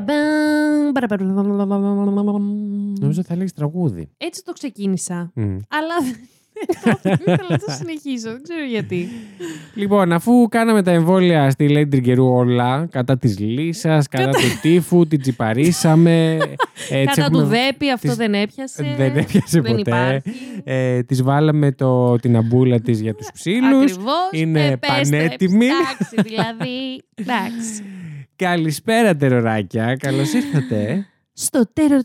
Μπαμπαμπαμ, μπαραμπαραμπαμ. Νομίζω θα λέγεις τραγούδι. Έτσι το ξεκίνησα. Μμ. Αλλά δεν ήθελα να το συνεχίσω. Δεν ξέρω γιατί. Λοιπόν, αφού κάναμε τα εμβόλια στη Lady Τριγκερού όλα, κατά της λύσας, κατά του τύφου, την τσιπαρίσαμε. έτσι Κατά του έχουμε- δέπη, αυτό τις- δεν έπιασε. Δεν έπιασε Δεν ποτέ. υπάρχει. Ε, της βάλαμε το, την αμπούλα της για τους ψήλους. Ακριβώς. Είναι Ε, πες το, πανέτοιμη. Εντάξει, δηλαδή. Εντάξει. Καλησπέρα τεροράκια, καλώς ήρθατε. Στο τέρο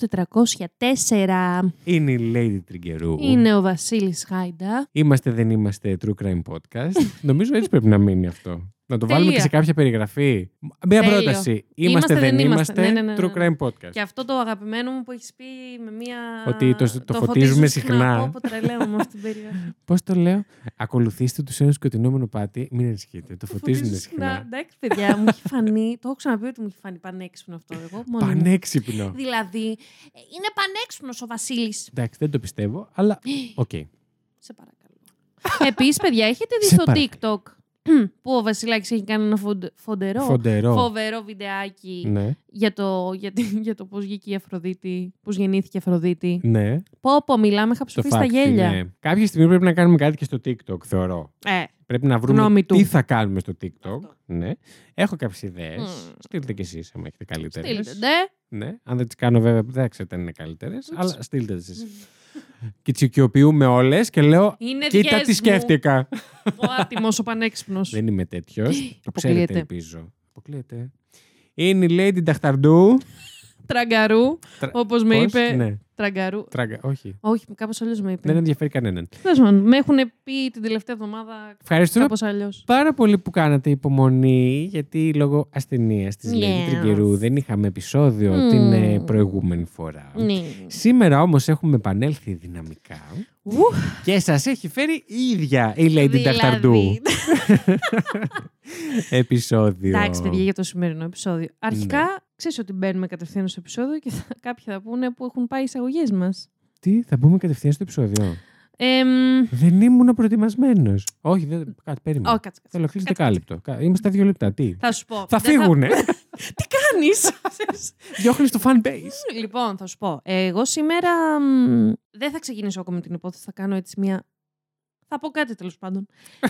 404 Είναι η Lady Τριγκερού. είναι ο Βασίλης Χάιντα. Είμαστε δεν είμαστε True Crime Podcast. Νομίζω έτσι πρέπει να μείνει αυτό. Να το βάλουμε και Τελεία. σε κάποια περιγραφή. Μια Τέλειο. πρόταση. Είμαστε, δεν είμαστε, Ναι, ναι, ναι, ναι. True Crime Podcast. Και αυτό το αγαπημένο μου που έχεις πει με μία. Ότι το- το φωτίζουμε συχνά. Πω, πω, τρελαίνω με αυτή την περίοδο. Πώς το λέω, Ακολουθήστε τους ένα σκοτεινό μονοπάτι, μην ανησυχείτε. Το φωτίζουν Φωτίζω συχνά. Εντάξει, παιδιά, μου έχει φανεί. Το έχω ξαναπεί ότι μου έχει φανεί πανέξυπνο αυτό. Εγώ μόνο. μου. Πανέξυπνο. Δηλαδή, ε, είναι πανέξυπνος ο Βασίλης. Εντάξει, δεν το πιστεύω, αλλά οκ. Σε παρακαλώ. Επίσης, παιδιά, έχετε δει Σε στο παρακαλώ. TikTok που ο Βασιλάκης έχει κάνει ένα φοντε- φοντερό, Φοντερό. φοβερό βιντεάκι Ναι, για το, για, τη- για το πώς βγήκε η Αφροδίτη, πώς γεννήθηκε η Αφροδίτη. ναι. Πω, πω, μιλάμε, είχα Το ψηφίσει στα fact γέλια. είναι- Κάποια στιγμή πρέπει να κάνουμε κάτι και στο TikTok, θεωρώ. Ε, Πρέπει να βρούμε Γνώμη του. τι θα κάνουμε στο TikTok. Αυτό. Ναι. Έχω κάποιες ιδέες. Μμ. Στείλτε κι εσείς, αν έχετε καλύτερες. στείλτε, ναι. Ναι. Αν δεν τις κάνω, βέβαια, δεν θα ξέρετε αν είναι καλύτερες. Αλλά στείλτε τις εσείς. Και τι οικειοποιούμε όλες και λέω. Είναι Κοίτα δικές τι μου. σκέφτηκα. Ο άτιμος, ο πανέξυπνος. δεν είμαι τέτοιος. το Αποκλείεται. ξέρετε, ελπίζω. Αποκλείεται. Είναι η Lady Νταχταρντού. Τραγκαρού, Τρα- όπως με Πώς; είπε. Ναι. Τραγκαρού. Τράγκα. Όχι. Όχι, κάπως αλλιώς με είπε. Δεν ενδιαφέρει κανέναν. Τέλος πάντων, με έχουν πει την τελευταία εβδομάδα Ευχαριστούμε κάπως αλλιώς. πάρα πολύ που κάνατε υπομονή, γιατί λόγω ασθενείας της Lady Yes. Τριγκερού δεν είχαμε επεισόδιο Μμμ. την ε, προηγούμενη φορά. Ναι. Σήμερα όμως έχουμε επανέλθει δυναμικά Ουφ, και σας έχει φέρει η ίδια η Lady δηλαδή. Νταχταρντού επεισόδιο. Εντάξει, παιδιά, για το σημερινό επεισόδιο. Αρχικά, Ναι. Ξέρεις ότι μπαίνουμε κατευθείαν στο επεισόδιο και θα, κάποιοι θα πούνε που έχουν πάει οι εισαγωγές μας. Τι, θα μπούμε κατευθείαν στο επεισόδιο; Εμ, Δεν ήμουν προετοιμασμένος. Όχι, δεν. Κάτι, περίμενα. Ω, κάτσε, κάτσε. Θέλω κλείσει κάτσε, δεκάλεπτο. Κα- Είμαστε στα δύο λεπτά. Τι; Θα σου πω. Θα Δεν φύγουνε. Τι κάνεις; Διώχνει το fan base. λοιπόν, θα σου πω. Εγώ σήμερα μ, δεν θα ξεκινήσω ακόμα την υπόθεση. Θα κάνω έτσι μια. Θα πω κάτι τέλος πάντων.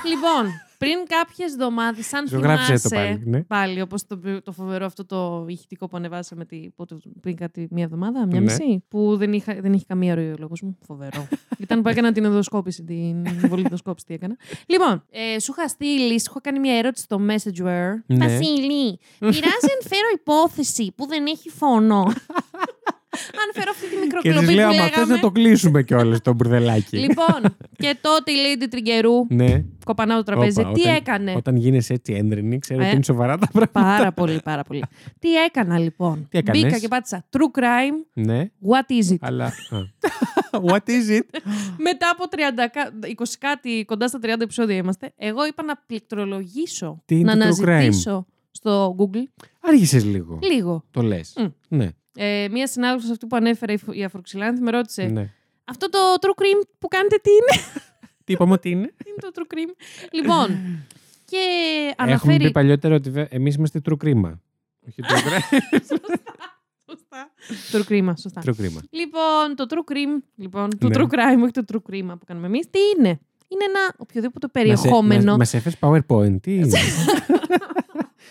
λοιπόν, πριν κάποιες εβδομάδες, αν Ζωγράφισε θυμάσαι. το πάλι. Ναι. Πάλι, όπως το, το φοβερό αυτό το ηχητικό που ανεβάσαμε τη, πότε, πριν κάτι μία εβδομάδα, μία Ναι. μισή. Που δεν, είχα, δεν είχε καμία ροή ο λόγος μου. Φοβερό. Ήταν που έκανα την ενδοσκόπηση, την βολιδοσκόπηση, τι έκανα. Λοιπόν, ε, σου είχα στείλει, σου είχα κάνει μια ερώτηση στο Messenger. Ναι. Βασίλη, πειράζει αν φέρω υπόθεση που δεν έχει φωνό. Αν φέρω αυτή τη Και μικροκλοπή της που λέω, μα θες λέγαμε. να το κλείσουμε κιόλας το μπουρδελάκι. Λοιπόν, και τότε η Lady Τριγκερού ναι. κοπανάω το τραπέζι. Όπα, Τι όταν- έκανε; Όταν γίνεσαι έτσι έντρινη, ξέρω Ε. ότι είναι σοβαρά τα πράγματα. Πάρα πολύ, πάρα πολύ. Τι έκανα λοιπόν; Τι έκανες; Μπήκα και πάτησα True crime. Ναι, What is it; αλλά. α. What is it? Μετά από 30, κα- 20 κάτι, κοντά στα 30 επεισόδια είμαστε, εγώ είπα να πληκτρολογήσω. Τι είναι να το true crime? αναζητήσω στο Google Άργησες λίγο. λίγο. Το λες. Μμ. Ναι, Ε, μία συνάδελφος αυτή που ανέφερε η Φ- η Αφροξυλάνθη με ρώτησε ναι. Αυτό το true crime που κάνετε τι είναι; Τι είπαμε ότι είναι; τι είναι το true crime; λοιπόν, και Έχουμε αναφέρει... πει παλιότερα ότι εμείς είμαστε true κρίμα. Όχι true crime. Σωστά. true crime, σωστά. true κρίμα. Λοιπόν, το true crime, λοιπόν, το Ναι. true crime, όχι το true crime που κάνουμε εμείς, τι είναι; Είναι ένα οποιοδήποτε περιεχόμενο. Μας έφερες PowerPoint. Τι είναι;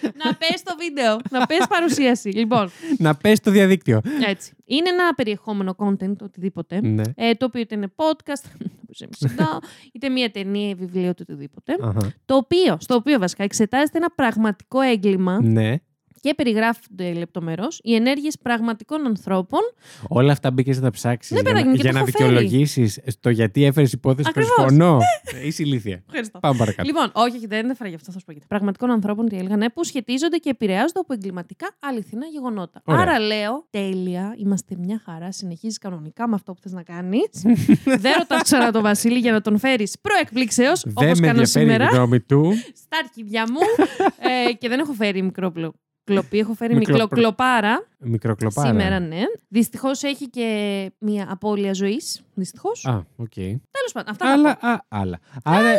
Να πες το βίντεο, να πες παρουσίαση. λοιπόν, Να πες στο διαδίκτυο. έτσι. Είναι ένα περιεχόμενο content, οτιδήποτε. Ναι. Ε, το οποίο είτε είναι podcast, όπως εμείς εδώ, είτε μια ταινία, βιβλίο, το οτιδήποτε. Αχα. το οποίο, στο οποίο βασικά εξετάζεται ένα πραγματικό έγκλημα Ναι. Και περιγράφονται λεπτομερώς οι ενέργειες πραγματικών ανθρώπων. Όλα αυτά μπήκες να τα ψάξεις Ναι, για, παιδάκι να, μου, και για το να έχω φέρει. δικαιολογήσεις το γιατί έφερες υπόθεση Ακριβώς. προσφωνώ. Ε, Είσαι ηλίθεια. Ευχαριστώ. Πάμε παρακάτω. Λοιπόν, όχι, όχι, δεν έφερα γι' αυτό, θα σου πω γιατί. Πραγματικών ανθρώπων, τι έλεγαν, ναι, που σχετίζονται και επηρεάζονται από εγκληματικά αληθινά γεγονότα. Ωραία. Άρα λέω, τέλεια, είμαστε μια χαρά, συνεχίζεις κανονικά με αυτό που θες να κάνεις. δεν ρωτάς ξανά τον Βασίλη για να τον φέρεις προεκπλήξεως, όπως Δεν με κάνω ενδιαφέρει η σήμερα, γνώμη του. στα αρχίδια μου. ε, και δεν έχω φέρει μικρό κλοπή, έχω φέρει Μικρό- μικροκλοπάρα. Μικροκλοπάρα. Σήμερα, ναι. Δυστυχώς έχει και μια απώλεια ζωής. Δυστυχώς. Α, οκ. Τέλος πάντων, αυτά να Άλλα, πω. α, άλλα. Άρα,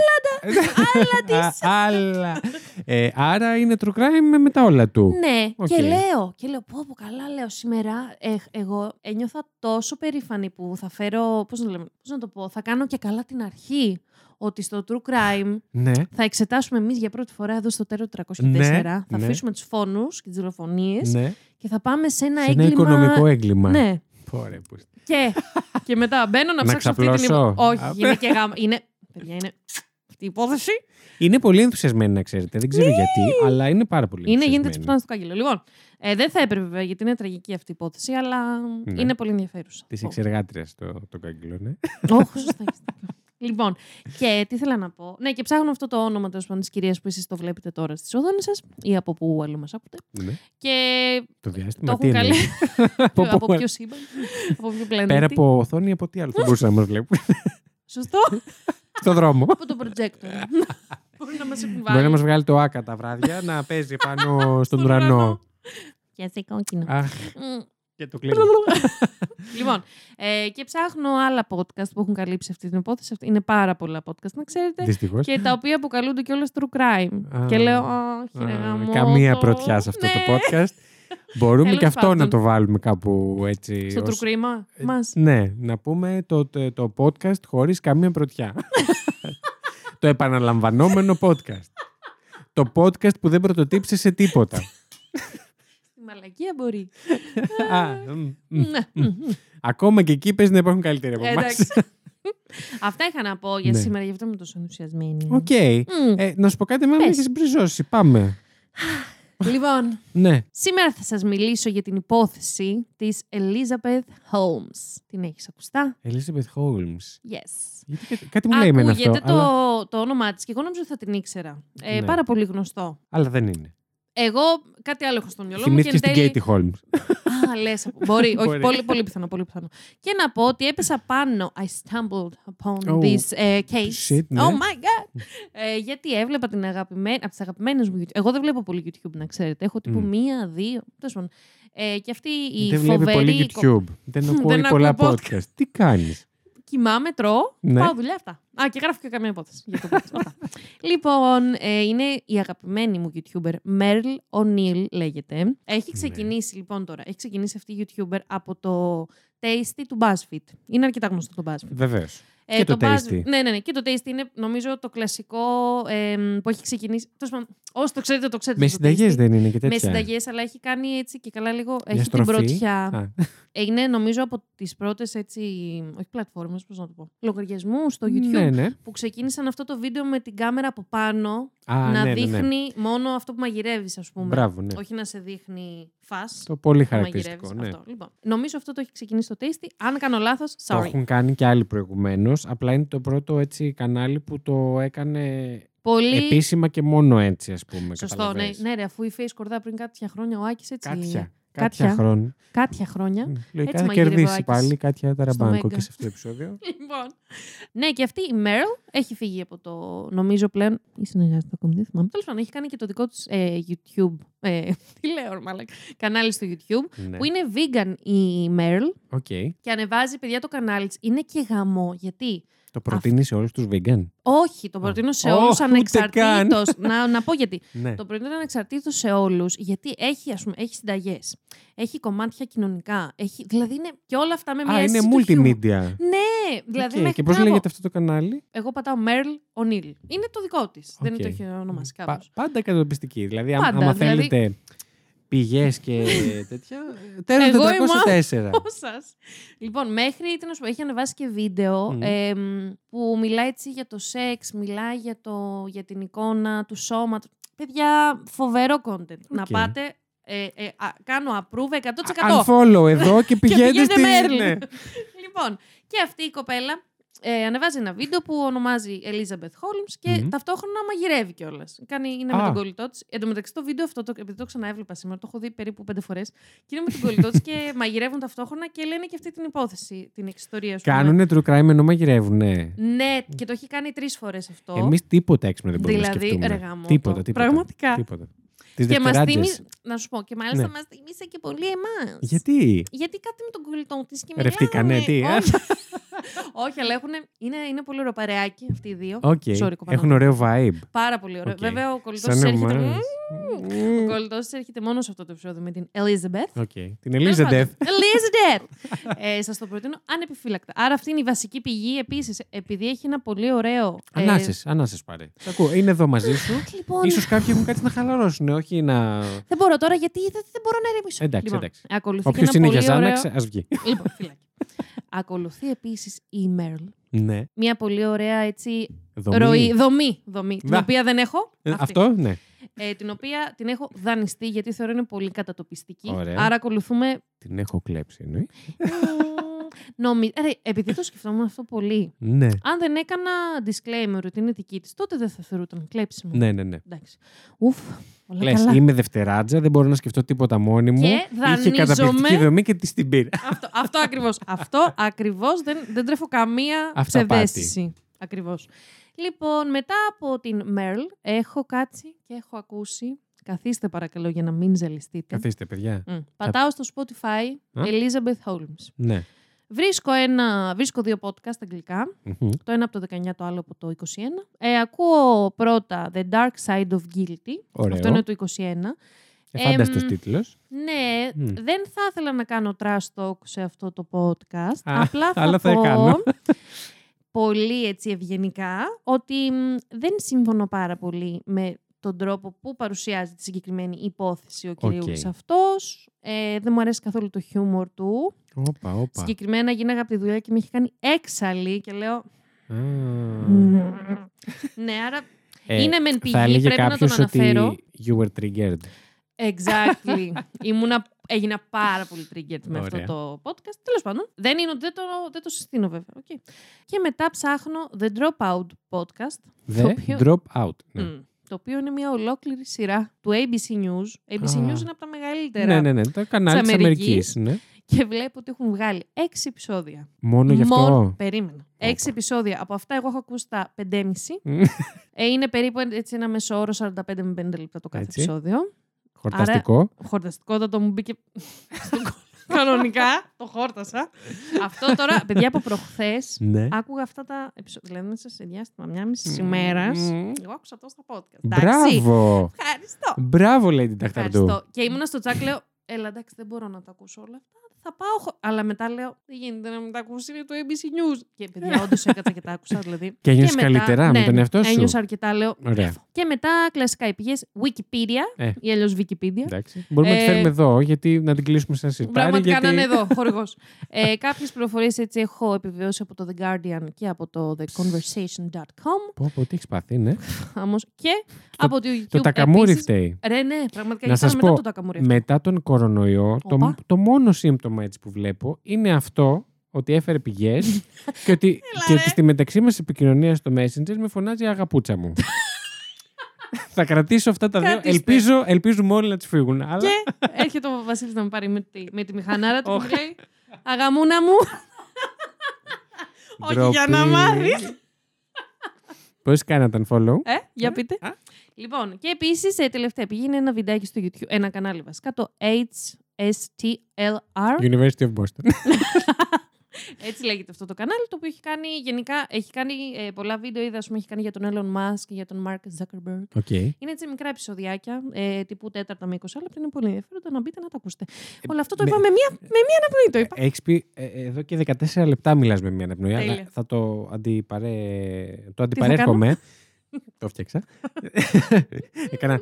Α, άλλα. Ε, άρα είναι true crime με τα όλα του. Ναι, Οκ. και λέω, και λέω, πω, πω καλά λέω σήμερα, ε, εγώ ένιωθα τόσο περήφανη που θα φέρω, πώς να, λέμε, πώς να το πω, θα κάνω και καλά την αρχή, ότι στο True Crime Ναι. θα εξετάσουμε εμείς για πρώτη φορά εδώ στο Terror 404, Ναι, θα ναι. αφήσουμε τους φόνους και τις δολοφονίες ναι. και θα πάμε σε ένα Σε ένα έγκλημα... οικονομικό έγκλημα. Ναι, Πόρε, που... και, και μετά μπαίνω να Να ψάξω αυτή την ξαπλώσω. υπόθεση. Α. Όχι, είναι και γάμα. Είναι, παιδιά, είναι αυτή η υπόθεση. Είναι πολύ ενθουσιασμένη, να ξέρετε. Δεν ξέρω γιατί, αλλά είναι πάρα πολύ Ναι. Είναι, γίνεται τη ενθουσιασμένη. πουτάνα στο κάγκελο. Λοιπόν, ε, δεν θα έπρεπε βέβαια γιατί είναι τραγική αυτή η υπόθεση, αλλά Ναι. είναι πολύ ενδιαφέρουσα. Της εξεργάτριας το, το κάγκελο, ναι. Όχι, σωστά. Έχεις δίκιο. Λοιπόν, και τι ήθελα να πω. Ναι, και ψάχνω αυτό το όνομα τέλος πάντων της κυρίας που εσείς το βλέπετε τώρα στις οθόνες σας ή από πού αλλού μας ακούτε. ναι. Και Το διάστημα. το τι έχουν εννοεί; καλεί. Από από πού- ποιο σύμπαν, από ποιο πλανήτη. Πέρα από οθόνη, από τι άλλο θα μπορούσαν να μας βλέπουν. Σωστό. Στο δρόμο. από το projector. Μπορεί να μας έχουν Μπορεί βάλει. να μας βγάλει το άκα τα βράδια να παίζει πάνω στον ουρανό. Και έτσι κόκκινο. Αχ, Μμ. και το κλείνω. λοιπόν, ε, και ψάχνω άλλα podcast που έχουν καλύψει αυτή την υπόθεση. Αυτή- Είναι πάρα πολλά podcast, να ξέρετε. Δυστυχώς. και τα οποία αποκαλούνται κιόλας true crime. Α. και λέω, Όχι, ρε γαμώτο». Καμία πρωτιά σε αυτό Ναι. το podcast. Μπορούμε Τέλος και αυτό πάντων. να το βάλουμε κάπου έτσι. Στο ως- true crime Ε, μας. Ναι, να πούμε το, το, το podcast χωρίς καμία πρωτιά. το επαναλαμβανόμενο podcast. το podcast που δεν πρωτοτύπησε σε τίποτα. Στη μαλακία μπορεί. Α, μ, μ. Ναι. Μμ, μμ. Ακόμα και εκεί παίζει να υπάρχουν καλύτεροι από εμάς. Εντάξει. Αυτά είχα να πω για Ναι. σήμερα, γι' αυτό είμαι τόσο ενθουσιασμένη. Οκ. Μμ. Ε, να σου πω κάτι, με Πες. έχεις μπριζώσει. Πάμε. Λοιπόν, Ναι. σήμερα θα σας μιλήσω για την υπόθεση της Elizabeth Holmes. Την έχεις ακουστά; Elizabeth Holmes. Yes. Γιατί κάτι, κάτι μου λέει εμένα αυτό. Ακούγεται το, Αλλά, το όνομά της και εγώ νόμιζα ότι θα την ήξερα. Ε, Ναι. Πάρα πολύ γνωστό. αλλά δεν είναι. Εγώ κάτι άλλο έχω στο μυαλό μου. Θυμήθηκε και στην εν τέλει- Katie Holmes. Α, λες. Μπορεί. Όχι, Μπορεί. πολύ, πολύ πιθανό, πολύ πιθανό. Και να πω ότι έπεσα πάνω. I stumbled upon Oh, this uh, case. shit, ναι. Oh my god! ε, γιατί έβλεπα την αγαπημένη, από τις αγαπημένες μου YouTube. Εγώ δεν βλέπω πολύ YouTube, να ξέρετε. Έχω τύπου Μμ. μία, δύο. Τέλος πάντων. Ε, και αυτή η δεν βλέπει φοβερή... πολύ κο- YouTube. Δεν ακούει Δεν πολλά ακούω podcast. Τι κάνεις; Κοιμάμαι, τρώω, Ναι. πάω δουλειά αυτά. Α, και γράφω και καμία υπόθεση για το podcast. Αυτά. λοιπόν, ε, είναι η αγαπημένη μου YouTuber, Merle O'Neill λέγεται. Έχει ξεκινήσει λοιπόν τώρα, έχει ξεκινήσει αυτή η YouTuber από το Tasty του BuzzFeed. Είναι αρκετά γνωστό το BuzzFeed. Βεβαίως. Ε, Και το Buzz- Tasty. Ναι, ναι, ναι. Και το Tasty είναι νομίζω το κλασικό εμ, που έχει ξεκινήσει. Τέλος πάντων, Όσοι το ξέρετε, το ξέρετε. Με το συνταγές Tasty. δεν είναι και τέτοια. Με συνταγές, αλλά έχει κάνει έτσι και καλά λίγο. Για έχει την στροφή. πρωτιά. Α, Είναι νομίζω από τις πρώτες έτσι. Όχι πλατφόρμες, πώς να το πω. Λογαριασμούς στο YouTube Ναι, ναι. που ξεκίνησαν αυτό το βίντεο με την κάμερα από πάνω Α, να ναι, ναι, ναι. δείχνει μόνο αυτό που μαγειρεύεις, ας πούμε. Μπράβο, ναι. Όχι να σε δείχνει φας. Το πολύ που μαγειρεύεις. χαρακτηριστικό. Ναι. Αυτό. Λοιπόν, νομίζω αυτό το έχει ξεκινήσει το Tasty. Αν κάνω λάθος, Το sorry. έχουν κάνει και άλλοι προηγουμένως. Απλά είναι το πρώτο έτσι κανάλι που το έκανε Πολύ. επίσημα και μόνο έτσι, ας πούμε. Σωστό, ναι, καταλαβαίνεις. ναι, ρε, αφού η Face κορδά πριν κάποια χρόνια ο Άκης έτσι. Κάτια. Κάτια. Κάτια χρόνια. Κάποια χρόνια. Λογικά Έτσι θα μαγείρευε ο κερδίσει Άκης. πάλι Κάτια Ταραμπάνκο Μέγκα. και σε αυτό το επεισόδιο. Λοιπόν. Ναι, και αυτή η Meryl έχει φύγει από το. Νομίζω πλέον. ή συνεργάζεται ακόμη, δεν θυμάμαι. Τέλος πάντων, έχει κάνει και το δικό της YouTube. Ε, τι λέω, ρε μαλάκα. Κανάλι στο YouTube. Ναι. Που είναι vegan η Meryl Οκ. και ανεβάζει παιδιά το κανάλι της. Είναι και γαμώ. Γιατί. Το προτείνει σε όλους τους vegan. Όχι, το προτείνω σε Ω, όλους ούτε ανεξαρτήτως. να, να πω γιατί. Ναι. Το προτείνω ανεξαρτήτως σε όλους, γιατί έχει, ας πούμε, έχει συνταγές. Έχει κομμάτια κοινωνικά. Έχει, δηλαδή είναι και όλα αυτά με μια Α, είναι αίσθηση του χιούμορ. multimedia. Ναι, δηλαδή Οκ, μέχρι Και πώς μπράβο. λέγεται αυτό το κανάλι; Εγώ πατάω Merle O'Neal. Είναι το δικό της. Δεν Οκ. το έχει ονομάσει Πα- κάπως. πάντα κατατοπιστική. Δηλαδή, άμα- Πάντα, άμα δηλαδή- θέλετε πηγές και τέτοια. Terror Εγώ 404. σας. Λοιπόν, μέχρι τι να σου πω, έχει ανεβάσει και βίντεο Μμμ. εμ, που μιλάει έτσι για το σεξ, μιλάει για, το, για την εικόνα του σώματος. Παιδιά, φοβερό content. Να Οκ. πάτε, ε, ε, α, κάνω approve 100%. Unfollow εδώ και πηγαίνετε πηγαίνετε στη... Merle. ναι. λοιπόν, και αυτή η κοπέλα ε, ανεβάζει ένα βίντεο που ονομάζει Elizabeth Holmes και Μμμ. ταυτόχρονα μαγειρεύει κιόλας. Είναι με Α. τον κολλητό της. Εν τω μεταξύ το βίντεο αυτό, το, επειδή το ξαναέβλεπα σήμερα, το έχω δει περίπου πέντε φορές. Και είναι με τον κολλητό της και μαγειρεύουν ταυτόχρονα και λένε και αυτή την υπόθεση, την ιστορία σου. Κάνουνε true crime ενώ μαγειρεύουνε. Ναι, και το έχει κάνει τρεις φορές αυτό. Εμείς τίποτα έξυπνο δεν μπορούμε Δηλαδή, να σκεφτούμε. ρε γαμώτο. τίποτα, τίποτα. Πραγματικά. Τίποτα. Τις Και μας δευτεράτζες. θύμισε. Να σου πω, και μάλιστα Ναι. μας θύμισε και πολύ εμάς. Γιατί; Γιατί κάτι με τον κολλητό της και Ρευτήκανε, μιλάνε. τι, ε; Όχι. Όχι, αλλά έχουν, είναι, είναι πολύ ωραίο παρεάκι αυτοί οι δύο. Οκ. Sorry, κοπανό. Έχουν ωραίο vibe. Πάρα πολύ ωραίο. Οκ. Βέβαια, ο κολλητός Σαν έρχεται. εμάς. Ο κολλητός έρχεται μόνος σε αυτό το επεισόδιο με την Elizabeth. Οκ. Την Elizabeth. Elizabeth! ε, Σας το προτείνω ανεπιφύλακτα. Άρα αυτή είναι η βασική πηγή. Επίσης, επειδή έχει ένα πολύ ωραίο. ε, Ανάσες, ανάσες πάρε. Σ' ακούω. Είναι εδώ μαζί σου. Λοιπόν, Ίσως κάποιοι έχουν κάτι να χαλαρώσουν, όχι να. δεν μπορώ τώρα γιατί δεν, δεν μπορώ να ηρεμήσω. Εντάξει, λοιπόν, εντάξει. Ακολουθεί Όποιος και είναι ένα για πολύ Xanax, ωραίο... ας βγει. λοιπόν, φυλάκι. Ακολουθεί επίσης η Μέρλ. Ναι. Μια πολύ ωραία έτσι, Δομή. ροή, δομή, δομή την Δα. οποία δεν έχω. Ε, Αυτή. Αυτό, ναι. Ε, την οποία την έχω δανειστεί γιατί θεωρώ είναι πολύ κατατοπιστική. Ωραία. Άρα ακολουθούμε. Την έχω κλέψει, εννοείς. Νομι... Ε, ρε, επειδή το σκεφτόμουν αυτό πολύ. Ναι. Αν δεν έκανα disclaimer ότι είναι δική της, τότε δεν θα θεωρούταν κλέψιμο. Ναι, ναι, ναι. Εντάξει. Ουφ, όλα Λες, καλά. είμαι δευτεράτζα, δεν μπορώ να σκεφτώ τίποτα μόνη μου. Και Είχε δανείζομαι- καταπληκτική δομή και της την πήρα. αυτό αυτό ακριβώς. αυτό ακριβώς δεν, δεν τρέφω καμία Αυταπάτη. ψευδέστηση. Ακριβώς. Λοιπόν, μετά από την Μέρλ, έχω κάτσει και έχω ακούσει. Καθίστε παρακαλώ για να μην ζαλιστείτε. Καθίστε, παιδιά. Μμ. Πατάω στο Spotify Α. Elizabeth Holmes. Ναι. Βρίσκω, ένα, βρίσκω δύο podcast αγγλικά. Μμμ. Το ένα από το 19, το άλλο από το 21. Ε, ακούω πρώτα The Dark Side of Guilty. Ωραίο. Αυτό είναι το 21. Εφάνταστος Εμ, τίτλος. Ναι, Μμ. δεν θα ήθελα να κάνω trash talk σε αυτό το podcast. Α, Απλά θα αλλά θα πω κάνω. πολύ έτσι ευγενικά ότι μ, δεν συμφωνώ πάρα πολύ με τον τρόπο που παρουσιάζει τη συγκεκριμένη υπόθεση ο κυρίους αυτός. Ε, δεν μου αρέσει καθόλου το χιούμορ του. Όπα, όπα. Συγκεκριμένα γίναγα από τη δουλειά και με έχει κάνει έξαλλη και λέω... Α. ναι, άρα Ε, είναι μεν πηγή, Θα έλεγε πρέπει να τον κάποιος αναφέρω. ότι you were triggered. Exactly. Ήμουνα, έγινα πάρα πολύ triggered με αυτό Ωραία. το podcast. Τέλος πάντων, δεν είναι ότι δεν το, δεν το συστήνω βέβαια. Okay. Και μετά ψάχνω The Dropout podcast. The οποίο- drop out. Ναι. μ, το οποίο είναι μια ολόκληρη σειρά του ABC News. ABC Α. News είναι από τα μεγαλύτερα. ναι, ναι, ναι. Το κανάλι της Αμερικής. Αμερικής. Ναι. Και βλέπω ότι έχουν βγάλει έξι επεισόδια. Μόνο γι' Μόνο- αυτό. Περίμενα. Έξι επεισόδια. Από αυτά εγώ έχω ακούσει τα 5,5. Μμ. Ε, είναι περίπου έτσι ένα μέσο όρο 45 με 50 λεπτά το κάθε Έτσι. επεισόδιο. Χορταστικό. Χορταστικότατο μου μπήκε στον κο- κανονικά. Το χόρτασα. Αυτό τώρα, παιδιά από προχθές, Ναι. άκουγα αυτά τα επεισόδια. Δηλαδή, μέσα σε διάστημα μια μισή ημέρας. Μμμ. Εγώ άκουσα αυτό στα podcast. Εντάξει. Μπράβο. Ευχαριστώ. Μπράβο, Lady Ταχταρντού. Ευχαριστώ. Και ήμουνα στο τσάκ, λέω, Έλα, εντάξει, δεν μπορώ να τα ακούσω όλα αυτά. Θα πάω. χω-» Αλλά μετά λέω, Δεν γίνεται να μην τα ακούσει, είναι το ABC News. Και παιδιά, όντως έκατσα και τα άκουσα. Δηλαδή. Και ένιωσες μετά- καλύτερα με τον εαυτό σου; Ένιωσα αρκετά, λέω. Ωραία. «Μπράβο». Και μετά κλασικά οι πηγές Wikipedia Ε. ή αλλιώς Wikipedia. Εντάξει. Μπορούμε να τη Ε, φέρουμε εδώ, γιατί να την κλείσουμε σαν σιρτάρι. Πραγματικά γιατί... να είναι εδώ, χορηγός. ε, Κάποιες πληροφορίες έτσι έχω επιβεβαιώσει από το The Guardian και από το theconversation.com. Πω, πω, τι έχεις πάθει, ναι. Όμως και από το YouTube. Το τακαμούρι επίσης. φταίει. Ρε, ναι, πραγματικά Να ήταν σας μετά πω, το τακαμούρι. μετά τον κορονοϊό, το, Οπα. το μόνο σύμπτωμα έτσι που βλέπω είναι αυτό ότι έφερε πηγές και, ότι, και ότι στη μεταξύ μας επικοινωνία στο Messenger με φωνάζει η αγαπούτσα μου. Θα κρατήσω αυτά τα δύο. Κρατήστε. Ελπίζω, ελπίζουμε όλοι να τις φύγουν. Αλλά... Και έρχεται ο Βασίλης να με πάρει με τη, με τη μηχανάρα του. Όχι. Μου λέει, Αγαμούνα μου. Όχι για να Ντροπή. μάθεις. Πώς κάνατε follow; Ε, για πείτε. α. Λοιπόν, και επίσης ε, τελευταία πηγή είναι ένα βιντεάκι στο YouTube, ένα κανάλι βασικά, το HSTLR. University of Boston. Έτσι λέγεται αυτό το κανάλι, το οποίο έχει κάνει γενικά, έχει κάνει ε, πολλά βίντεο, είδα, ας πούμε, έχει κάνει για τον Elon Musk και για τον Mark Zuckerberg. Οκ. Είναι έτσι μικρά επεισοδιάκια, ε, τύπου τέταρτα με 20 λεπτά, είναι πολύ ενδιαφέροντα να μπείτε να τα ακούσετε. Όλο αυτό το με- είπα με μία, με μία αναπνοή, το είπα. Έχεις πει, ε, ε, εδώ και 14 λεπτά μιλάς με μία αναπνοή, αλλά Τέλεια. θα το, αντιπαρέ... το θα αντιπαρέρχομαι. το φτιάξα. Έκανα...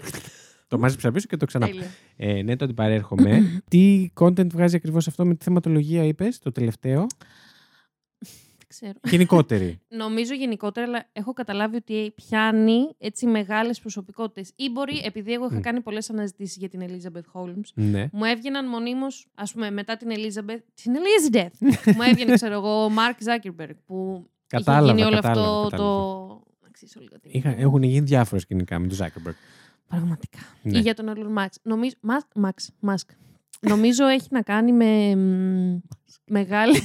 το μάζεψα πίσω και το ξανά. Τέλεια. Ε, ναι, το αντιπαρέρχομαι. τι content βγάζει ακριβώς αυτό με τη θεματολογία, είπες, το τελευταίο; Δεν ξέρω. Γενικότερη. Νομίζω γενικότερα, αλλά έχω καταλάβει ότι πιάνει έτσι μεγάλες προσωπικότητες. Ή μπορεί, επειδή εγώ είχα Μμ. κάνει πολλές αναζητήσεις για την Elizabeth Holmes, ναι. μου έβγαιναν μονίμως, ας πούμε, μετά την Elizabeth. Την Elizabeth! μου έβγαινε, ξέρω εγώ, ο Mark Zuckerberg, που Κατάλαβα, είχε γίνει όλο κατάλαβα, αυτό κατάλαβα. το. Να αξίσω λίγο την- Είχα, έχουν γίνει διάφορα σκηνικά με τον Zuckerberg. Πραγματικά. Ναι. Ή για τον Elon Musk. Νομίζω, Musk, Musk, Musk. Νομίζω έχει να κάνει με μ, μεγάλη.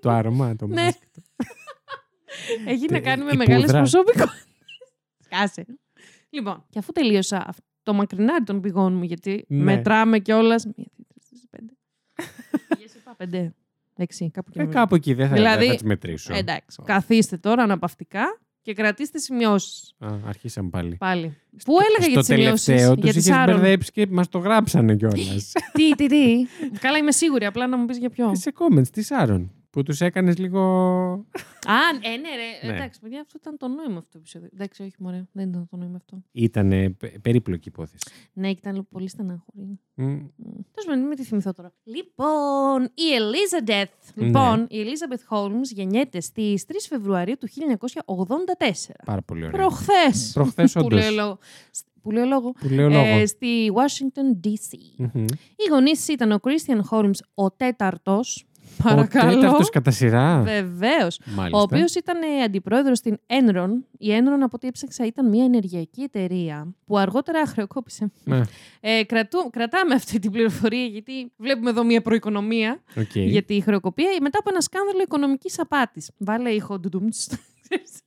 το άρωμα, το Ναι. mask. έχει Τε- να κάνει με η μεγάλες πούδρα. προσωπικότητες. Σκάσε. Λοιπόν, και αφού τελείωσα αυ- το μακρινάρι των πηγών μου, γιατί Ναι. μετράμε κιόλας. Μία, δύο, τρεις, τέσσερις, πέντε. Πήγες, είπα πέντε. Έξι, κάπου εκεί. Ε, νομίζω. κάπου εκεί δεν θα, Δηλαδή, δεν θα τις μετρήσω. Ε, εντάξει. Καθίστε τώρα αναπαυτικά και κρατήστε σημειώσεις. Α, αρχίσαμε πάλι. Πάλι. Πού έλεγα για Στο τι σημειώσεις; τελευταίο Για τους τη είχες Σάρων. μπερδέψει και μας το γράψανε κιόλας. τι, τι, τι. Καλά, είμαι σίγουρη. Απλά να μου πεις για ποιο. σε comments τη Σάρων. Που τους έκανες λίγο... Α, ε, ναι, ρε. Ναι. Εντάξει, παιδιά, αυτό ήταν το νόημα αυτό το επεισόδιο. Εντάξει, όχι, μωρέ. Δεν ήταν το νόημα αυτό. Ήταν περίπλοκη υπόθεση. Ναι, ήταν πολύ στενάχωρη. Μμ. Τέλος πάντων, μην τη θυμηθώ τώρα. Λοιπόν, η Elizabeth. Ναι. Λοιπόν, η Elizabeth Holmes γεννιέται στις 3 Φεβρουαρίου του 1984. Πάρα πολύ ωραία. Προχθές. Προχθές Που όντως. λέω λόγο. Που λέω λόγο. Που λέω λόγο. Ε, στη Washington DC. Μμμ. Οι γονείς ήταν ο Christian Holmes, ο τέταρτος. Ο Παρακαλώ. τέταρτος κατά σειρά. Βεβαίως. Μάλιστα. Ο οποίος ήταν ε, αντιπρόεδρος στην Enron. Η Enron, από ό,τι έψαξα, ήταν μια ενεργειακή εταιρεία που αργότερα χρεοκόπησε. Ναι, Ε, κρατού, κρατάμε αυτή την πληροφορία, γιατί βλέπουμε εδώ μια προοικονομία οκ. για τη χρεοκοπία μετά από ένα σκάνδαλο οικονομικής απάτης. Βάλε ήχο ντουντουμτς.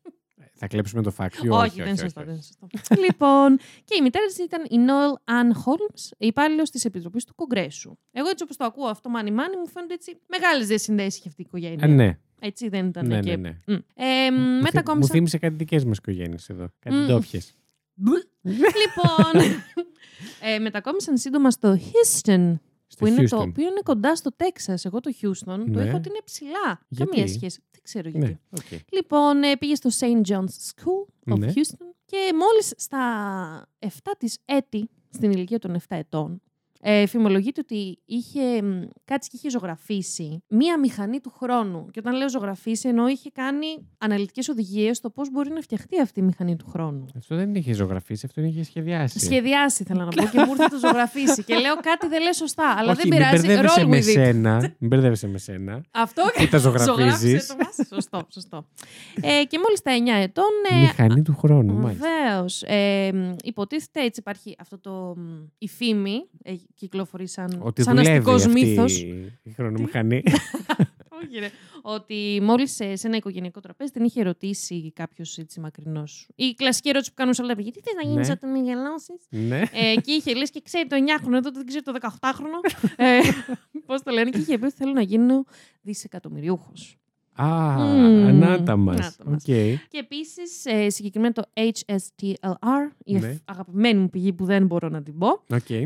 Θα κλέψουμε το φάκτιο. όχι, δεν είναι σωστό. Δεν είναι σωστό. λοιπόν, και η μητέρα της ήταν η Noel Ann Holmes, υπάλληλος της Επιτροπής του Κογκρέσου. Εγώ έτσι όπως το ακούω αυτό, μάνι μάνι, μου φαίνονται έτσι μεγάλες διασυνδέσεις είχε αυτή η οικογένεια. Ε, ναι, Έτσι δεν ήταν ναι, και. ναι, ναι. Μμ. Ε, Μου θυ- Μου μετακόμισα. θύμισε κάτι δικές μας οικογένειες εδώ. Κάτι Μμ. ντόπιες. λοιπόν, ε, μετακόμισαν σύντομα στο Houston, Στο που είναι το Houston. οποίο είναι κοντά στο Τέξας. Εγώ το Houston το Ναι. έχω ότι είναι ψηλά. Γιατί; Καμία σχέση. Δεν ξέρω γιατί. Ναι, οκ. Λοιπόν, ε, πήγε στο St. John's School of Ναι. Houston και μόλις στα 7 της έτη, στην ηλικία των 7 ετών, ε, φημολογείται ότι είχε μ, κάτσει και είχε ζωγραφίσει μία μηχανή του χρόνου. Και όταν λέω ζωγραφίσει, εννοώ είχε κάνει αναλυτικές οδηγίες στο πώς μπορεί να φτιαχτεί αυτή η μηχανή του χρόνου. Αυτό δεν είχε ζωγραφίσει, αυτό είχε σχεδιάσει. Σχεδιάσει, θέλω να πω, και μου ήρθε να το ζωγραφίσει. και λέω κάτι δεν λέει σωστά, αλλά Όχι, δεν μην πειράζει. μπερδεύεσαι Roll με with it. σένα. Μην μπερδεύεσαι με σένα. Αυτό Που τα ζωγραφίζεις; Ζωγράφισε το μας. σωστό, σωστό. ε, και μόλις τα 9 ετών. ε, Μηχανή του χρόνου, μάλιστα. Βεβαίως. Ε, μ, υποτίθεται έτσι υπάρχει αυτό το. μ, η φήμη ε, κυκλοφορεί σαν, Ότι σαν δουλεύει αστικός αυτή μύθος. η χρονομηχανή. Όχι, ρε. Ότι μόλις σε, σε ένα οικογενειακό τραπέζι την είχε ρωτήσει κάποιος έτσι μακρινός. Η κλασική ερώτηση που κάνουν σε όλα τα παιδιά. Τι θε να γίνεις Ναι. όταν μεγαλώσει. ναι. ε, και είχε λες και ξέρει το 9χρονο, εδώ δεν ξέρει το 18χρονο. ε, Πώς το λένε, και είχε πει ότι θέλω να γίνω δισεκατομμυριούχος. Α, Μμμ, να τα μας. να τα μας. Οκ. Και επίσης ε, συγκεκριμένα το HSTLR, η Ναι. αγαπημένη μου πηγή που δεν μπορώ να την πω, Οκ. ε,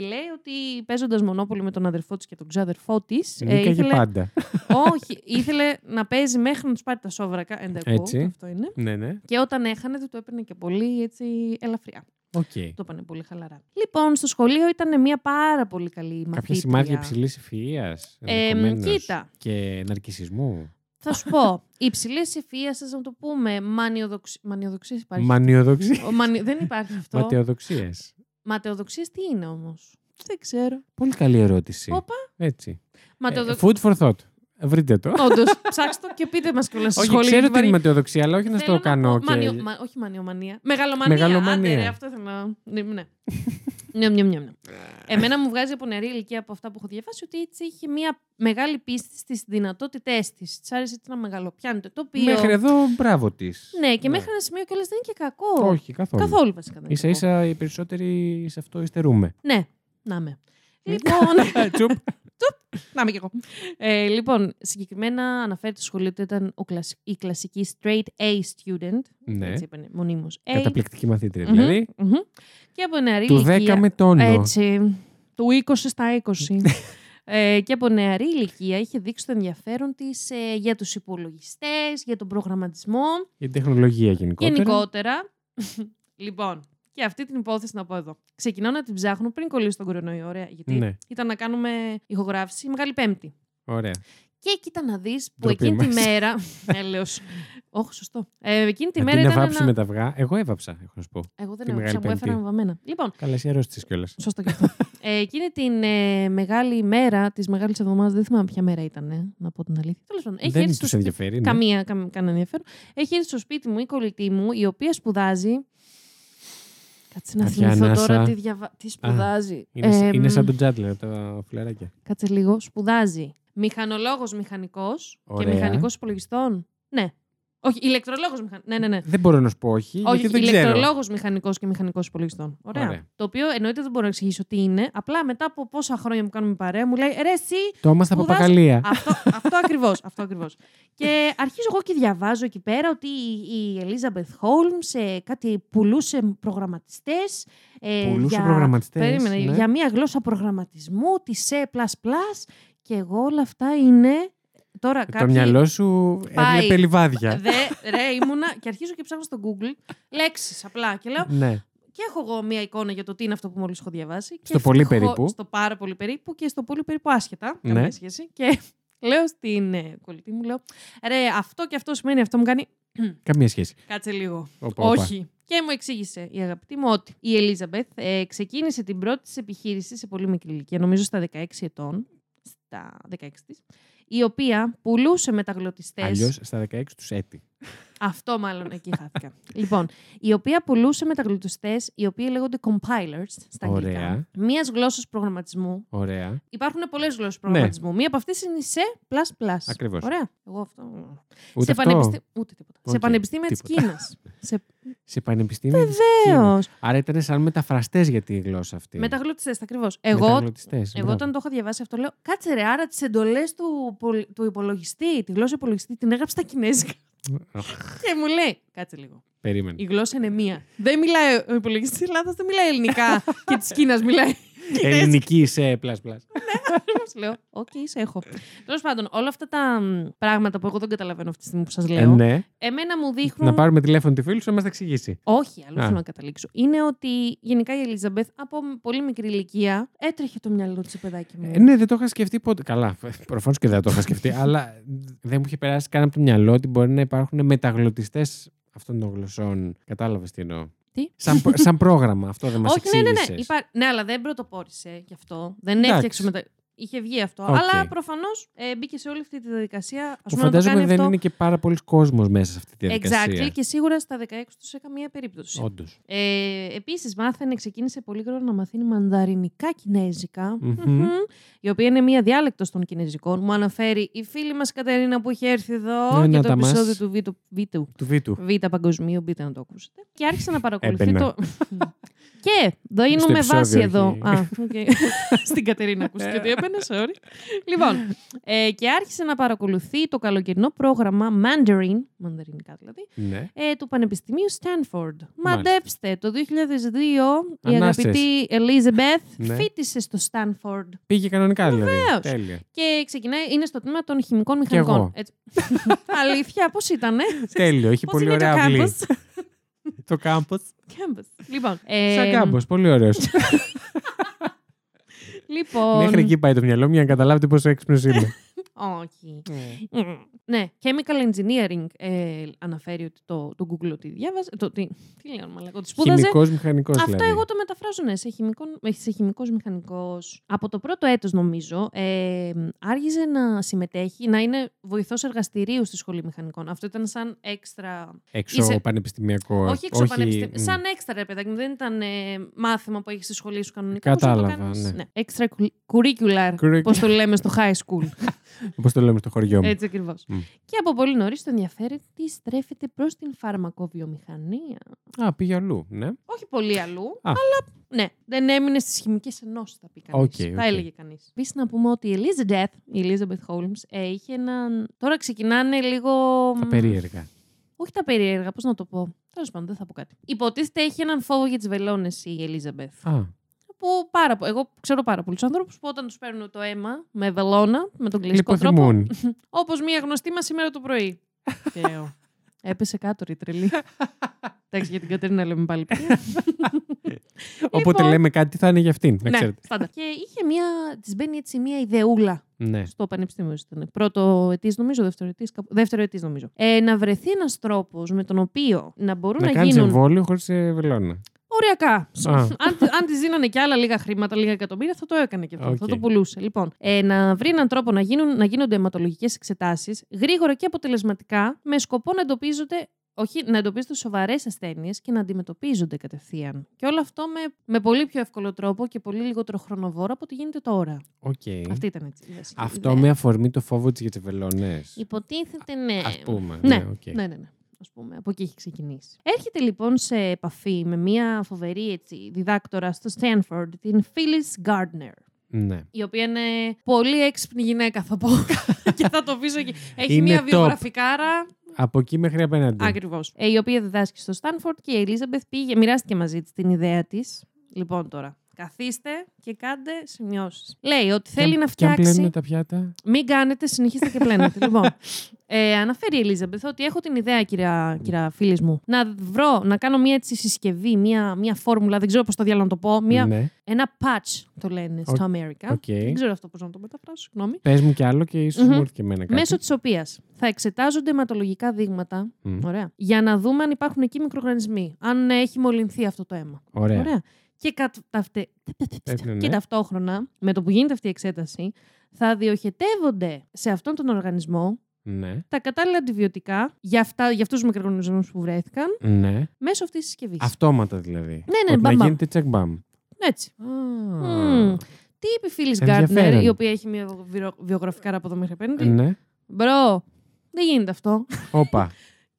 λέει ότι παίζοντας μονόπολη με τον αδερφό της και τον ξάδερφό της. Νίκαγε ήθελε, πάντα. όχι, ήθελε να παίζει μέχρι να τους πάρει τα σόβρακα. And I quote, Έτσι. αυτό είναι. ναι, ναι. Και όταν έχανε, του το έπαιρνε και πολύ έτσι ελαφριά. Οκ. Το έπαιρνε πολύ χαλαρά. Λοιπόν, στο σχολείο ήταν μια πάρα πολύ καλή μαθήτρια. Κάποια σημάδια υψηλής ευφυΐας. Ε, κοίτα. Και ναρκισισμού. Θα σου πω, υψηλή ευφυΐα, να το πούμε, μανιοδοξ... μανιοδοξία υπάρχει. Μανιοδοξία. Ο μανι- Δεν υπάρχει αυτό. Ματαιοδοξίες. Ματαιοδοξία τι είναι όμως; Δεν ξέρω. Πολύ καλή ερώτηση. Όπα. Έτσι. Ε, Ματαιοδοξία. food for thought. Βρείτε το. Όντως, ψάξτε το και πείτε μας κιόλας στη Όχι, σχολή. ξέρω γιατί την βαρύ- ματαιοδοξία, αλλά όχι να Θέλω στο κάνω. πω- και- μανιο- μα- όχι μανιομανία. Μεγαλομανία. Μεγαλομανία. Άντε, ρε, αυτό ήθελα να. Ναι, ναι. Ναι, ναι, ναι, ναι. Εμένα μου βγάζει από νεαρή ηλικία από αυτά που έχω διαβάσει ότι έτσι είχε μια μεγάλη πίστη στις δυνατότητές της. Της άρεσε έτσι να μεγαλοπιάνεται το οποίο. Μέχρι εδώ, μπράβο της. Ναι, και μέχρι ένα σημείο κιόλας δεν είναι και κακό. Όχι, καθόλου. Καθόλου βασικά δεν είναι σα κακό. ίσα οι περισσότεροι σε αυτό υστερούμε. Ναι, να με. Λοιπόν, Τσουπ. Να είμαι κι εγώ. Ε, λοιπόν, συγκεκριμένα αναφέρεται στο σχολείο ότι ήταν ο κλασ- η κλασική straight A student. Ναι. Έτσι είπανε μονίμως A. Καταπληκτική μαθήτρια Μμμ, δηλαδή. μμμ. Και από νεαρή Του 10 ηλικία... με τόνο. Έτσι. Του 20 στα 20. ε, και από νεαρή ηλικία είχε δείξει το ενδιαφέρον της ε, για τους υπολογιστές, για τον προγραμματισμό. Για την τεχνολογία γενικότερα. Γενικότερα. λοιπόν, και αυτή την υπόθεση να πω εδώ. Ξεκινάω να την ψάχνω πριν κολλήσει τον κορονοϊό. Ωραία, γιατί Ναι. ήταν να κάνουμε ηχογράφηση Μεγάλη Πέμπτη. Ωραία. Και κοίτα να δεις που Ντροπή εκείνη τη μας. μέρα. Έλεος. Όχι, σωστό. Ε, εκείνη τη Αντί μέρα να ήταν. βάψει Ένα... με τα αυγά, εγώ έβαψα, έχω να σου πω. Εγώ δεν τη έβαψα, Μεγάλη μου έφεραν Πέμπτη. βαμμένα. Λοιπόν, Καλά, εσύ αρρώστησες κιόλας. σωστό και αυτό. ε, εκείνη την ε, μεγάλη μέρα της Μεγάλης Εβδομάδας, δεν θυμάμαι ποια μέρα ήταν, ε, να πω την αλήθεια. Τέλος πάντων, έχει Δεν έρθει του στο σπίτι. ενδιαφέρει. ναι. Καμία, καμ, κανένα ενδιαφέρον. Έχει έρθει στο σπίτι μου η κολλητή μου, η οποία σπουδάζει. Κάτσε να Κάποια θυμηθώ ανάσα. τώρα τι, διαβα... τι σπουδάζει. Είναι, Εμ, είναι σαν τον Τζάντλερ, τα φιλαράκια. Κάτσε λίγο. Σπουδάζει μηχανολόγος μηχανικός και Ωραία. μηχανικός υπολογιστών. Ναι. Όχι, ηλεκτρολόγος μηχανικό. Ναι, ναι, ναι. Δεν μπορώ να σου πω όχι, Όχι, γιατί δεν ξέρω. ηλεκτρολόγος μηχανικός και μηχανικός υπολογιστών. Ωραία. Ωραία. Το οποίο εννοείται δεν μπορώ να εξηγήσω τι είναι. Απλά μετά από πόσα χρόνια που κάνουμε παρέα, μου λέει ρε, εσύ. Τόμα στα Σπουδάς- παπαγαλία. αυτό αυτό ακριβώς. Αυτό ακριβώς. και αρχίζω εγώ και διαβάζω εκεί πέρα ότι η Elizabeth Holmes ε, κάτι πουλούσε προγραμματιστές. Ε, Πουλούσε για... προγραμματιστές, Περίμενε, ναι. για μία γλώσσα προγραμματισμού, τη C++. Και εγώ όλα αυτά είναι. Τώρα Το κάποιοι... μυαλό σου Πάει. έβλεπε λιβάδια. Δε, ρε, ήμουνα και αρχίζω και ψάχνω στο Google λέξεις απλά. Και λέω, ναι. και έχω εγώ μία εικόνα για το τι είναι αυτό που μόλις έχω διαβάσει. Στο και πολύ ευτυχώ- περίπου. Στο πάρα πολύ περίπου και στο πολύ περίπου άσχετα. Ναι. Καμία σχέση. Και λέω στην ε, κολλητή μου, λέω, ρε, αυτό και αυτό σημαίνει αυτό μου κάνει. Καμία σχέση. Κάτσε λίγο. Όπα, όπα. Όχι. Και μου εξήγησε η αγαπητή μου ότι η Ελίζαμπεθ ε, ξεκίνησε την πρώτη της επιχείρηση σε πολύ μικρή ηλικία, νομίζω στα 16 ετών, στα 16 της, η οποία πουλούσε μεταγλωτιστές. Αλλιώς στα 16 τους έτη. Αυτό μάλλον εκεί χάθηκα. λοιπόν, η οποία πουλούσε μεταγλωτιστέ, οι οποίοι λέγονται compilers στα αγγλικά. Ωραία. Μίας γλώσσας προγραμματισμού. Ωραία. Υπάρχουν πολλές γλώσσες προγραμματισμού. Μία από αυτές είναι η C. Ακριβώς. Ωραία. Εγώ αυτό. Ούτε σε αυτό. πανεπιστή... Ούτε τίποτα. Οκ, Σε πανεπιστήμια της τίποτα. Κίνας. σε... Σε πανεπιστήμια. της Κίνας. Βεβαίως. Άρα ήταν σαν μεταφραστές για τη γλώσσα αυτή. Μεταγλωττιστές, ακριβώς. Εγώ, Μεταγλωττιστές, εγώ μπράβο. όταν το είχα διαβάσει αυτό, λέω Κάτσε ρε, άρα τις εντολές του, πολ- του υπολογιστή, τη γλώσσα υπολογιστή, την έγραψε στα κινέζικα. Και μου λέει, Κάτσε λίγο. Περίμενε. Η γλώσσα είναι μία. Δεν μιλάει ο υπολογιστής της Ελλάδας, δεν μιλάει ελληνικά και της Κίνας μιλάει. Ελληνική C plus plus. Όμως λέω, Οκ, σε έχω. Τέλος πάντων, όλα αυτά τα μ, πράγματα που εγώ δεν καταλαβαίνω αυτή τη στιγμή που σας Ε, λέω, ναι. εμένα μου δείχνουν. Να πάρουμε τηλέφωνο τη φίλη σου να μας τα εξηγήσει. Όχι, αλλού Α. θέλω να καταλήξω. Είναι ότι γενικά η Elizabeth από πολύ μικρή ηλικία έτρεχε το μυαλό της, παιδάκι μου. Ε, ναι, δεν το είχα σκεφτεί ποτέ. Καλά, προφανώς και δεν το είχα σκεφτεί, αλλά δεν μου είχε περάσει καν από το μυαλό ότι μπορεί να υπάρχουν μεταγλωττιστές αυτών των γλωσσών. Κατάλαβες τι εννοώ. Τι; Σαν, προ- σαν πρόγραμμα, αυτό δεν μας Όχι, ναι, εξήγησε. ναι, ναι. Υπά... Ναι, αλλά δεν πρωτοπόρησε γι' αυτό. Δεν Εντάξει. έφτιαξε μετά. Είχε βγει αυτό. Οκ. Αλλά προφανώς ε, μπήκε σε όλη αυτή τη διαδικασία. Ας Που πούμε, να το φαντάζομαι κάνει δεν αυτό είναι και πάρα πολλοί κόσμος μέσα σε αυτή τη διαδικασία. Exactly, και σίγουρα στα 16 τους σε καμία περίπτωση. Όντως. Ε, Επίσης, μάθαινε, ξεκίνησε πολύ γρήγορα να μαθαίνει μανδαρινικά κινέζικα. Μμμ. Μμμ, Η οποία είναι μία διάλεκτος των κινέζικων. Μου αναφέρει η φίλη μας Κατερίνα που είχε έρθει εδώ Ναι, για να το τα μας. επεισόδιο του Βίτου. Βίτου. Του Βίτου. Β' παγκοσμίου, μπείτε να το ακούσετε. Και άρχισε να παρακολουθεί Έμπαινα. το. και δίνουμε επεισόδιο, βάση εδώ. όχι. Α, οκ. Στην Κατερίνα ακούστηκε ότι έπαιρνες, sorry. λοιπόν, ε, και άρχισε να παρακολουθεί το καλοκαιρινό πρόγραμμα Mandarin, μανδαρινικά δηλαδή, Ναι. ε, του Πανεπιστημίου Stanford. Μαντέψτε, το 2002 η Ανάσες. αγαπητή Elizabeth Ναι. φοίτησε στο Stanford Πήγε κανονικά δηλαδή. Βεβαίως. Τέλεια. και ξεκινάει, είναι στο τμήμα των χημικών Κι μηχανικών. εγώ. Έτσι. Αλήθεια, πώς ήτανε; Τέλειο. Έχει Πώς πολύ είναι το ωραία αυλή. campus. Το κάμπο. Campus. Λοιπόν, ε, Σαν κάμπο. Πολύ ωραίος. λοιπόν Μέχρι εκεί πάει το μυαλό μου για να καταλάβετε πόσο έξυπνος είμαι. Όχι. ναι, chemical engineering ε, αναφέρει ότι το, το Google ότι διάβαζε. Το, τι, τι λέω, μαλακό, ότι σπούδαζε. Χημικός μηχανικός Αυτό δηλαδή. εγώ το μεταφράζω, ναι, σε, χημικό, σε χημικός μηχανικός. Από το πρώτο έτος, νομίζω, ε, άργησε να συμμετέχει, να είναι βοηθός εργαστηρίου στη Σχολή Μηχανικών. Αυτό ήταν σαν έξτρα... Έξω Είσαι- πανεπιστημιακό. όχι έξω πανεπιστήμιο. μ. Σαν έξτρα, ρε παιδάκι μου. Δεν ήταν ε, μάθημα που έχεις στη σχολή σου κανονικά. όπως να το Κατάλαβα, κάνεις; ναι. Extra curricular, Curricular. πώς το λέμε στο high school. Όπω το λέμε στο χωριό μου. Έτσι ακριβώς. Μμ. Και από πολύ νωρίς το ενδιαφέρον τη στρέφεται προς την φαρμακοβιομηχανία. Α, πήγε αλλού. Ναι. Όχι πολύ αλλού, Α. αλλά ναι, δεν έμεινε στις χημικές ενώσεις, θα πει κανείς. Οκ, Θα οκ. έλεγε κανείς. Επίσης να πούμε ότι η Elizabeth, η Elizabeth Holmes, ε, είχε έναν. Τώρα ξεκινάνε λίγο. Τα περίεργα. Όχι τα περίεργα, πώς να το πω. Τέλος πάντων, δεν θα πω κάτι. Υποτίθεται έχει έναν φόβο για τις βελόνες η Elizabeth. Α, Που πάρα, πο- εγώ ξέρω πάρα πολλούς ανθρώπους που όταν τους παίρνουν το αίμα με βελόνα, με τον κλασικό τρόπο, λιποθυμούν. Όπως μία γνωστή μας σήμερα το πρωί. Θεό. Έπεσε κάτω ρε τρελή. Εντάξει, για την Κατερίνα λέμε πάλι πια. Όποτε Λοιπόν. λέμε κάτι θα είναι για αυτήν. Να ναι, ξέρετε. στάνταρ. Και είχε μία, της μπαίνει έτσι μία ιδεούλα Ναι. στο πανεπιστήμιο. Ήταν πρωτοετής νομίζω, δευτεροετής, κάπου- δευτεροετής νομίζω. Ε, να βρεθεί ένας τρόπος με τον οποίο να μπορούν Να να, κάνεις γίνουν εμβόλιο χωρίς βελόνα. Οριακά. Α. αν, αν της δίνανε και άλλα λίγα χρήματα, λίγα εκατομμύρια, θα το έκανε και αυτό. Οκ. Θα το πουλούσε. Λοιπόν, ε, να βρει έναν τρόπο να, γίνουν, να γίνονται αιματολογικές εξετάσεις γρήγορα και αποτελεσματικά, με σκοπό να εντοπίζονται όχι, να εντοπίζονται σοβαρές ασθένειες και να αντιμετωπίζονται κατευθείαν. Και όλο αυτό με, με πολύ πιο εύκολο τρόπο και πολύ λιγότερο χρονοβόρο από ό,τι γίνεται τώρα. Οκ. Αυτή ήταν έτσι. η βασική Αυτό ιδέα. με αφορμή το φόβο της για τις βελόνες. Υποτίθεται ναι. Ας πούμε. Ναι, Ναι, οκ. ναι, ναι, ναι. Ας πούμε, από εκεί έχει ξεκινήσει. Έρχεται λοιπόν σε επαφή με μια φοβερή έτσι, διδάκτορα στο Stanford, την Phyllis Gardner. Ναι. Η οποία είναι πολύ έξυπνη γυναίκα, θα πω. και θα το αφήσω εκεί. Έχει Είναι μια top. βιογραφικάρα. Από εκεί μέχρι απέναντι. Ακριβώς. Ε, η οποία διδάσκει στο Stanford και η Elizabeth πήγε, μοιράστηκε μαζί της την ιδέα της. Λοιπόν τώρα. Καθίστε και κάντε σημειώσεις. Λέει ότι Και θέλει αν- να Και αν φτιάξει. πλένουν τα πιάτα. Μην κάνετε, συνεχίστε και πλένετε. λοιπόν, ε, αναφέρει η Elizabeth ότι έχω την ιδέα, κυρία, κυρία Phyllis μου, να βρω, να κάνω μια έτσι συσκευή, μια, μια φόρμουλα, δεν ξέρω πώς στο διάολο να το πω, μια, Ναι. ένα patch το λένε στο Αμέρικα. Οκ. Δεν ξέρω αυτό πώς να το μεταφράσω, συγγνώμη. Πες μου κι άλλο και ίσως Μμμ. μου έρθει και εμένα κάτι. Μέσω της οποίας θα εξετάζονται αιματολογικά δείγματα. Μμ. Ωραία. Για να δούμε αν υπάρχουν εκεί μικροοργανισμοί. Αν έχει μολυνθεί αυτό το αίμα. Ωραία. Ωραία. Και, κατ... ταυτε... Πες, ναι, ναι. και ταυτόχρονα, με το που γίνεται αυτή η εξέταση, θα διοχετεύονται σε αυτόν τον οργανισμό Ναι. τα κατάλληλα αντιβιωτικά για, αυτά, για αυτούς τους μικροοργανισμούς που βρέθηκαν Ναι. μέσω αυτής της συσκευής. Αυτόματα δηλαδή. Ναι, ναι, Ότι μπαμ, να μπαμ. γίνεται check bam. Έτσι. Α. Μμμ. Τι είπε η Φίλης Γκάρτνερ, Ενδιαφέρον. η οποία έχει μια βιο- βιογραφικά από εδώ μέχρι απέναντι. Ναι. Μπρο, δεν γίνεται αυτό. Όπα.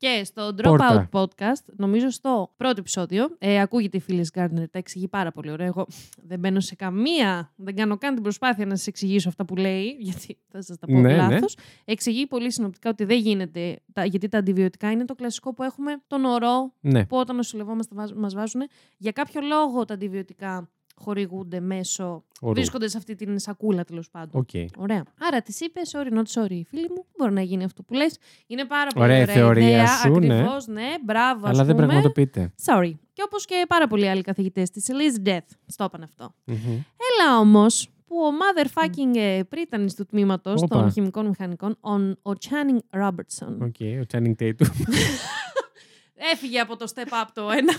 Και στο Πόρτα. Dropout Podcast, νομίζω στο πρώτο επεισόδιο, ε, ακούγεται η φίλη Γκάρντνερ, τα εξηγεί πάρα πολύ ωραία. Εγώ δεν μπαίνω σε καμία, δεν κάνω καν την προσπάθεια να σας εξηγήσω αυτά που λέει, γιατί θα σας τα πω Ναι, ναι. λάθος. Εξηγεί πολύ συνοπτικά ότι δεν γίνεται, τα, γιατί τα αντιβιωτικά είναι το κλασικό που έχουμε τον ορό Ναι. που όταν νοσηλευόμαστε μας βάζουν. Για κάποιο λόγο τα αντιβιωτικά χορηγούνται μέσω. Ορού. βρίσκονται σε αυτή την σακούλα τέλος πάντων. Οκ. Ωραία. Άρα της είπες, sorry, not sorry, φίλη μου. Μπορεί να γίνει αυτό που λες. Είναι πάρα πολύ Ωραία η ωραία, θεωρία ιδέα. σου, ναι. Ακριβώς, ναι. Μπράβο, ας Αλλά δεν πούμε. πραγματοποιείται. Sorry. Και όπως και πάρα πολλοί άλλοι καθηγητές της, Elizabeth, στο είπαν αυτό. Μμμ. Έλα όμως που ο motherfucking ε, πρίτανης του τμήματος Όπα. των χημικών μηχανικών, ο, ο Channing Robertson, OK. Ο Channing Tatum. έφυγε από το Step Up το ένα.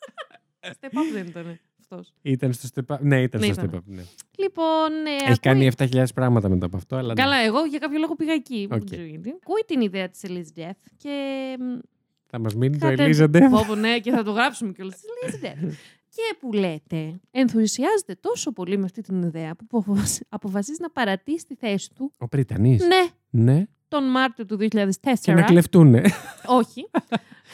Step Up δεν ήταν αυτός. Ήταν στο Step Up. Ναι, ήταν Ναι, στο ήταν. Step Up. Ναι. Λοιπόν. ε, Έχει ακούει- κάνει 7.000 πράγματα μετά από αυτό. Αλλά ναι. Καλά, εγώ για κάποιο λόγο πήγα εκεί. Οκ. Δεν ξέρω γιατί. Ακούει την ιδέα της Elizabeth και μ, Θα μας μείνει το Κάτε- Elizabeth. Πω, πω, ναι, και θα το γράψουμε κιόλας. και που λέτε, ενθουσιάζεται τόσο πολύ με αυτή την ιδέα που αποφασ- αποφασίζει να παρατήσει τη θέση του. Ο Πριτανής. Ναι, Ναι. τον Μάρτιο του 2004. Και να κλεφτούνε. Όχι.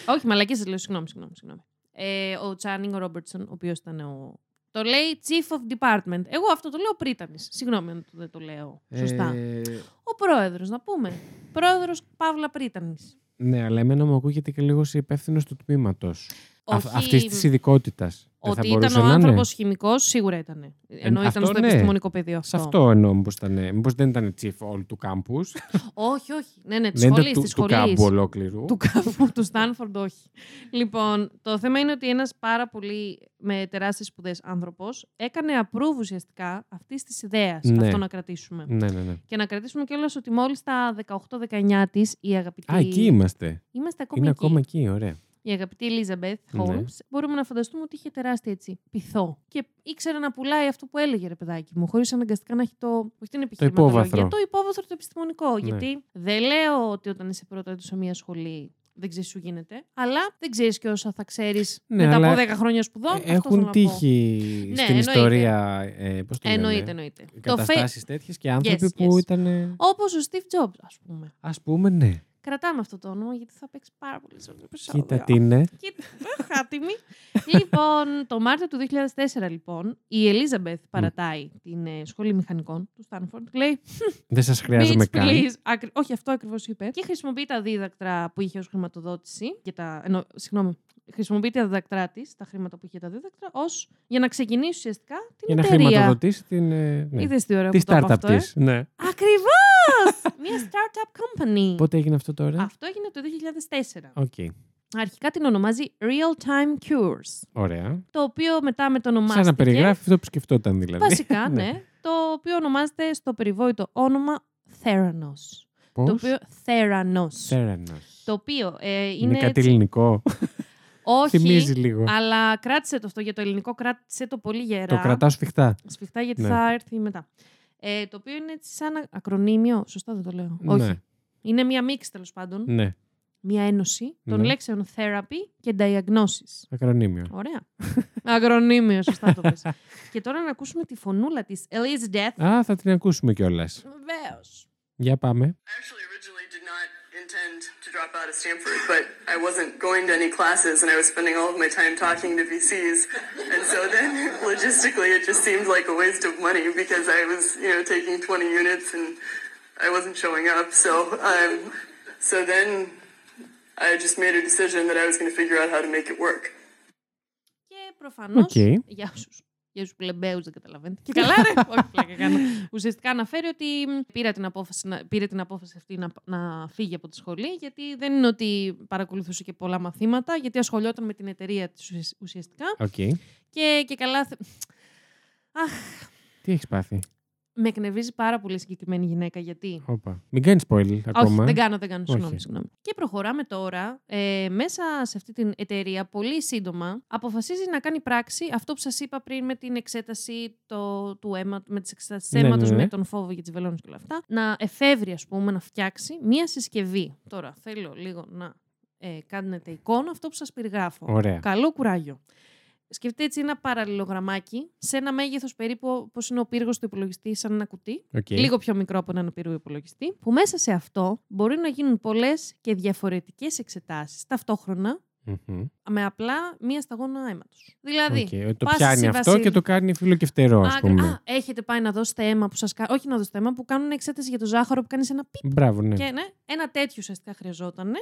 Όχι, μαλακή σα λέω. Συγγνώμη, συγγνώμη. συγγνώμη. Ε, ο Τσάνινγκ Ρόμπερτσον, ο οποίος ήταν ο. Το λέει Chief of Department. Εγώ αυτό το λέω πρίτανης. Συγγνώμη αν το- δεν το λέω σωστά. Ε, Ο πρόεδρος, να πούμε. Πρόεδρος Παύλα Πρίτανης. ναι, αλλά εμένα μου ακούγεται και λίγο σε υπεύθυνος του τμήματος. Όχι- Αυτής της ειδικότητας. Ότι ήταν ο άνθρωπος χημικός, σίγουρα ήταν. Ενώ ήταν αυτό στο ναι. επιστημονικό πεδίο Σε αυτό. αυτό εννοώ μήπως ήταν. Μήπως δεν ήταν chief όλου του campus. Όχι, όχι. Ναι, ναι, της δεν σχολής. ήταν Της του, του σχολής. κάμπου ολόκληρου. Του κάμπου, του Στάνφορντ, όχι. Λοιπόν, το θέμα είναι ότι ένας πάρα πολύ με τεράστιες σπουδές άνθρωπος έκανε approve ουσιαστικά αυτής της ιδέας Ναι. αυτό να κρατήσουμε. Ναι, ναι, ναι. Και να κρατήσουμε κιόλας ότι μόλις τα 18-19 της η αγαπητή. Α, εκεί είμαστε. Είμαστε ακόμη Είναι εκεί. ακόμα εκεί, ωραία. Η αγαπητή Elizabeth Ναι. Holmes, μπορούμε να φανταστούμε ότι είχε τεράστια έτσι, πειθό. Και ήξερε να πουλάει αυτό που έλεγε, ρε παιδάκι μου, χωρίς αναγκαστικά να έχει το. Όχι την επιχειρηματολογία, υπόβαθρο. το υπόβαθρο το επιστημονικό. Ναι. Γιατί δεν λέω ότι όταν είσαι πρώτα σε μια σχολή δεν ξέρεις σου γίνεται, αλλά δεν ξέρεις και όσα θα ξέρεις Ναι, μετά αλλά από 10 χρόνια σπουδών. Ε, αυτό θέλω Έχουν να πω. τύχει Ναι, στην εννοείται. ιστορία. Ε, πώς το λένε, Εννοείται, εννοείται. Το φε... Καταστάσει τέτοιες και άνθρωποι Yes, που yes. ήταν. Όπως ο Steve Jobs, ας πούμε. Α πούμε, ναι. Κρατάμε αυτό το όνομα γιατί θα παίξει πάρα πολύ σε αυτό το επεισόδιο. Κοίτα τι είναι. Κοίτα, χάτιμη. λοιπόν, το Μάρτιο του 2004, λοιπόν, η Ελίζαμπεθ παρατάει την ε, σχολή μηχανικών του Στάνφορντ. Λέει, Δεν σας χρειάζομαι Bitch, καν. please. Ακρι- Όχι, αυτό ακριβώς είπε. Και χρησιμοποιεί τα δίδακτρα που είχε ως χρηματοδότηση. Για τα... Εννο... Συγγνώμη. Χρησιμοποιεί τα δίδακτρά της, τα χρήματα που είχε τα δίδακτρα, ως... για να ξεκινήσει ουσιαστικά την Για να εταιρεία. χρηματοδοτήσει την. ε, ναι. Είδες τι ωραίο Τη που το είπα startup αυτό, ε; της. Ναι. Ακριβώς! Μια startup company. Πότε έγινε αυτό τώρα; Αυτό έγινε το 2004. Οκ. Αρχικά την ονομάζει Real Time Cures. Ωραία. Το οποίο μετά μετονομάστηκε. Σαν να περιγράφει αυτό που σκεφτόταν δηλαδή. Βασικά, ναι. Το οποίο ονομάζεται στο περιβόητο όνομα Theranos. Πώς; Το οποίο Theranos. Θέρανος. Το οποίο ε, είναι, Είναι κάτι έτσι- ελληνικό. Όχι, Θυμίζει λίγο. αλλά κράτησε το αυτό για το ελληνικό, κράτησε το πολύ γερά. Το κρατάω σφιχτά. Σφιχτά γιατί Ναι. θα έρθει μετά. Ε, το οποίο είναι έτσι σαν ακρονίμιο. Σωστά δεν το λέω. Ναι. Όχι. Είναι μία μίξη τέλος πάντων. Ναι. μια ένωση των Ναι. λέξεων therapy και diagnosis. Ακρονίμιο. Ωραία. Αγρονίμιο, σωστά το πες. και τώρα να ακούσουμε τη φωνούλα της Elizabeth. Α, θα την ακούσουμε κιόλας. Βεβαίως. Για πάμε. I actually originally did not intend to drop out of Stanford, but I wasn't going to any classes and I was spending all of my time talking to VCs. And so then logistically it just seemed like a waste of money because I was, you know, taking 20 units and I wasn't showing up. So um, so then I just made a decision that I was going to figure out how to make it work. Και προφανώ. Οκ. Για όσου για τους πλεμπαίους δεν καταλαβαίνετε. Και καλά, ρε. Όχι, πλάκα κάνω. Ουσιαστικά αναφέρει ότι μ, πήρα την απόφαση, να- πήρε την απόφαση αυτή να, να φύγει από τη σχολή, γιατί δεν είναι ότι παρακολουθούσε και πολλά μαθήματα, γιατί ασχολιόταν με την εταιρεία της ουσιαστικά. Οκ. Και, και καλά. θε- Αχ, Τι έχεις πάθει; Με εκνευρίζει πάρα πολύ η συγκεκριμένη γυναίκα, γιατί; Όπα. Μην κάνεις spoil ακόμα. Όχι, δεν κάνω, δεν κάνω. Συγγνώμη, Όχι. συγγνώμη. Και προχωράμε τώρα. Ε, μέσα σε αυτή την εταιρεία, πολύ σύντομα, αποφασίζει να κάνει πράξη αυτό που σας είπα πριν με την εξέταση το, του αίμα, με τις εξετάσεις Ναι, ναι, αίματος, ναι. με τον φόβο για τις βελόνες και όλα αυτά. Να εφεύρει, ας πούμε, να φτιάξει μία συσκευή. Τώρα θέλω λίγο να ε, κάνετε εικόνα αυτό που σας περιγράφω. Ωραία. Καλό κουράγιο. Σκεφτείτε έτσι ένα παραλληλογραμμάκι σε ένα μέγεθος περίπου όπως είναι ο πύργος του υπολογιστή, σαν ένα κουτί. Οκ. Λίγο πιο μικρό από έναν πύργο υπολογιστή. Που μέσα σε αυτό μπορεί να γίνουν πολλές και διαφορετικές εξετάσεις ταυτόχρονα Μμμ. με απλά μία σταγόνα αίματος. Δηλαδή. Οκ, ότι Το πας πιάνει στη αυτό Βασίλη- και το κάνει φιλοκευτερό, ας Άκρα- πούμε. Α, έχετε πάει να δώσετε αίμα που σας κάνουν. Όχι να δώσετε αίμα, που κάνουν εξέταση για το ζάχαρο που κάνεις ένα πιπ. Μπράβο, ναι. Και ναι, ένα τέτοιο ουσιαστικά χρειαζόταν.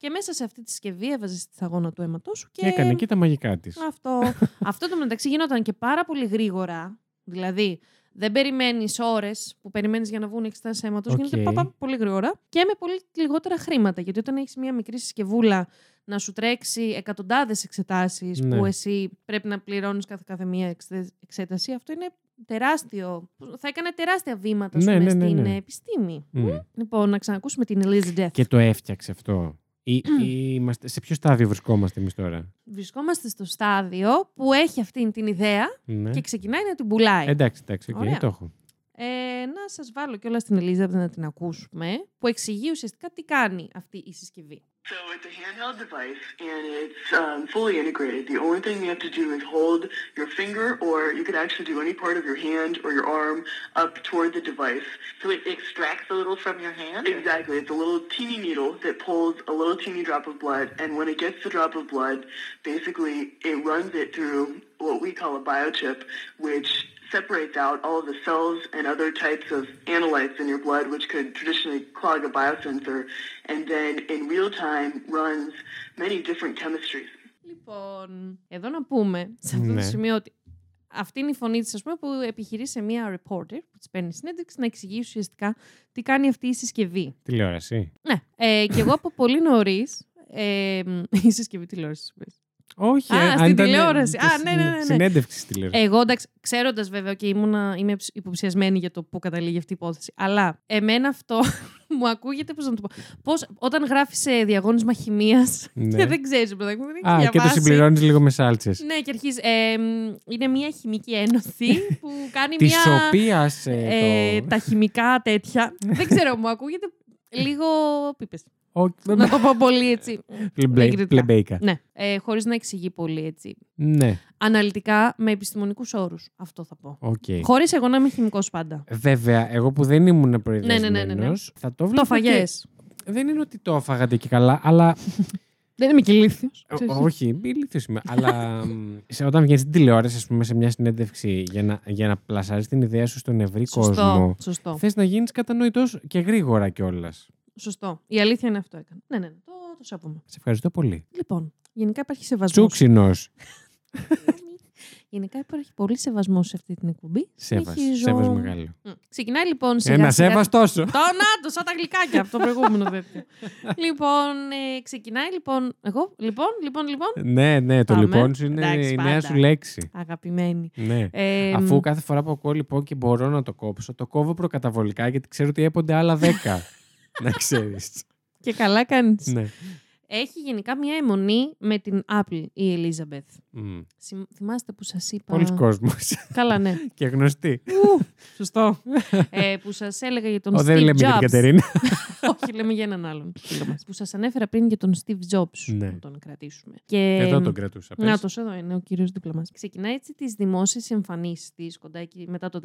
Και μέσα σε αυτή τη συσκευή έβαζες στη σταγόνα του αίματός σου και. Έκανε και τα μαγικά της. Αυτό. Αυτό το μεταξύ γινόταν και πάρα πολύ γρήγορα. Δηλαδή, δεν περιμένεις ώρες που περιμένεις για να βγουν εξετάσεις αίματος. Οκ. Γίνεται πα, πα, πολύ γρήγορα και με πολύ λιγότερα χρήματα. Γιατί όταν έχεις μια μικρή συσκευούλα να σου τρέξει εκατοντάδες εξετάσεις Ναι. που εσύ πρέπει να πληρώνεις κάθε, κάθε μία εξε- εξέταση, αυτό είναι τεράστιο. Θα έκανε τεράστια βήματα ας Ναι, πούμε, ναι, ναι, στην ναι. επιστήμη. Μμ. Λοιπόν, να ξανακούσουμε την Elizabeth. Και το έφτιαξε αυτό. Ή, ή είμαστε, σε ποιο στάδιο βρισκόμαστε εμείς τώρα; Βρισκόμαστε στο στάδιο που έχει αυτή την ιδέα Ναι. και ξεκινάει να την πουλάει. Εντάξει, εντάξει, οκ, Ωραία. το έχω. Ε, να σας βάλω κιόλας την Ελίζα να την ακούσουμε, που εξηγεί ουσιαστικά τι κάνει αυτή η συσκευή. So it's a handheld device and it's um, fully integrated. The only thing you have to do is hold your finger, or you could actually do any part of your hand or your arm up toward the device. So it extracts a little from your hand? Exactly. It's a little teeny needle that pulls a little teeny drop of blood, and when it gets the drop of blood, basically it runs it through what we call a biochip, which separates out all of the cells and other types of analytes in your blood, which could traditionally clog a biosensor, and then in real time runs many different chemistries. Λοιπόν, εδώ να πούμε σε αυτό Ναι. το σημείο ότι αυτή είναι η φωνή της, ας πούμε, που επιχειρεί σε μία reporter που της παίρνει συνέντευξη να εξηγεί ουσιαστικά τι κάνει αυτή η συσκευή. Τηλεόραση. Ναι, ε, και εγώ από πολύ νωρίς. Ε, η συσκευή τηλεόρασης. Όχι, Α, ε, αν στην ήταν, τηλεόραση. ε, Α, της ναι, ναι, ναι, ναι. Συνέντευξη στη τηλεόρασης. Εγώ εντάξει, ξέροντας βέβαια και ήμουνα, είμαι ψ- υποψιασμένη για το πού καταλήγει αυτή η υπόθεση. Αλλά εμένα αυτό μου ακούγεται, πώς να το πω. Πώς, όταν γράφεις σε διαγώνισμα χημίας Ναι. και δεν ξέρεις, παιδάκι μου, δεν έχει Α, και το διαβάσει. συμπληρώνεις λίγο με σάλτσες. Ναι, και αρχίζεις. ε, μ, είναι μια χημική ένωση που κάνει Της μια. οποίας. ε, τα χημικά τέτοια. δεν ξέρω, μου ακούγεται λίγο πίπες. Να το πω πολύ έτσι. εγκριτικά. Πλεμπέικα. ναι, ε, χωρίς να εξηγεί πολύ έτσι. Ναι, Αναλυτικά, με επιστημονικούς όρους. Αυτό θα πω. οκ. Χωρίς εγώ να είμαι χημικός πάντα. Βέβαια, εγώ που δεν ήμουν προειδεασμένος, ναι, ναι, ναι, ναι. θα το βλέπω Το φαγές. και- Δεν είναι ότι το έφαγατε και καλά, αλλά Δεν είμαι και ηλίθιος. Ό- Όχι, ηλίθιος είμαι. αλλά μ, σε, όταν βγαίνεις στην τηλεόραση, ας πούμε, σε μια συνέντευξη για να, για να πλασάρεις την ιδέα σου στον ευρύ κόσμο, Σωστό. Σωστό. θες να γίνεις κατανοητός και γρήγορα κιόλας. Σωστό. Η αλήθεια είναι αυτό έκανε. Ναι, ναι, ναι. Το, το σέβομαι. Σε ευχαριστώ πολύ. Λοιπόν, γενικά υπάρχει σεβασμός. Τσούξινος. Γενικά υπάρχει πολύ σεβασμός σε αυτή την εκπομπή. Σέβας. Συνεχίζω. Σέβας μεγάλο. Μ. Ξεκινάει λοιπόν σιγά Ένα σιγά- σέβας τόσο. Το να το, σαν τα γλυκάκια από το προηγούμενο τέτοιο. λοιπόν, ε, ξεκινάει λοιπόν. Εγώ, λοιπόν, λοιπόν, λοιπόν. ναι, ναι, το Πάμε. λοιπόν σου είναι Εντάξει, η νέα πάντα. σου λέξη. Αγαπημένη. Ναι. Ε, Αφού κάθε φορά που ακούω λοιπόν και μπορώ να το κόψω, το κόβω προκαταβολικά γιατί ξέρω ότι έπονται άλλα 10. να ξέρεις. Και καλά κάνεις. ναι. Έχει γενικά μια αιμονή με την Apple η Elizabeth. Μμ. Συμ- Θυμάστε που σας είπα... Πολλοί κόσμος. Καλά, ναι. και γνωστοί. Ου, Σωστό. ε, που σας έλεγα για τον Ο, Steve δεν λέμε για την Jobs. Κατερίνα. Όχι, λέμε για έναν άλλον. φίλο μας. που σας ανέφερα πριν για τον Steve Jobs. Ναι. Να τον κρατήσουμε. Και... Εδώ τον κρατούσα. πες. Να το εδώ είναι ο κύριος δίπλα μας. Ξεκινάει έτσι τις δημόσιες εμφανίσεις της κοντά εκεί μετά το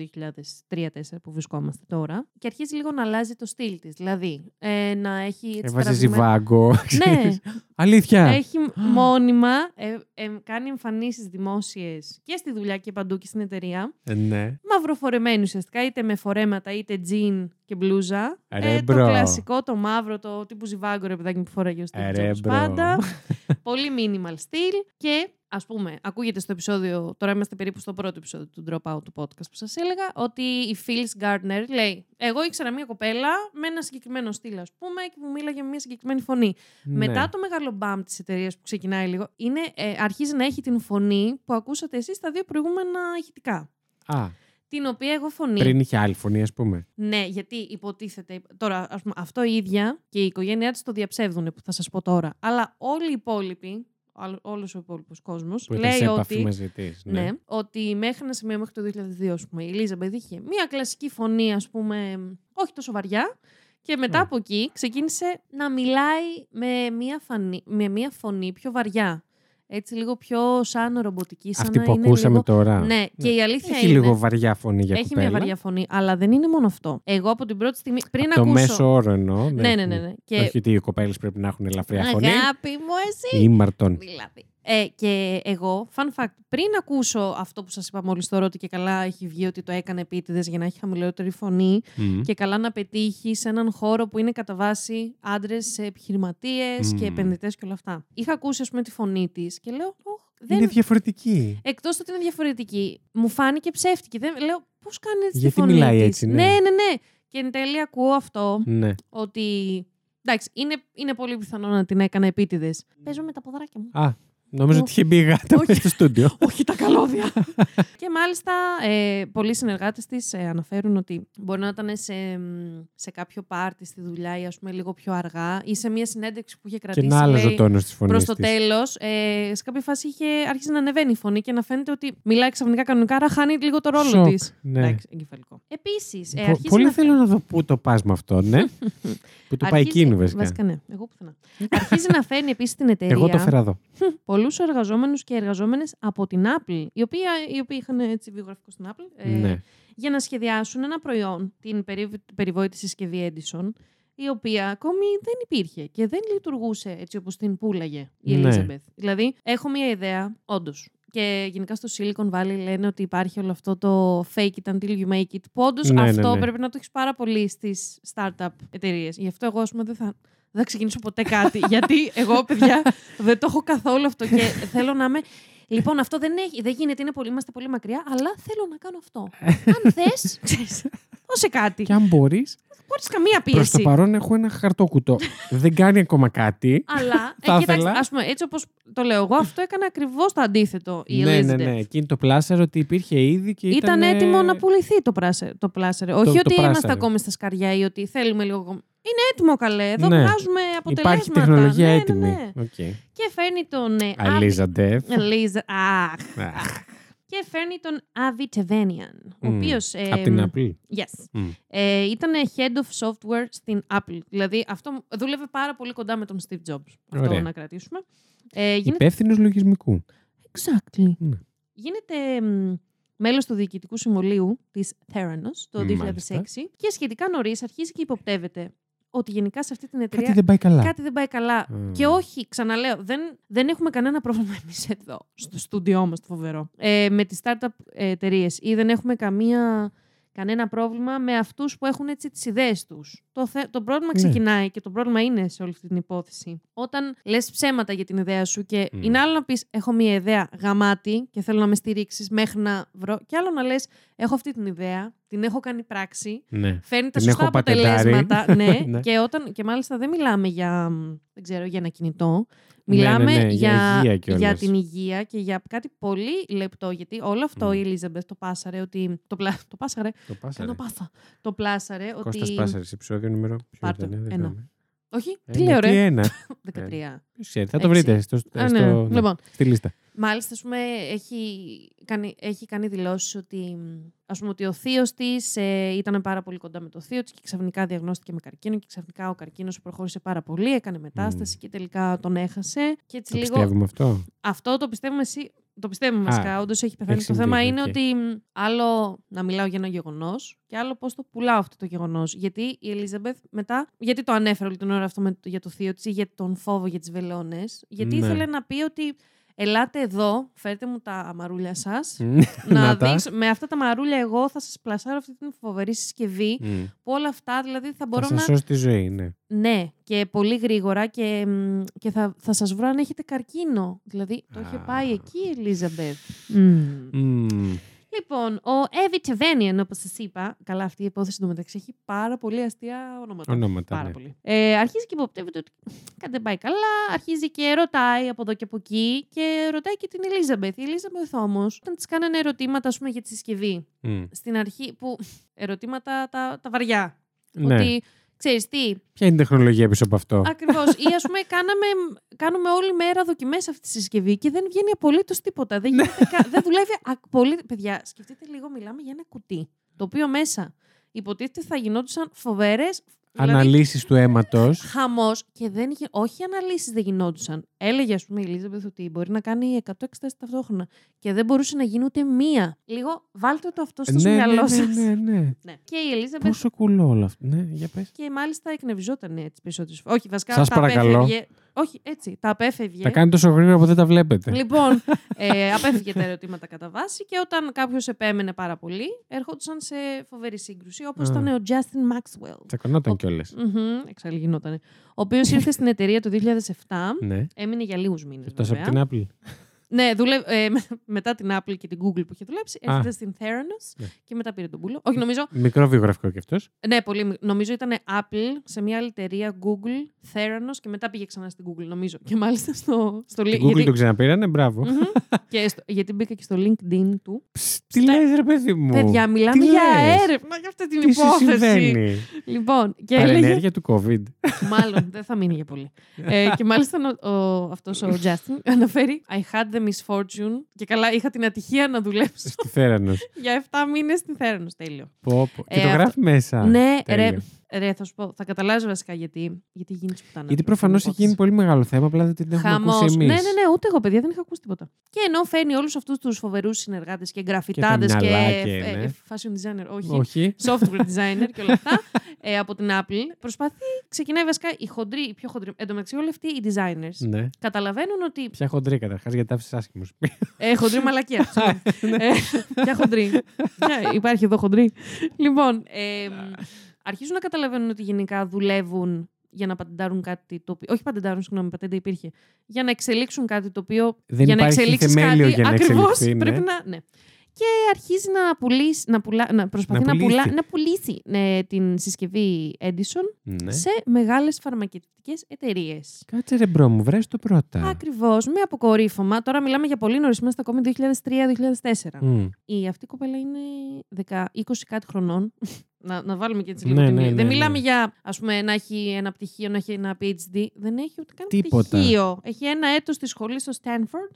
2003-2004 που βρισκόμαστε τώρα και αρχίζει λίγο να αλλάζει το στυλ της. Δηλαδή, ε, να έχει έτσι Έβαζε τραβηγμένα- ζιβάγκο. Ναι, Αλήθεια. έχει μόνιμα, ε, ε, κάνει εμφανίσεις δημόσιες και στη δουλειά και παντού και στην εταιρεία. Ε, Ναι. Μαυροφορεμένη ουσιαστικά, είτε με φορέματα, είτε τζιν και μπλούζα. Ρε, Ε, το bro. κλασικό, το μαύρο, το τύπου ζιβάγκο, ρε παιδάκι που φοράγε ο Steve Ρε, Jobs bro. πάντα. Πολύ minimal στυλ και ας πούμε, ακούγεται στο επεισόδιο, τώρα είμαστε περίπου στο πρώτο επεισόδιο του Dropout του podcast που σας έλεγα, ότι η Phyllis Gardner λέει «Εγώ ήξερα μια κοπέλα με ένα συγκεκριμένο στυλ, ας πούμε, και που μίλαγε με μια συγκεκριμένη φωνή». Ναι. Μετά το μεγάλο μπαμ της εταιρείας που ξεκινάει λίγο, είναι, ε, αρχίζει να έχει την φωνή που ακούσατε εσείς στα δύο προηγούμενα ηχητικά. Α, Την οποία εγώ φωνή. πριν είχε άλλη φωνή, ας πούμε. Ναι, γιατί υποτίθεται. Τώρα, ας πούμε, αυτό η ίδια και η οικογένειά της το διαψεύδουν που θα σας πω τώρα. Αλλά όλοι οι υπόλοιποι, όλο ο υπόλοιπο κόσμο, Που ήταν λέει σε επαφή ότι. μαζί της. Ναι. ότι μέχρι ένα σημείο, μέχρι το 2002, ας πούμε, η Ελίζαμπεθ είχε μία κλασική φωνή, ας πούμε, όχι τόσο βαριά. Και μετά Α. από εκεί ξεκίνησε να μιλάει με μία, φανή, με μία φωνή πιο βαριά. Έτσι λίγο πιο σαν ρομποτική, σαν Αυτή να που είναι ακούσαμε λίγο... τώρα. Ναι, και η αλήθεια Έχει είναι... λίγο βαριά φωνή για Έχει κοπέλα. μια βαριά φωνή, αλλά δεν είναι μόνο αυτό. Εγώ από την πρώτη στιγμή. Πριν Το ακούσω. μέσο όρο εννοώ. Ναι, ναι, ναι. ναι. Και... Όχι ότι οι κοπέλες πρέπει να έχουν ελαφριά φωνή. Αγάπη μου, εσύ. Ήμαρτον. Δηλαδή. Ε, και εγώ, fun fact, πριν ακούσω αυτό που σας είπα μόλις τώρα, ότι και καλά έχει βγει ότι το έκανε επίτηδες για να έχει χαμηλότερη φωνή Μμ. και καλά να πετύχει σε έναν χώρο που είναι κατά βάση άντρες επιχειρηματίες και Μμμ. επενδυτές και όλα αυτά. Είχα ακούσει, ας πούμε, τη φωνή της και λέω, «Ωχ, δεν... Είναι διαφορετική. Εκτός ότι είναι διαφορετική, μου φάνηκε ψεύτικη. Δεν... Λέω, πώς κάνεις έτσι Γιατί τη φωνή μιλάει της;» έτσι, ναι. ναι, ναι, ναι. Και εν τέλει ακούω αυτό Ναι. ότι. Εντάξει, είναι, είναι πολύ πιθανό να την έκανα επίτηδες. Παίζω με τα ποδαράκια μου. Α, νόμιζα ότι είχε μπει η γάτα Όχι. μέσα στο στούντιο. Όχι τα καλώδια. και μάλιστα ε, πολλοί συνεργάτες της αναφέρουν ότι μπορεί να ήταν σε, μ, σε κάποιο πάρτι στη δουλειά ή ας πούμε λίγο πιο αργά ή σε μια συνέντευξη που είχε Και κρατήσει. να άλλαζε ο τόνος της φωνής. Προ το τέλος, ε, σε κάποια φάση είχε άρχισε να ανεβαίνει η φωνή και να φαίνεται ότι μιλάει ξαφνικά κανονικά, άρα χάνει λίγο το ρόλο Σοκ, της. ναι. Εντάξει, εγκεφαλικό. Επίσης, ε, Πο- αρχίζει Πολύ να... θέλω να δω πού το πας με αυτό, ναι. Που το πάει αρχίζει- εκείνη βασικά. Βασικά, ναι. Εγώ πουθενά. αρχίζει να φέρνει επίσης την εταιρεία. Εγώ το φέρα εδώ. Πολλούς εργαζόμενους και εργαζόμενες από την Apple, οι οποίοι, οι οποίοι είχαν έτσι βιογραφικό στην Apple, ε, Ναι. για να σχεδιάσουν ένα προϊόν, την περι, περιβόητη συσκευή Edison, η οποία ακόμη δεν υπήρχε και δεν λειτουργούσε έτσι όπως την πούλαγε η Ναι. Elizabeth. Δηλαδή, έχω μία ιδέα, όντως. Και γενικά στο Silicon Valley λένε ότι υπάρχει όλο αυτό το fake it until you make it. Που όντως Ναι, ναι, αυτό ναι. πρέπει να το έχεις πάρα πολύ στις startup εταιρείες. Γι' αυτό εγώ, ας πούμε, δεν θα, δεν θα ξεκινήσω ποτέ κάτι. γιατί εγώ, παιδιά, δεν το έχω καθόλου αυτό και θέλω να είμαι. Λοιπόν, αυτό δεν, έχει, δεν γίνεται, είναι πολύ, είμαστε πολύ μακριά, αλλά θέλω να κάνω αυτό. Αν θες, δώσε κάτι. Και αν μπορείς. Χωρίς καμία Προς το πίεση. παρόν έχω ένα χαρτόκουτο. δεν κάνει ακόμα κάτι. Αλλά, Θα ε, κοιτάξτε, ήθελα. ας πούμε, έτσι όπως το λέω εγώ, αυτό έκανε ακριβώς το αντίθετο η ναι, ναι, Elizabeth. ναι. Εκείνη το πλάσαρε ότι υπήρχε ήδη και Ήταν ήταν. έτοιμο να πουληθεί το, πράσε, το πλάσερ. Όχι το ότι είμαστε πράσερ. ακόμη στα σκαριά ή ότι θέλουμε λίγο. Ακόμα. Είναι έτοιμο καλέ. Εδώ Ναι. βγάζουμε αποτελέσματα. Υπάρχει τεχνολογία ναι, έτοιμη. Ναι, ναι. Οκ. Και φέρνει τον. Ε, Avi- Αλίζα Ντεφ. Ελίζα. Αχ. Αχ. Και φέρνει τον Avi Tevenian, ο Μμ. οποίος. Απ' την Apple. Yes. Μμ. Ε, ήταν head of software στην Apple. Δηλαδή αυτό δούλευε πάρα πολύ κοντά με τον Steve Jobs. Αυτό Ωραία. να κρατήσουμε. Ε, γίνεται... Υπεύθυνος λογισμικού. Exactly. Ναι. Γίνεται μ, μέλος του Διοικητικού Συμβουλίου της Theranos το 2006 Μάλιστα. και σχετικά νωρίς αρχίζει και υποπτεύεται ότι γενικά σε αυτή την εταιρεία Κάτι δεν πάει καλά. κάτι δεν πάει καλά. Μμ. Και όχι, ξαναλέω, δεν, δεν έχουμε κανένα πρόβλημα εμείς εδώ, στο στούντιό μας το φοβερό, ε, με τις startup εταιρείες ή δεν έχουμε καμία, κανένα πρόβλημα με αυτούς που έχουν έτσι τις ιδέες τους. Το, θε- το πρόβλημα Ναι. ξεκινάει και το πρόβλημα είναι σε όλη αυτή την υπόθεση. Όταν λες ψέματα για την ιδέα σου και Μμ. είναι άλλο να πεις έχω μια ιδέα γαμάτη και θέλω να με στηρίξεις μέχρι να βρω και άλλο να λες έχω αυτή την ιδέα, την έχω κάνει πράξη Ναι. Φέρνει τα Την σωστά έχω πατεντάρει. αποτελέσματα. ναι, Ναι. και, όταν, και μάλιστα δεν μιλάμε για, μ, δεν ξέρω, για ένα κινητό. Ναι, Μιλάμε ναι, ναι, για για, υγεία κιόλας. για την υγεία και για κάτι πολύ λεπτό. Γιατί όλο αυτό Μμ. η Ελίζαμπεθ το πάσαρε ότι. Το, πλα, το πάσαρε. Το πάσαρε. Κάνω πάσα. Το πλάσαρε Κώστας ότι. Πάσαρης, επεισόδιο νούμερο. ποιο Πάρ' το, ήταν, δεν ένα. θυμάμαι. Όχι, Ε, τι λέω, τι ρε; ένα. 13. Ποιος ξέρει, Θα το Έξι. βρείτε στο, Α, στο- ναι. ναι, Λοιπόν, στη λίστα. Μάλιστα, ας πούμε, έχει κάνει, έχει κάνει δηλώσεις ότι, ας πούμε, ότι ο θείος της ε, ήταν πάρα πολύ κοντά με το θείο της και ξαφνικά διαγνώστηκε με καρκίνο και ξαφνικά ο καρκίνος προχώρησε πάρα πολύ, έκανε μετάσταση και τελικά τον έχασε. Και έτσι Το λίγο... πιστεύουμε αυτό; Αυτό το πιστεύουμε εσύ. Το πιστεύουμε Α, βασικά, όντως έχει πεθάνει. έχει το συμβεί, θέμα είναι οκ. ότι μ, άλλο να μιλάω για ένα γεγονός και άλλο πώς το πουλάω αυτό το γεγονός. Γιατί η Ελίζαμπεθ μετά. Γιατί το ανέφερε όλη την ώρα αυτό με, για το θείο της ή για τον φόβο για τις βελόνες. Γιατί Ναι. ήθελε να πει ότι ελάτε εδώ, φέρτε μου τα μαρούλια σας. Μμ, να τα. δείξω, με αυτά τα μαρούλια εγώ θα σας πλασάρω αυτή την φοβερή συσκευή Μμ. που όλα αυτά δηλαδή θα μπορώ Θα να... σας σώσει τη ζωή, ναι. Ναι, και πολύ γρήγορα και, μ, και θα, θα σας βρω αν έχετε καρκίνο. Δηλαδή, το είχε Α. πάει εκεί η Ελίζαμπεθ. Μμ. Λοιπόν, ο Εύη Τεβένιεν, όπως σας είπα, καλά αυτή η υπόθεση του μεταξύ έχει πάρα πολύ αστεία ονόματα. Ονόματα, Πάρα ναι. πολύ. Ε, αρχίζει και υποπτεύεται ότι κάτι δεν πάει καλά, αρχίζει και ρωτάει από εδώ και από εκεί και ρωτάει και την Ελίζαμπεθ. Η Ελίζαμπεθ όμως, όταν της κάνανε ερωτήματα ας πούμε, για τη συσκευή, Μμ. στην αρχή που ερωτήματα τα, τα βαριά, Ναι. ότι ξέρεις τι, Ποια είναι η τεχνολογία πίσω από αυτό; Ακριβώς. Ή ας πούμε, κάναμε, κάνουμε όλη μέρα δοκιμές αυτή τη συσκευή και δεν βγαίνει απολύτως τίποτα. Δεν, Ναι. γίνεται κα- δεν δουλεύει απολύτω. Παιδιά, σκεφτείτε λίγο, μιλάμε για ένα κουτί. Το οποίο μέσα υποτίθεται θα γινόντουσαν φοβερές. Αναλύσεις του αίματος. Χαμός και δεν γι... όχι αναλύσεις δεν γινόντουσαν. Έλεγε, ας πούμε, η Ελίζαμπεθ ότι μπορεί να κάνει 100 εξετάσει ταυτόχρονα και δεν μπορούσε να γίνει ούτε μία. Λίγο βάλτε το αυτό στο ναι, ναι, μυαλό ναι, σας. ναι, ναι. Ναι. Και η Ελίζαμπεθ Πόσο κουλό όλο αυτό. Ναι, για πες. και μάλιστα εκνευριζόταν έτσι περισσότερε φορέ. Όχι, βασικά Σας τα παρακαλώ. απέφευγε. Όχι, έτσι. Τα απέφευγε. Τα κάνει τόσο γρήγορα που δεν τα βλέπετε. Λοιπόν, ε, απέφυγε τα ερωτήματα κατά βάση και όταν κάποιος επέμενε πάρα πολύ, έρχονταν σε φοβερή σύγκρουση, όπως Α. ήταν ο Justin Maxwell. Τσακωνόταν Ο- κιόλας. Μμμ, Εξάλλου γινότανε. Ο οποίος ήρθε στην εταιρεία το 2007. Ναι. Έμεινε για λίγους μήνες. Εκτός από την Apple. Ναι, δουλε... ε, με- μετά την Apple και την Google που είχε δουλέψει, Α. έρχεται στην Theranos Ναι. και μετά πήρε τον πούλο. Όχι, νομίζω. Μικρό βιογραφικό κι αυτός. Ναι, πολύ. μι- Νομίζω ήταν Apple σε μια άλλη εταιρεία Google, Theranos και μετά πήγε ξανά στην Google, νομίζω. Και μάλιστα στο, στο Την link. Google το ξαναπήρανε, μπράβο. Μμμ. και στο... γιατί μπήκα και στο LinkedIn του. Ψ, Τι λες ρε παιδί μου; Παιδιά, μιλάμε τι για λες; έρευνα για αυτή την Τι σου υπόθεση. συμβαίνει; Λοιπόν, και έλεγε. Παρενέργεια του COVID. Μάλλον δεν θα μείνει για πολύ. ε, και μάλιστα ο, ο, αυτός ο Justin αναφέρει I had the misfortune και καλά είχα την ατυχία να δουλέψω Στη Θέρανος. για 7 μήνες στην Θέρανος. Τέλειο. Πω, πω. Και Ε, το αυτό- γράφει μέσα. ναι, Τέλειο. ρε, ρε, θα σου πω, θα καταλάβεις βασικά γιατί, γιατί γίνει πουτάνα. Γιατί προφανώς έχει γίνει πολύ μεγάλο θέμα, απλά δεν την έχουμε Χαμός. ακούσει εμείς. Ναι, ναι, ναι, ούτε εγώ, παιδιά, δεν είχα ακούσει τίποτα. Και ενώ φέρνει όλους αυτούς τους φοβερούς συνεργάτες και γραφιτάδες και, μυαλά ε, και, ε, ναι. fashion designer, όχι. Όχι. software designer και όλα αυτά ε, από την Apple. Προσπαθεί, ξεκινάει βασικά η χοντρή, η πιο χοντρή. Εν τω μεταξύ, όλοι αυτοί οι designers Ναι. καταλαβαίνουν ότι. Ποια χοντρή καταρχάς, γιατί τα άφησες άσχημος. Ε, χοντρή μαλακία. συγγνώμη. ε, ποια χοντρή. Ποια- υπάρχει εδώ χοντρή. λοιπόν, ε, αρχίζουν να καταλαβαίνουν ότι γενικά δουλεύουν για να πατεντάρουν κάτι το οποίο. Όχι πατεντάρουν, συγγνώμη, πατέντα υπήρχε. Για να εξελίξουν κάτι το οποίο. Δεν για να υπάρχει εξελίξεις θεμέλιο κάτι. για να ακριβώς, εξελιχθεί, ναι. πρέπει να. Ναι. Και αρχίζει να, πουλήσει, να, πουλά, να προσπαθεί Να να, πουλά, πουλήσει. να πουλήσει ναι, την συσκευή Edison ναι. σε μεγάλες φαρμακευτικές εταιρείες. Κάτσε ρε bro μου, βρες το πρώτα. Ακριβώς, με αποκορύφωμα. Τώρα μιλάμε για πολύ νωρίς, είμαστε ακόμη 2003-2004. Μμ. Η αυτή η κοπέλα είναι 10, 20 κάτι χρονών. να, να βάλουμε και έτσι λίγο Ναι, την ναι, ηλικία. ναι, Δεν ναι. μιλάμε για ας πούμε, να έχει ένα πτυχίο, να έχει ένα PhD. Δεν έχει ούτε καν Τίποτα. πτυχίο. Έχει ένα έτος στη σχολή στο Stanford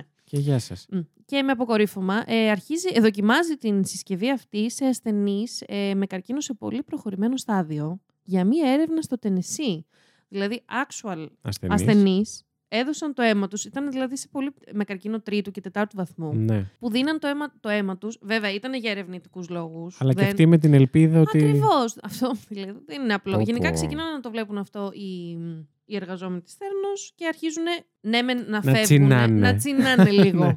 και Και γεια σας. Μμ. Και με αποκορύφωμα ε, αρχίζει, ε, δοκιμάζει την συσκευή αυτή σε ασθενείς ε, με καρκίνο σε πολύ προχωρημένο στάδιο για μία έρευνα στο Τενεσί. Δηλαδή, actual Ασθενή. ασθενείς έδωσαν το αίμα τους, ήταν δηλαδή σε πολύ, με καρκίνο τρίτου και τετάρτου βαθμού, Ναι. που δίναν το αίμα, το αίμα τους. Βέβαια, ήταν για ερευνητικούς λόγους. Αλλά και Δεν- αυτή με την ελπίδα ότι. Ακριβώς. Αυτό δηλαδή, δεν είναι απλό. Πω, Γενικά πω. ξεκινάνε να το βλέπουν αυτό οι, οι εργαζόμενοι της Θέρνος και αρχίζουν ναι, μεν να, Να φεύγουν, τσινάνε. να τσινάνε λίγο. Ναι.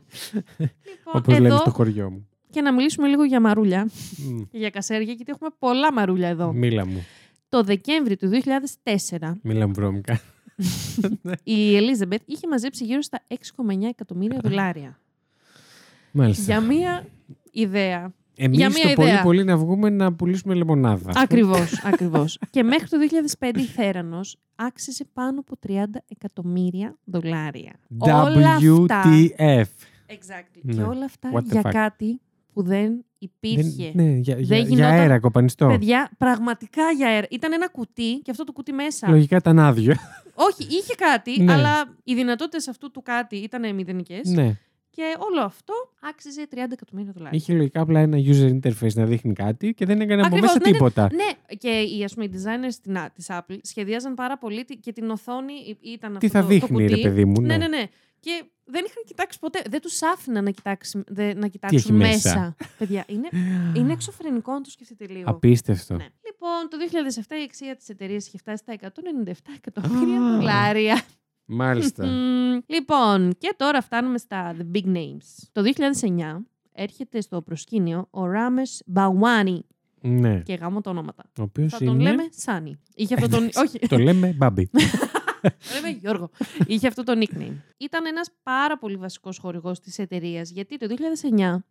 λοιπόν, Όπως λέμε εδώ στο χωριό μου. και να μιλήσουμε λίγο για μαρούλια Μμ. και για κασέρια, γιατί έχουμε πολλά μαρούλια εδώ. Μίλα μου. Το Δεκέμβρη του 2004, Μίλα μου βρώμικα. η Ελίζαμπετ είχε μαζέψει γύρω στα 6,9 εκατομμύρια δολάρια. Μάλιστα. για μία ιδέα. Εμείς για μία το πολύ ιδέα. πολύ να βγούμε να πουλήσουμε λεμονάδα. Ακριβώς, ακριβώς. και μέχρι το 2005 η Θέρανος άξιζε πάνω από 30 εκατομμύρια δολάρια. Όλα αυτά, WTF. exactly. Ναι. Και όλα αυτά What the για fuck; κάτι που δεν Υπήρχε. Δεν- ναι, για, για, για γινόταν- αέρα κοπανιστό. Παιδιά, πραγματικά για αέρα. Ήταν ένα κουτί και αυτό το κουτί μέσα. Λογικά ήταν άδειο. Όχι, είχε κάτι, Ναι. αλλά οι δυνατότητες αυτού του κάτι ήταν μηδενικές. ναι. Και όλο αυτό άξιζε 30 εκατομμύρια δολάρια. Είχε λογικά απλά ένα user interface να δείχνει κάτι και δεν έκανε από Ακριβώς, μέσα ναι, ναι. τίποτα. Ναι, και οι, ας πούμε, οι designers της Apple σχεδίαζαν πάρα πολύ τη- και την οθόνη ή- ήταν Τι αυτό θα το, δείχνει, το κουτί. ρε παιδί μου. Ναι, ναι, ναι. Και δεν είχαν κοιτάξει ποτέ. Δεν τους άφηναν να, κοιτάξει, δε- να έχει κοιτάξουν μέσα. Παιδιά, είναι, είναι εξωφρενικό να το σκεφτείτε λίγο. Απίστευτο. Ναι. Λοιπόν, το 2007 η αξία της εταιρείας είχε φτάσει στα 197 εκατομμύρια Α. δολάρια. Μάλιστα. Μμμ. λοιπόν, και τώρα φτάνουμε στα The Big Names. Το 2009 έρχεται στο προσκήνιο ο Ράμες Μπαουάνι ναι. και γάμω τα ονόματα. Ο οποίος Θα τον είναι. λέμε Σάνι. Είχε αυτό τον... Όχι, Το λέμε Μπάμπι. το λέμε Γιώργο. Είχε αυτό το nickname. Ήταν ένας πάρα πολύ βασικός χορηγός της εταιρείας, γιατί το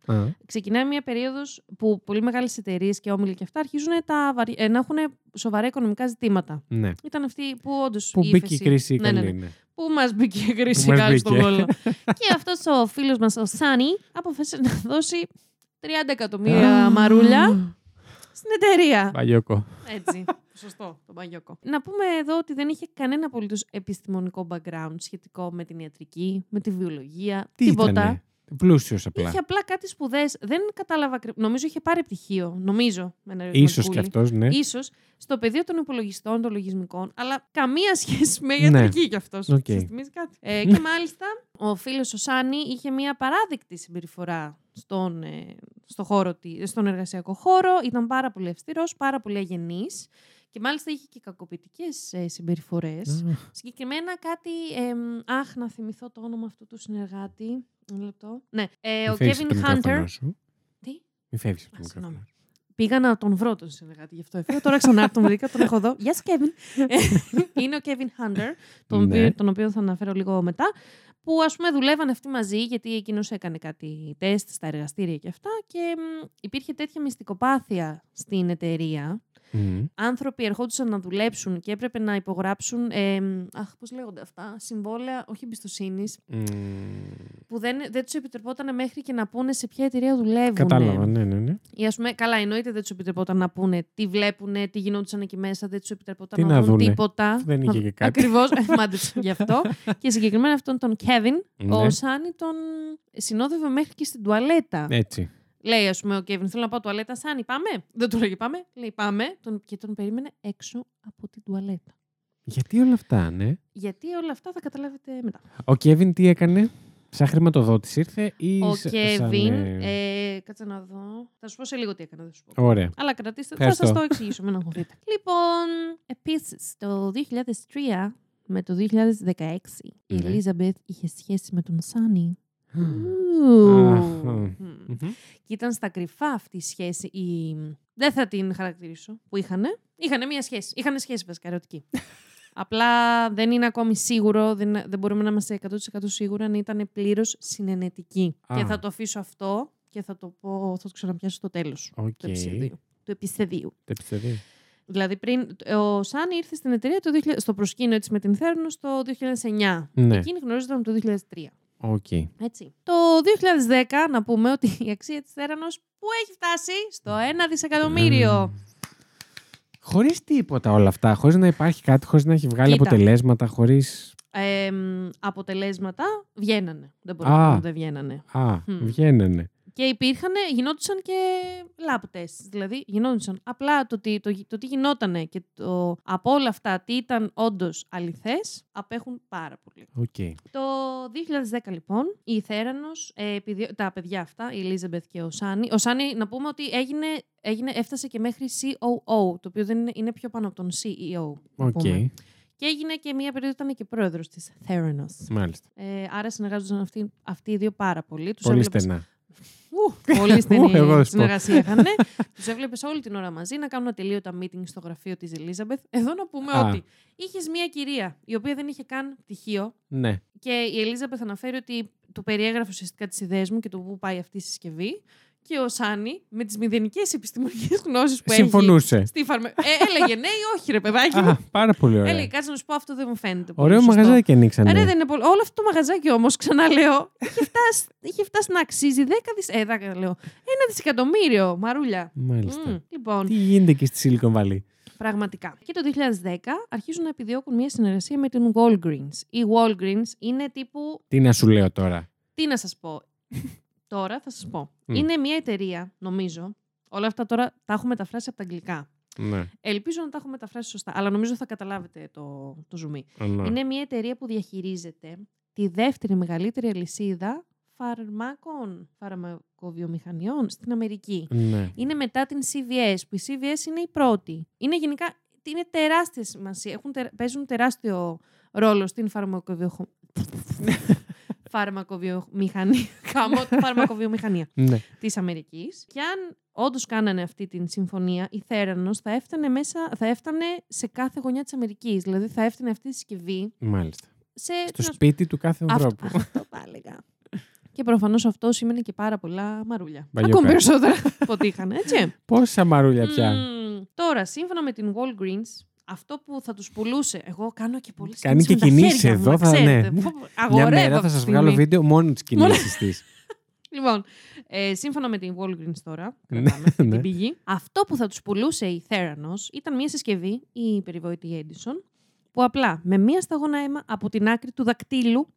2009 Α, ξεκινάει μια περίοδος που πολύ μεγάλες εταιρείες και όμιλοι και αυτά αρχίζουν τα βαρύ... ε, να έχουν σοβαρά οικονομικά ζητήματα. ναι. Ήταν αυτή που όντως. Που μπήκε η κρίση Ναι, ναι, καλή. ναι. ναι. Που μας μπήκε η κρίση Που μας κάτω στον μπήκε. κόλλο. και αυτός ο φίλος μας, ο Σάνι, αποφάσισε να δώσει 30 εκατομμύρια μαρούλια στην εταιρεία. Μπαγιόκο. Έτσι. Σωστό, τον Μπαγιόκο. Να πούμε εδώ ότι δεν είχε κανένα απολύτως επιστημονικό background σχετικό με την ιατρική, με τη βιολογία, Τι τίποτα. ήτανε; Πλούσιος απλά. Είχε απλά κάτι σπουδές. Δεν κατάλαβα. ακρι- Νομίζω είχε πάρει πτυχίο. Νομίζω. Με ένα Ίσως και ερωτηματικούλι. αυτός, ναι. Ίσως στο πεδίο των υπολογιστών, των λογισμικών, αλλά καμία σχέση με ιατρική κι αυτός. Οκ. Σας θυμίζει κάτι. Ε, και μάλιστα, ο φίλος ο Σάνι είχε μια απαράδεκτη συμπεριφορά στον, ε, στο χώρο, τη- στον εργασιακό χώρο. Ήταν πάρα πολύ αυστηρός, πάρα πολύ αγενής και μάλιστα είχε και κακοποιητικές ε, συμπεριφορές. Α, Συγκεκριμένα κάτι. εμ, αχ, να θυμηθώ το όνομα αυτού του συνεργάτη. Ένα λεπτό. Ναι, ε, μη ο φεύγεις Kevin από το Hunter. μικρόφωνο σου. Τι; Μη φεύγεις από Α, το συγγνώμη. μικρόφωνο. Πήγα να τον βρω τον συνεργάτη, γι' αυτό έφυγα. Τώρα ξανά τον βρήκα, τον έχω εδώ. Yes, Kevin. είναι ο Kevin Hunter, τον, Ναι. οποίο, τον οποίο θα αναφέρω λίγο μετά. Που ας πούμε δουλεύαν αυτοί μαζί, γιατί εκείνος έκανε κάτι τεστ στα εργαστήρια και αυτά. Και μ, υπήρχε τέτοια μυστικοπάθεια στην εταιρεία. Μμμ. Άνθρωποι ερχόντουσαν να δουλέψουν και έπρεπε να υπογράψουν. Ε, μ, αχ, πώς λέγονται αυτά. Συμβόλαια, όχι εμπιστοσύνης, Μμμ. που δεν, δεν τους επιτρεπόταν μέχρι και να πούνε σε ποια εταιρεία δουλεύουν. Κατάλαβα, ναι, ναι, ναι. Ή ας πούμε, καλά, εννοείται δεν τους επιτρεπόταν να πούνε τι βλέπουν, τι γινόντουσαν εκεί μέσα, δεν τους επιτρεπόταν Τι να, να δουν δούνε. τίποτα. Δεν είχε και κάτι. Ακριβώς, μάντεψε γι' αυτό. και συγκεκριμένα αυτόν τον Kevin, Ναι. ο Σάνι τον συνόδευε μέχρι και στην τουαλέτα. Έτσι. Λέει, ας πούμε, ο Kevin, θέλω να πάω τουαλέτα, Σάνι, πάμε. Δεν του λέγε πάμε. Λέει, πάμε. Τον, και τον περίμενε έξω από την τουαλέτα. Γιατί όλα αυτά, ναι; Γιατί όλα αυτά θα καταλάβετε μετά. Ο Κέβιν τι έκανε, σαν χρηματοδότης ήρθε ή Ο σα- Kevin, σαν, ε, ε, κάτσε να δω. Θα σου πω σε λίγο τι έκανε, δεν σου πω. Ωραία. Αλλά κρατήστε, θα Ευχαριστώ. σας το εξηγήσω, μην αγχωθείτε. λοιπόν, επίσης, το 2003 με το 2016 η Ναι. Ελίζαμπεθ είχε σχέση με τον Σάνι. Αχ, Μμμ. Μμμ. Και ήταν στα κρυφά αυτή η σχέση. Η... Δεν θα την χαρακτηρίσω που είχανε. Είχανε μία σχέση. Είχανε σχέση βασικά ερωτική. Απλά δεν είναι ακόμη σίγουρο, δεν, δεν μπορούμε να είμαστε 100% σίγουροι αν ήταν πλήρως συναινετική. Α. Και θα το αφήσω αυτό και θα το πω, θα το ξαναπιάσω στο τέλος Οκ. του επεισοδίου. Του επεισοδίου. Το επεισόδιο. Δηλαδή, πριν, ο Σάνι ήρθε στην εταιρεία το 2000, στο προσκήνιο της με την Theranos το 2009. Ναι. Εκείνη γνωρίζονταν το 2003. Οκ. Έτσι. Το 2010, να πούμε ότι η αξία της Theranos που έχει φτάσει στο 1 δισεκατομμύριο. Χωρίς τίποτα όλα αυτά. Χωρίς να υπάρχει κάτι, χωρίς να έχει βγάλει Κοίτα. αποτελέσματα, χωρί. Ε, μ, αποτελέσματα βγαίνανε. Δεν μπορούμε Α. να πούμε δεν βγαίνανε. Α, Μμ. βγαίνανε. Και υπήρχαν, γινόντουσαν και lab tests. Δηλαδή, γινόντουσαν. Απλά το, τι- το, το τι γινότανε και το, από όλα αυτά τι ήταν όντως αληθές, απέχουν πάρα πολύ. Οκ. Το 2010 λοιπόν, η Theranos, ε, επειδή, τα παιδιά αυτά, η Ελίζαμπεθ και ο Σάνι, ο Σάνι να πούμε ότι έγινε, έγινε, έφτασε και μέχρι COO, το οποίο δεν είναι, είναι πιο πάνω από τον CEO. να Οκ. πούμε. Και έγινε και μία περίοδο ήταν και πρόεδρος της Theranos. Μάλιστα. Ε, άρα συνεργάζονταν αυτοί, αυτοί οι δύο πάρα πολύ. Τους Πολύ έβλεπες- στενά. Ου, πολύ Ου, εγώ στενή θα σου πω. συνεργασία είχαν. Τους έβλεπες όλη την ώρα μαζί να κάνουν ατελείωτα meeting στο γραφείο της Ελίζαμπεθ. Εδώ να πούμε Α. ότι είχες μία κυρία η οποία δεν είχε καν πτυχίο Ναι. και η Ελίζαμπεθ αναφέρει ότι του περιέγραφε ουσιαστικά τις ιδέες μου και το πού πάει αυτή η συσκευή. Και ο Σάνι με τις μηδενικές επιστημονικές γνώσεις που Συμφωνούσε. έχει. Στη φαρμα... ε, έλεγε ναι ή όχι, ρε παιδάκι. Α, μου. πάρα πολύ ωραία. Έλεγε, κάτσε να σου πω, αυτό δεν μου φαίνεται. πολύ Ωραίο σωστό». μαγαζάκι ανοίξανε. Ε, Ρε, δεν είναι πολύ... Όλο αυτό το μαγαζάκι όμως, ξαναλέω, είχε φτάσει, είχε φτάσει να αξίζει 10 δις... ε, 10, λέω, ένα δισεκατομμύριο, μαρούλια. Μάλιστα. Μμ, λοιπόν, Τι γίνεται εκεί στη Silicon Valley; πραγματικά. Και το 2010 αρχίζουν να επιδιώκουν μια συνεργασία με την Walgreens. Η Walgreens είναι τύπου. Τι να σου λέω τώρα; Τι να σας πω. Τώρα θα σας πω. Μμ. Είναι μια εταιρεία, νομίζω. Όλα αυτά τώρα τα έχω μεταφράσει από τα αγγλικά. Ναι. Ελπίζω να τα έχω μεταφράσει σωστά, αλλά νομίζω θα καταλάβετε το, το ζουμί. ναι. Είναι μια εταιρεία που διαχειρίζεται τη δεύτερη μεγαλύτερη αλυσίδα φαρμάκων, φαρμακοβιομηχανιών στην Αμερική. Ναι. Είναι μετά την CVS, που η CVS είναι η πρώτη. Είναι γενικά είναι τεράστια σημασία. Έχουν, τε- παίζουν τεράστιο ρόλο στην φαρμακοβιοχο... φαρμακοβιομηχανία. Κάμω, φαρμακοβιομηχανία ναι. της Αμερικής. Και αν όντως κάνανε αυτή την συμφωνία, η Θέρανος θα έφτανε, μέσα, θα έφτανε σε κάθε γωνιά της Αμερικής. Δηλαδή θα έφτανε αυτή η συσκευή Μάλιστα. σε. Στο να σου- σπίτι του κάθε αυτό, ανθρώπου. αυτό θα έλεγα. Και προφανώς αυτό σημαίνει και πάρα πολλά μαρούλια. Μπαγιόκαρδια. Ακόμη περισσότερα από ό,τι είχαν, έτσι. Πόσα μαρούλια πια. Μμμ. Τώρα, σύμφωνα με την Walgreens, αυτό που θα τους πουλούσε. Εγώ κάνω και πολλές Κάνει και κινήσεις εδώ, θα- ναι. Μια Αγορεύω μέρα αυτή θα τη σα βγάλω στιγμή. βίντεο μόνο τι Μόνο- κινήσει της. Λοιπόν, ε, σύμφωνα με την Walgreens τώρα, Ναι, κρατάμε αυτή ναι. την πηγή, αυτό που θα τους πουλούσε η Theranos ήταν μια συσκευή, η περιβόητη Edison, που απλά με μία σταγόνα αίμα από την άκρη του δακτύλου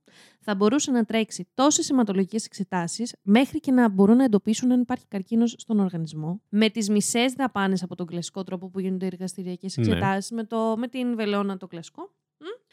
θα μπορούσε να τρέξει τόσες αιματολογικές εξετάσεις μέχρι και να μπορούν να εντοπίσουν αν υπάρχει καρκίνος στον οργανισμό, με τις μισές δαπάνες από τον κλασικό τρόπο που γίνονται οι εργαστηριακές Ναι. εξετάσεις, με, το, με την βελόνα το κλασικό.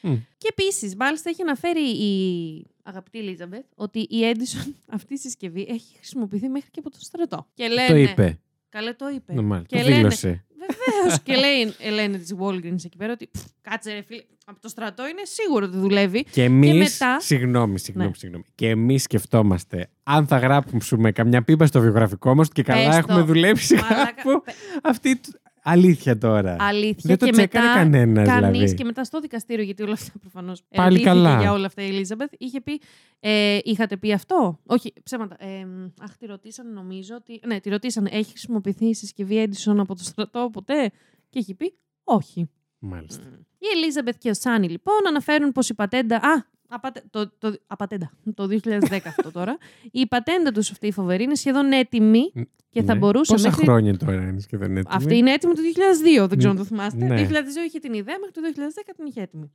Μμ. Μμ. Και επίσης, μάλιστα έχει αναφέρει η αγαπητή Ελίζαμπεθ ότι η Edison αυτή η συσκευή έχει χρησιμοποιηθεί μέχρι και από το στρατό. Και λένε. Το είπε. Καλέ το είπε. Ναι, μάλιστα. Και Το λένε- δήλωσε. Βεβαίως. και λέει, ε, λένε της Walgreens εκεί πέρα ότι «Πφ, κάτσε ρε φίλε, από το στρατό είναι σίγουρο ότι δουλεύει. Και εμεί. μετά- Συγγνώμη, συγγνώμη, Ναι. συγγνώμη. Και εμείς σκεφτόμαστε, αν θα γράψουμε καμιά πίπα στο βιογραφικό μας και καλά Πες το. έχουμε δουλέψει Μαλάκα, κάπου. πε- Αυτή. Τ- Αλήθεια τώρα. Αλήθεια. Δεν το και τσέκαρε μετά, κανένας, κανείς δηλαδή. και μετά στο δικαστήριο, γιατί όλα αυτά προφανώς. Πάλι καλά. για όλα αυτά η Ελίζαμπεθ, είχε πει. Ε, είχατε πει αυτό; Όχι, ψέματα. Ε, αχ, τη ρωτήσανε νομίζω ότι. Ναι, τη ρωτήσανε. Έχει χρησιμοποιηθεί η συσκευή Edison από το στρατό ποτέ; Και έχει πει όχι. Μάλιστα. Η Ελίζαμπεθ και ο Σάνι λοιπόν αναφέρουν πως η πατέντα. Α, απατε, το, το, απατέντα. Το 2010 αυτό τώρα. Η πατέντα του αυτή η φοβερή είναι σχεδόν έτοιμη και θα Ναι. μπορούσε Πόσα μέχρι. χρόνια τώρα είναι σχεδόν έτοιμη; Αυτή είναι έτοιμη το 2002, δεν ξέρω αν το θυμάστε. Ναι. Το 2002 είχε την ιδέα, μέχρι το 2010 την είχε έτοιμη.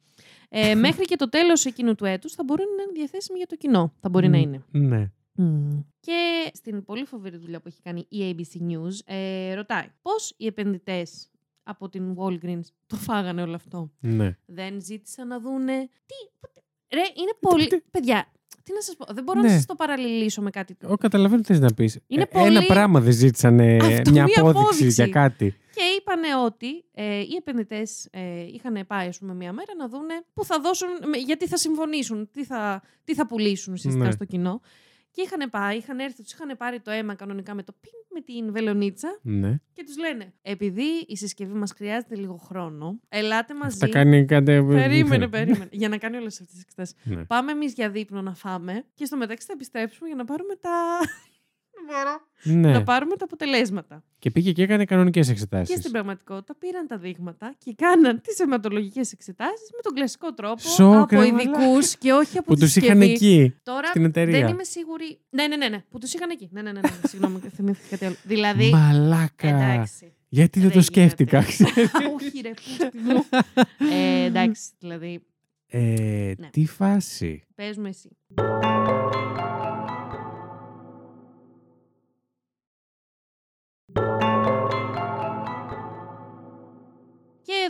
Ε, μέχρι και το τέλος εκείνου του έτους θα μπορεί να είναι διαθέσιμη για το κοινό. Θα μπορεί να Μμ, είναι. Ναι. Και στην πολύ φοβερή δουλειά που έχει κάνει η ABC News, ε, ρωτάει πώς οι επενδυτές από την Walgreens το φάγανε όλο αυτό; ναι. Δεν ζήτησαν να δούνε. Τι. Ποτέ- Ρε, είναι πολύ. Παιδιά, τι να σας πω. Δεν μπορώ Ναι. να σας το παραλληλήσω με κάτι. Εγώ καταλαβαίνω τι θες να πεις. Είναι Ένα πολύ- πράγμα δεν ζήτησανε Αυτό, μια μία απόδειξη απόδειξη. για κάτι. Και είπανε ότι ε, οι επενδυτές ε, είχαν πάει, ας πούμε, μία μέρα να δούνε που θα δώσουν, με- γιατί θα συμφωνήσουν, τι θα, τι θα πουλήσουν ουσιαστικά Ναι. στο κοινό. Και είχαν πάει, είχαν έρθει, τους είχαν πάρει το αίμα κανονικά με το πιν με την βελονίτσα Ναι. και τους λένε: Επειδή η συσκευή μας χρειάζεται λίγο χρόνο, ελάτε μαζί. Θα κάνει κάτι. Περίμενε, περίμενε. για να κάνει όλες αυτές τις εξετάσει. Ναι. Πάμε εμείς για δείπνο να φάμε και στο μεταξύ θα επιστρέψουμε για να πάρουμε τα. Δεν μπορώ. Ναι. Να πάρουμε τα αποτελέσματα. Και πήγε και έκανε κανονικές Και εξετάσει. στην πραγματικότητα πήραν τα δείγματα και κάναν τις αιματολογικές εξετάσεις με τον κλασικό τρόπο Σοκ, από ρε ειδικούς και όχι από Που τη τους είχαν συσκευή. εκεί. Τώρα στην εταιρεία. δεν είμαι σίγουρη. Ναι, ναι, ναι, ναι. Που τους είχαν εκεί. Ναι, ναι, ναι. ναι. Συγγνώμη, θυμήθηκα κάτι άλλο. Δηλαδή. Μαλάκα. Εντάξει. Γιατί δεν Δεν το σκέφτηκα. γίνεται. Όχι, ρε, πούστη μου. ε, εντάξει, δηλαδή. ε, Ναι. Τι φάση. Παίζουμε εσύ.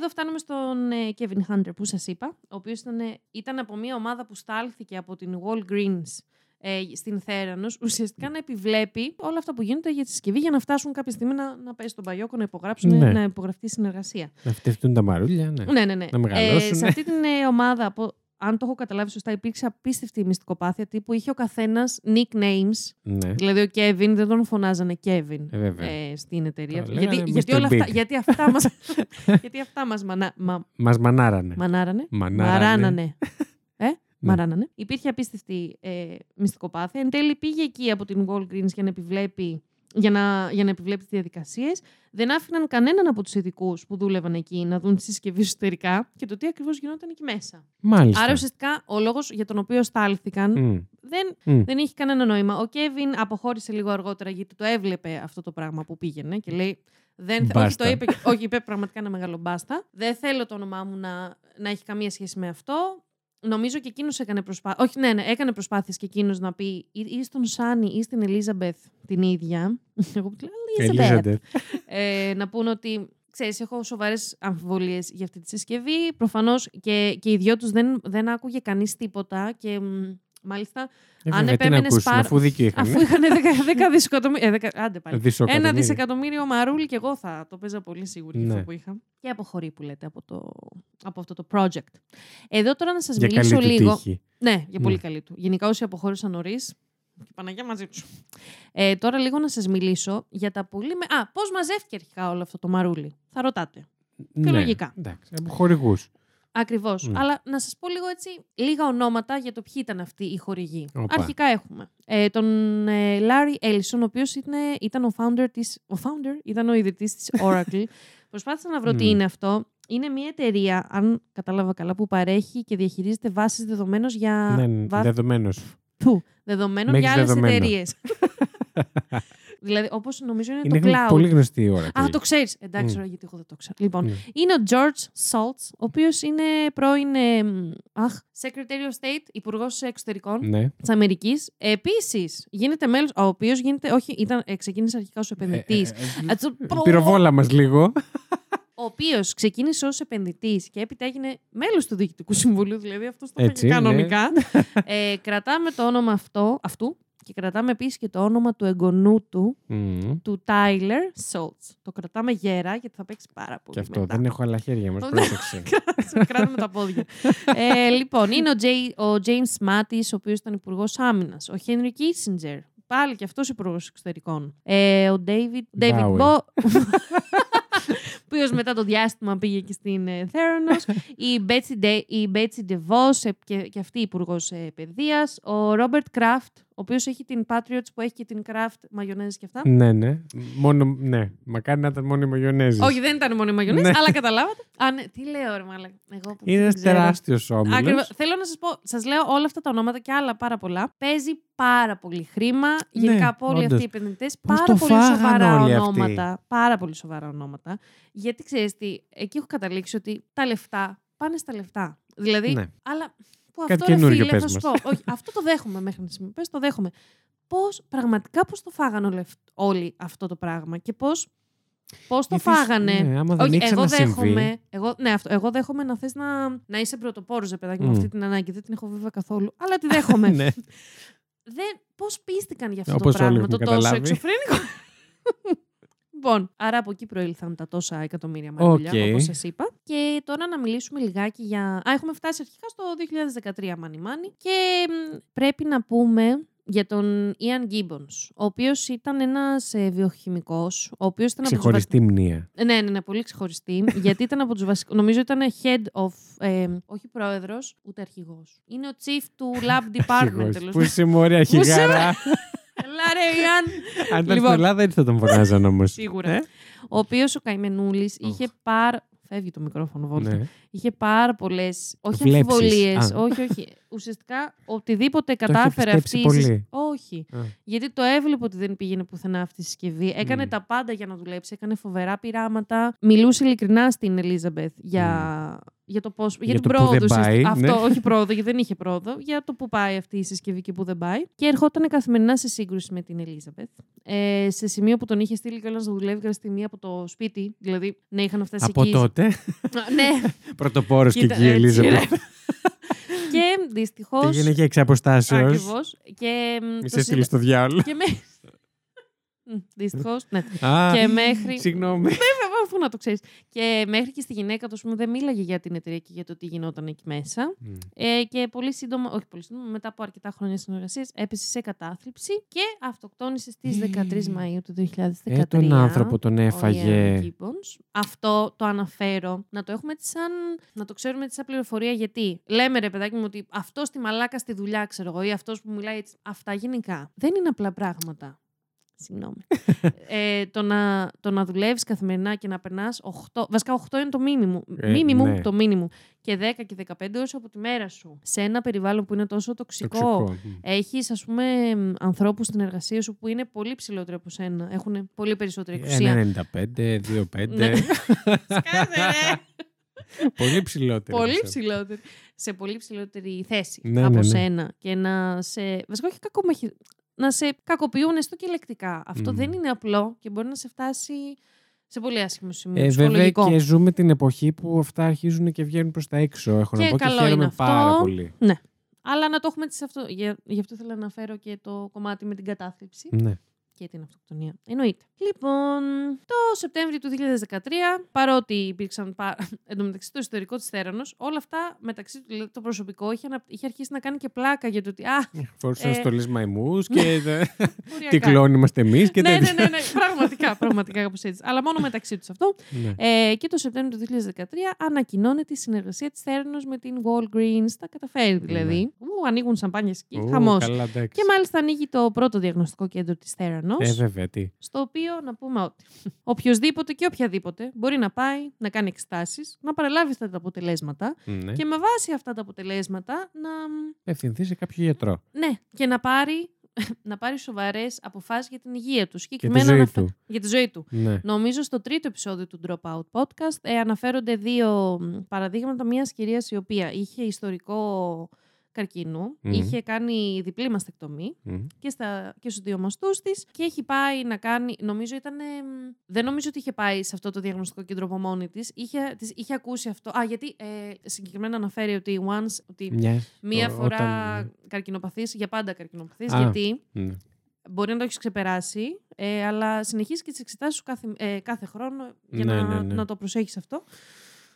Εδώ φτάνουμε στον ε, Kevin Hunter που σας είπα, ο οποίος ήταν, ε, ήταν από μια ομάδα που στάλθηκε από την Walgreens ε, στην Θέρανος, ουσιαστικά να επιβλέπει όλα αυτά που γίνονται για τη συσκευή για να φτάσουν κάποια στιγμή να, να πέσει στον Παγιόκο, να υπογράψουν, Ναι. να υπογραφτεί η συνεργασία. Να φτιαχτούν τα μαρούλια, ναι. Ναι, ναι, ναι. Να μεγαλώσουνε. σε αυτή την ε, ομάδα, από, αν το έχω καταλάβει σωστά, υπήρξε απίστευτη μυστικοπάθεια τύπου είχε ο καθένας nicknames. ναι. Δηλαδή, ο Kevin δεν τον φωνάζανε Kevin Ε, βέβαια. ε, στην εταιρεία. Το γιατί, λέγανε γιατί, Mr. όλα αυτά, Big. γιατί αυτά μας, γιατί αυτά μας μανα, μα, Μας μανάρανε. μανάρανε. Μανάρανε. Μαράνανε. Ε, Ναι. μαράνανε. Υπήρχε απίστευτη ε, μυστικοπάθεια. Εν τέλει πήγε εκεί από την Walgreens για να επιβλέπει για να, για να επιβλέπεις τις διαδικασίες. Δεν άφηναν κανέναν από τους ειδικούς που δούλευαν εκεί να δουν τη συσκευή εσωτερικά και το τι ακριβώς γινόταν εκεί μέσα. Μάλιστα. Άρα ουσιαστικά ο λόγος για τον οποίο στάλθηκαν Μμ. δεν, Μμ. δεν είχε κανένα νόημα. Ο Κέβιν αποχώρησε λίγο αργότερα γιατί το έβλεπε αυτό το πράγμα που πήγαινε και λέει. Δεν, θε- όχι, Μπάστα. το είπε, όχι, είπε πραγματικά ένα μεγάλο μπάστα. Δεν θέλω το όνομά μου να, να έχει καμία σχέση με αυτό. Νομίζω και εκείνος έκανε προσπάθεια. Όχι, ναι, ναι, έκανε προσπάθειες και εκείνος να πει ή, ή στον Σάνι ή στην Ελίζαμπεθ την ίδια. Εγώ που του λέω Ελίζαμπεθ. Ελίζαμπεθ. ε, να πούνε ότι ξέρεις, έχω σοβαρές αμφιβολίες για αυτή τη συσκευή. Προφανώς και, και οι δυο τους δεν, δεν άκουγε κανείς τίποτα. Και μ, μάλιστα, Ε, αν βέβαια, τι να επέμενες ακούσουν, πάρα. αφού δίκιο είχαν. Αφού είχαν 10 δισεκατομμύρια. Ε, δεκα- άντε πάλι. Ένα Δισεκατομμύρια. δισεκατομμύριο μαρούλι και εγώ θα το παίζα πολύ σίγουρη για Ναι. αυτό που είχα. Και αποχωρεί που λέτε από, το, από αυτό το project. Εδώ τώρα να σας Για μιλήσω καλή του λίγο. τύχη. Ναι, για πολύ Ναι. καλή του. Γενικά όσοι αποχώρησαν νωρίς. Και Παναγία μαζί τους. Ε, τώρα λίγο να σας μιλήσω για τα πολύ. Με... Α, πώς μαζεύτηκε αρχικά όλο αυτό το μαρούλι. Θα ρωτάτε. Ναι, λογικά. Εντάξει, από χορηγού. Ακριβώς. Μμ. Αλλά να σας πω λίγο έτσι λίγα ονόματα για το ποιοι ήταν αυτοί οι χορηγοί. Οπα. Αρχικά έχουμε ε, τον ε, Larry Ellison, ο οποίος ήταν ο founder της, ο founder, ήταν ο ιδρυτής της Oracle. Προσπάθησα να βρω τι Μμ. είναι αυτό. Είναι μια εταιρεία, αν κατάλαβα καλά, που παρέχει και διαχειρίζεται βάσεις δεδομένων για, Ναι, ναι, βα- δεδομένο. Του, δεδομένων Με για έχεις άλλες δεδομένα. εταιρείες. δηλαδή, όπως νομίζω είναι, Είναι το cloud. πολύ γνωστή η ώρα. Α, το ξέρεις. Εντάξει, Μμ. τώρα γιατί εγώ δεν το ξέρω. Λοιπόν, Μμ. είναι ο George Saltz, ο οποίος είναι πρώην ε, μ, αχ, Secretary of State, Υπουργός Εξωτερικών Ναι. της Αμερικής. Επίσης, γίνεται μέλος, ο οποίος γίνεται, όχι, ήταν, ε, ξεκίνησε αρχικά ως επενδυτής. Ε, ε, ε, Πυροβόλα μας λίγο. ο οποίος ξεκίνησε ως επενδυτής και έπειτα έγινε μέλος του Διοικητικού Συμβουλίου, δηλαδή αυτό το Έτσι, είχε ναι. κανονικά. ε, κρατάμε το όνομα αυτό, αυτού και κρατάμε επίσης και το όνομα του εγγονού του, Μμ. του Tyler Schultz. Το κρατάμε γέρα γιατί θα παίξει πάρα πολύ. Και αυτό. μετά. Δεν έχω άλλα χέρια μας. Ναι. Πρόσεξε. Κράταμε τα πόδια. ε, λοιπόν, είναι ο, Jay, ο James Mattis, ο οποίος ήταν υπουργός άμυνας. Ο Henry Kissinger, πάλι και αυτός υπουργός εξωτερικών. Ε, ο David. David Bowie. Bo. ο οποίο μετά το διάστημα πήγε και στην ε, Theranos. η Betsy, De, η Betsy DeVos ε, και, και αυτή υπουργός ε, παιδείας. Ο Robert Kraft, ο οποίος έχει την Patriots που έχει και την Kraft μαγιονέζη και αυτά. ναι, ναι. Μόνο, ναι. Μακάρι να ήταν μόνο η μαγιονέζη. Όχι, δεν ήταν μόνο η μαγιονέζη, Ναι. αλλά καταλάβατε. Α, ναι, τι λέω, ρε μαλάκα. Εγώ που Είναι δεν ένας ξέρω. τεράστιος όμιλος. Ακριβώς. Θέλω να σας πω, σας λέω όλα αυτά τα ονόματα και άλλα πάρα πολλά. Παίζει πάρα πολύ χρήμα. Ναι, Γενικά από όλοι όντως. αυτοί οι επενδυτές. Πώς Πάρα το πολύ φάγανε σοβαρά όλοι αυτοί. ονόματα. Πάρα πολύ σοβαρά ονόματα. Γιατί ξέρεις τι, εκεί έχω καταλήξει ότι τα λεφτά πάνε στα λεφτά. Δηλαδή, Ναι. αλλά. Που Κάτι αυτό, ρε καινούριο φίλε, πες θα σου μας. πω. Όχι, αυτό το δέχομαι μέχρι να σημείο. Πες, το δέχομαι. Πώς, πραγματικά πώς το φάγανε όλοι, αυτ- όλοι αυτό το πράγμα και πώς. Πώς το Γιατί, φάγανε; ναι, άμα δεν Όχι, έχει εγώ ξανασυμβεί. δέχομαι, εγώ, ναι, αυτό, εγώ δέχομαι να θες να, να είσαι πρωτοπόρος, ρε παιδάκι, με Μμ. αυτή την ανάγκη. Δεν την έχω βέβαια καθόλου. Αλλά τη δέχομαι. Ναι. Δεν, πώς πείστηκαν για αυτό Όπως το όλοι πράγμα, το έχουμε τόσο καταλάβει. εξωφρενικό; Λοιπόν, άρα από εκεί προήλθαν τα τόσα εκατομμύρια μαρούλια, Οκ. όπως σας είπα. Και τώρα να μιλήσουμε λιγάκι για... Α, έχουμε φτάσει αρχικά στο 2013, μάνι μάνι. Και μ, πρέπει να πούμε για τον Ian Gibbons, ο οποίος ήταν ένας ε, βιοχημικός, ο οποίος ήταν από τους βασι- Ξεχωριστή μνήα. ναι, ναι, ναι, πολύ ξεχωριστή. γιατί ήταν από τους βασικού. Νομίζω ήταν head of. Ε, όχι πρόεδρος, ούτε αρχηγός. Είναι ο chief του lab department. Αρχηγός. τέλος Πού είσαι μωρή αρχηγάρα; Έλα ρε, Ιαν. Αν ήταν Λοιπόν. στην Ελλάδα έτσι θα τον φωνάζαν όμως. Σίγουρα. Ο οποίος ο Καημενούλης είχε πάρα. Φεύγει το μικρόφωνο, Βόλτα. Ναι. Είχε πάρα πολλέ. Όχι Βλέψεις. αμφιβολίες. Α. Όχι, όχι. Ουσιαστικά οτιδήποτε είχε κατάφερε αυτή. πιστέψει η συσκ- πολύ. Όχι. Α. Γιατί το έβλεπε ότι δεν πήγαινε πουθενά αυτή η συσκευή. Έκανε Μμ. τα πάντα για να δουλέψει. Έκανε φοβερά πειράματα. Μιλούσε ειλικρινά στην Ελίζαμπεθ για, για το πώς, για, Για την το που πρόοδο. δεν πάει, ουσιαστικά. ναι. Αυτό, όχι πρόοδο, γιατί δεν είχε πρόοδο. Για το που πάει αυτή η συσκευή και που δεν πάει. Και ερχόταν καθημερινά σε σύγκρουση με την Ελίζαμπεθ. Ε, σε σημείο που τον είχε στείλει κιόλας να δουλεύει κάποια στιγμή από το σπίτι. Δηλαδή, ναι, είχαν φτάσει Από εκεί. τότε. ναι, Πρωτοπόρος και Κοίτα, εκεί η έτσι, Ελίζα. ρε. και δυστυχώ. Πήγαινε και εξ αποστάσεως. Ακριβώς. Και, μ, Μη το σε στείλεις συνδε- στο διάλογο. και με... Δυστυχώς, ναι. Α, και μέχρι. Συγγνώμη. Βέβαια, αφού να το ξέρεις. Και μέχρι και στη γυναίκα του, ας πούμε, δεν μίλαγε για την εταιρεία και για το τι γινόταν εκεί μέσα. Μμ. Ε, και πολύ σύντομα, όχι πολύ σύντομα, μετά από αρκετά χρόνια συνεργασίας, έπεσε σε κατάθλιψη και αυτοκτόνησε στις 13 Μαου του 2013. Ε, τον άνθρωπο τον ο Ian έφαγε. Gibbons. Αυτό το αναφέρω. Να το έχουμε έτσι σαν. να το ξέρουμε έτσι σαν πληροφορία γιατί. Λέμε ρε παιδάκι μου ότι αυτός στη μαλάκα στη δουλειά, ξέρω εγώ, ή αυτός που μιλάει έτσι. Αυτά γενικά δεν είναι απλά πράγματα. Συγγνώμη. ε, το, να, το να δουλεύεις καθημερινά και να περνάς 8. Βασικά 8 είναι το μήνυμου. Ε, μήνυμου, ναι. το μήνυμου. Και 10 και 15 ώρες από τη μέρα σου. Σε ένα περιβάλλον που είναι τόσο τοξικό. Τοξικό. Μμ. Έχεις ας πούμε ανθρώπους στην εργασία σου που είναι πολύ ψηλότεροι από σένα. Έχουν πολύ περισσότερη Ε, εξουσία. 1,95, 2,5. Ναι. Σκάσε, ρε! Πολύ ψηλότερο. πολύ ψηλότερη. Σε πολύ ψηλότερη θέση Ναι, από ναι, ναι. σένα. Και να σε. Βασικά, όχι κακομαχι... Να σε κακοποιούν έστω και λεκτικά. Αυτό Μμμ. δεν είναι απλό και μπορεί να σε φτάσει σε πολύ άσχημο σημείο. Ε, βέβαια ψυχολογικό. και ζούμε την εποχή που αυτά αρχίζουν και βγαίνουν προς τα έξω. Έχω Και να πω και καλό χαίρομαι είναι αυτό. πάρα πολύ. Αλλά να το έχουμε έτσι σε αυτό. Για... Γι' αυτό ήθελα να αναφέρω και το κομμάτι με την κατάθλιψη. Ναι. Και την αυτοκτονία. Εννοείται. Λοιπόν, το Σεπτέμβριο του 2013, παρότι υπήρξαν. Πα... Εν τω μεταξύ, το ιστορικό της Θέρανος, όλα αυτά μεταξύ του, δηλαδή, το προσωπικό είχε, ανα- είχε αρχίσει να κάνει και πλάκα για το ότι. Α, Φόρσα Ε, στολές μαϊμούς και δε- οριακά. τι κλόνοι είμαστε εμείς και ναι, ναι, τέτοια. ναι, ναι, πραγματικά, πραγματικά κάπως έτσι. Αλλά μόνο μεταξύ τους αυτό. Ναι. Ε, και το Σεπτέμβριο του 2013 ανακοινώνεται η συνεργασία της Θέρανος με την Walgreens. Τα καταφέρει δηλαδή. Ου, ανοίγουν σαμπάνιες εκεί. Ναι. Ου, Χαμός. Καλά, εντάξει. Και μάλιστα ανοίγει το πρώτο διαγνωστικό κέντρο της Θέρανος. Ε, βέβαια, τι. στο οποίο να πούμε ότι οποιοδήποτε και οποιαδήποτε μπορεί να πάει να κάνει εξετάσει, να παραλάβει αυτά τα αποτελέσματα Ναι. και με βάση αυτά τα αποτελέσματα να. Απευθυνθεί σε κάποιο γιατρό. Ναι, και να πάρει, να πάρει σοβαρές αποφάσεις για την υγεία του. Και τη Συγκεκριμένα ζωή αναφε- του. Για τη ζωή του. Ναι. Νομίζω στο τρίτο επεισόδιο του Dropout Podcast ε, αναφέρονται δύο μ, παραδείγματα μιας κυρίας η οποία είχε ιστορικό καρκίνου, Μμμ. είχε κάνει διπλή μαστεκτομή Μμ. και, στα, και στους δύο μαστούς της και έχει πάει να κάνει, νομίζω ήταν, δεν νομίζω ότι είχε πάει σε αυτό το διαγνωστικό κέντρο από μόνη της, είχε, της, είχε ακούσει αυτό, α γιατί ε, συγκεκριμένα αναφέρει ότι once, ότι Μια, μία ο- φορά όταν- καρκινοπαθής, για πάντα καρκινοπαθής, Α. γιατί Ναι. μπορεί να το έχεις ξεπεράσει, ε, αλλά συνεχίζεις και τις εξετάσεις σου κάθε, ε, κάθε χρόνο για Ναι, να, ναι, ναι. να το προσέχεις αυτό.